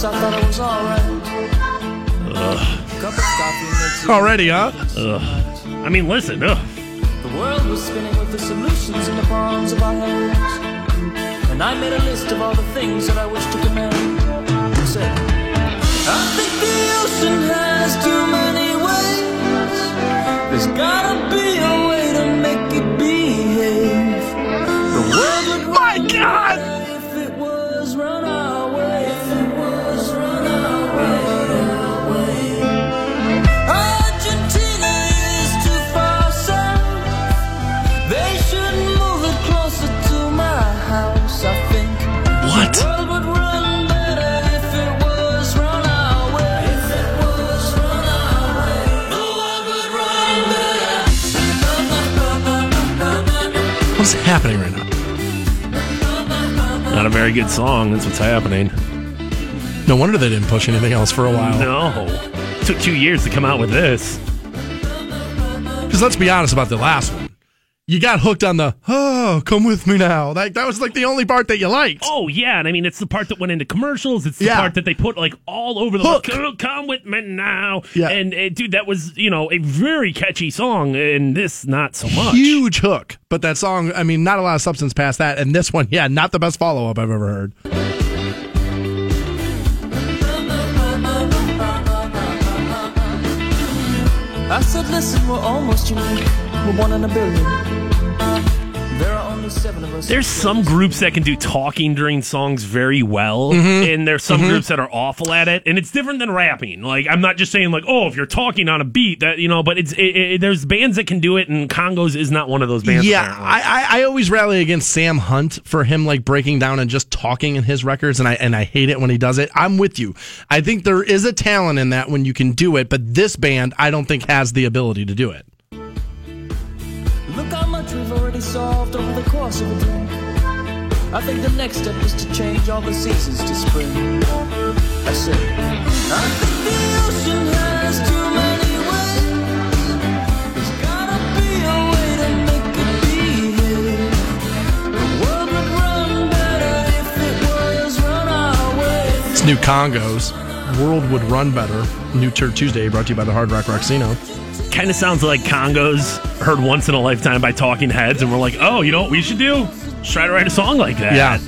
Guess I thought it was alright. Cup of coffee makes it. Already, huh? I mean, listen. Ugh. The world was spinning with the solutions in the palms of our hands. And I made a list of all the things that I wish to commend. I said, I think the ocean has too many ways. There's gotta be a way to make it behave. The world would My God! Happening right now? Not a very good song. That's what's happening. No wonder they didn't push anything else for a while. No, It took two years to come out with this. Because let's be honest about the last one. You got hooked on the oh, come with me now. Like that was like the only part that you liked. Oh yeah, and I mean it's the part that went into commercials. It's the Yeah. part that they put like all over the Hook. Come, come with me now. Yeah. and uh, dude, that was you know a very catchy song, and this not so much. Huge hook. But that song, I mean, not a lot of substance past that. And this one, yeah, not the best follow up I've ever heard. I said, listen, we're almost unique. We're one in a billion. There's some groups that can do talking during songs very well, Mm-hmm. and there's some groups that are awful at it, and it's different than rapping. Like I'm not just saying like, oh, if you're talking on a beat, that you know, but it's it, it, there's bands that can do it, and Kongos is not one of those bands. yeah. I, I, I always rally against Sam Hunt for him like breaking down and just talking in his records, and I and I hate it when he does it. I'm with you. I think there is a talent in that when you can do it, but this band I don't think has the ability to do it. Of a. I think the next step is to change all the seasons to spring. I said, I think the ocean has too many. There's gotta be a way to make it behave. The world would run better if it was run our way. It's new Kongos. World would run better. New Turd Tuesday brought to you by the Hard Rock Rocksino. Kind of sounds like Kongos heard once in a lifetime by Talking Heads, and we're like, oh, you know what we should do? Let's try to write a song like that. Yeah.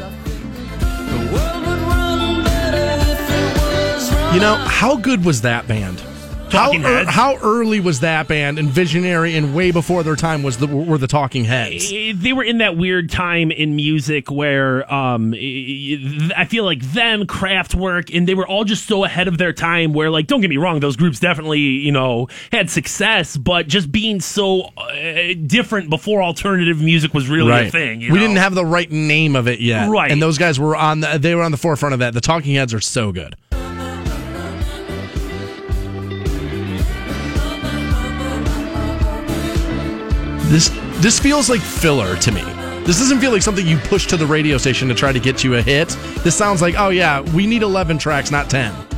You know, how good was that band? How, Talking ear- Heads. how early was that band and visionary and way before their time was the were the Talking Heads? Eh, They were in that weird time in music where um, eh, I feel like them, Kraftwerk, and they were all just so ahead of their time. Where, like, don't get me wrong, those groups definitely, you know, had success, but just being so uh, different before alternative music was really a thing. You we know? didn't have the right name of it yet, Right. And those guys were on the they were on the forefront of that. The Talking Heads are so good. This this feels like filler to me. This doesn't feel like something you push to the radio station to try to get you a hit. This sounds like, oh yeah, we need 11 tracks, not 10.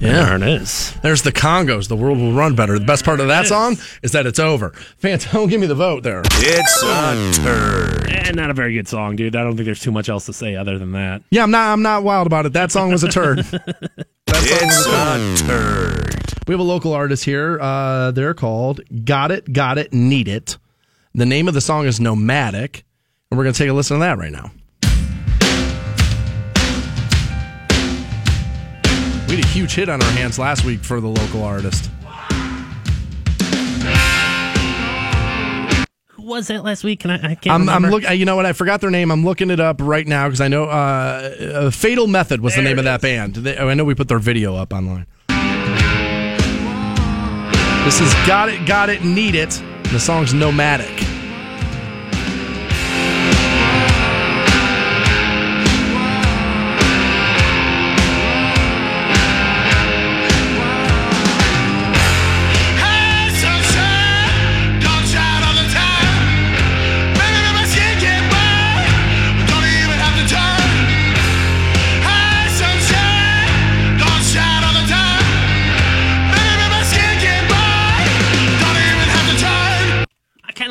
There it is. There's the Kongos. The world will run better. The best part of that song is that it's over. Fantone, don't give me the vote there. It's a turd. And not a very good song, dude. I don't think there's too much else to say other than that. Yeah, I'm not. I'm not wild about it. That song was a turd. That song was It's a turd. a turd. We have a local artist here. Uh, they're called Got It, Got It, Need It. The name of the song is Nomadic, and we're going to take a listen to that right now. We had a huge hit on our hands last week for the local artist. Who was that last week? Can I? I can't I'm, I'm remember. looking. You know what? I forgot their name. I'm looking it up right now because I know uh, uh, Fatal Method was the There name of it that band. They, I know we put their video up online. This is Got It, Got It, Need It. The song's Nomadic.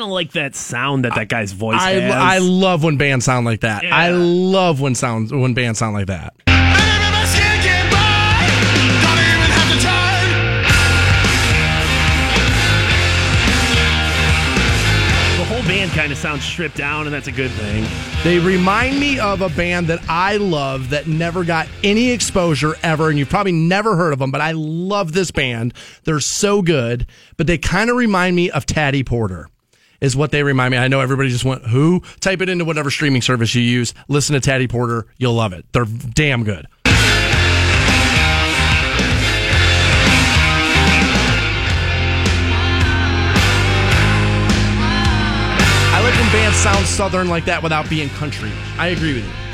I kind of like that sound that that guy's voice I, has. I love when bands sound like that. Yeah. I love when sounds when bands sound like that. the whole band kind of sounds stripped down, and that's a good thing. They remind me of a band that I love that never got any exposure ever, and you've probably never heard of them, but I love this band. They're so good, but they kind of remind me of Taddy Porter. Is what they remind me. I know everybody just went, who? Type it into whatever streaming service you use. Listen to Taddy Porter. You'll love it. They're damn good. I like when bands sound southern like that without being country. I agree with you.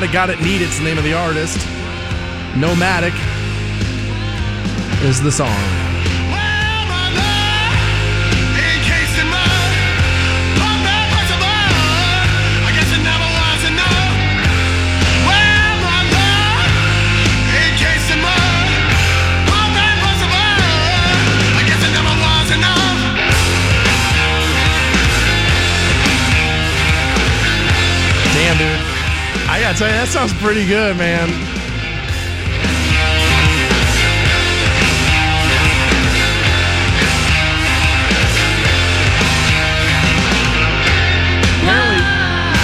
Band. Got it, got it, need it's the name of the artist. Nomadic is the song. Gotta tell you, that sounds pretty good, man. Apparently,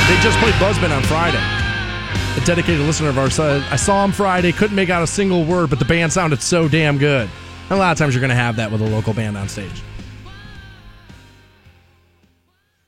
they just played Buzzbin on Friday. A dedicated listener of ours said, I saw him Friday, couldn't make out a single word, but the band sounded so damn good. And a lot of times you're going to have that with a local band on stage.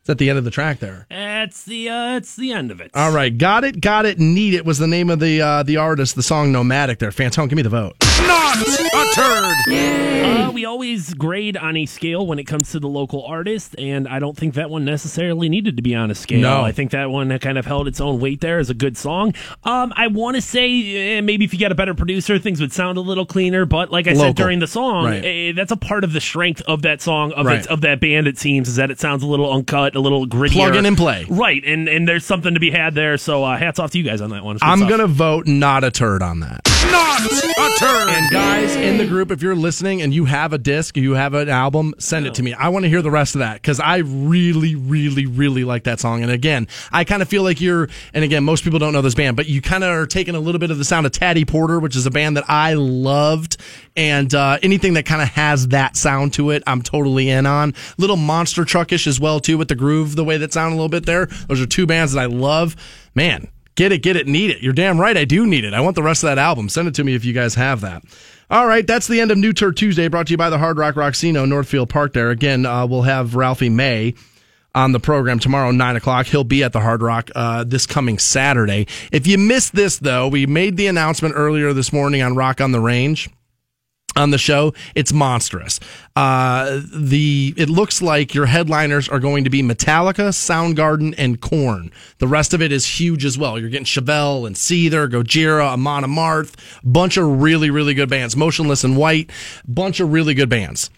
It's at the end of the track there. That's the uh, that's the end of it. All right, got it, got it. Need it was the name of the uh, the artist. The song "Nomadic." There, Fantone, give me the vote. Not a turd. Uh, we always grade on a scale when it comes to the local artist, and I don't think that one necessarily needed to be on a scale. No. I think that one kind of held its own weight there as a good song. Um, I want to say eh, maybe if you got a better producer, things would sound a little cleaner. But like I Local. said during the song, Right. eh, that's a part of the strength of that song of Right. its, of that band. It seems is that it sounds a little uncut, a little grittier. Plug in and play. right? And and there's something to be had there. So uh, hats off to you guys on that one. I'm stuff. gonna vote not a turd on that. Not a turd. And guys in the group, if you're listening and you have a disc, you have an album, send it to me. I want to hear the rest of that because I really, really, really like that song. And again, I kind of feel like you're, and again, most people don't know this band, but you kind of are taking a little bit of the sound of Taddy Porter, which is a band that I loved. And uh, anything that kind of has that sound to it, I'm totally in on. Little monster truckish as well too, with the groove, the way that sound a little bit there. Those are two bands that I love. Man, Get it, get it, need it. You're damn right, I do need it. I want the rest of that album. Send it to me if you guys have that. All right, that's the end of New Turd Tuesday, brought to you by the Hard Rock Rocksino, Northfield Park there. Again, uh, we'll have Ralphie May on the program tomorrow, 9 o'clock. He'll be at the Hard Rock uh, this coming Saturday. If you missed this, though, we made the announcement earlier this morning on Rock on the Range on the show. It's monstrous. Uh, the it looks like your headliners are going to be Metallica, Soundgarden, and Korn. The rest of it is huge as well. You're getting Chevelle and Seether, Gojira, Amon Amarth, bunch of really really good bands. Motionless in White, bunch of really good bands.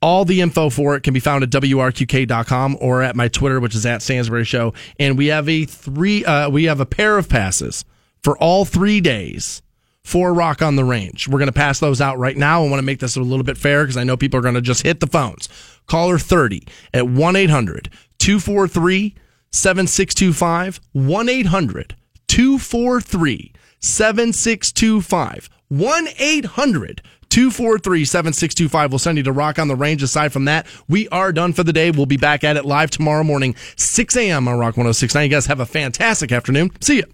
All the info for it can be found at wrqk.com or at my Twitter, which is at Stansbury Show. And we have a three, uh, we have a pair of passes for all three days for Rock on the Range. We're going to pass those out right now. I want to make this a little bit fair because I know people are going to just hit the phones. Caller 30 at 1 800 243 7625. 1 800 243 7625. 1 800 243 7625 will send you to Rock on the Range. Aside from that, we are done for the day. We'll be back at it live tomorrow morning, 6 a.m. on Rock 1069. You guys have a fantastic afternoon. See ya.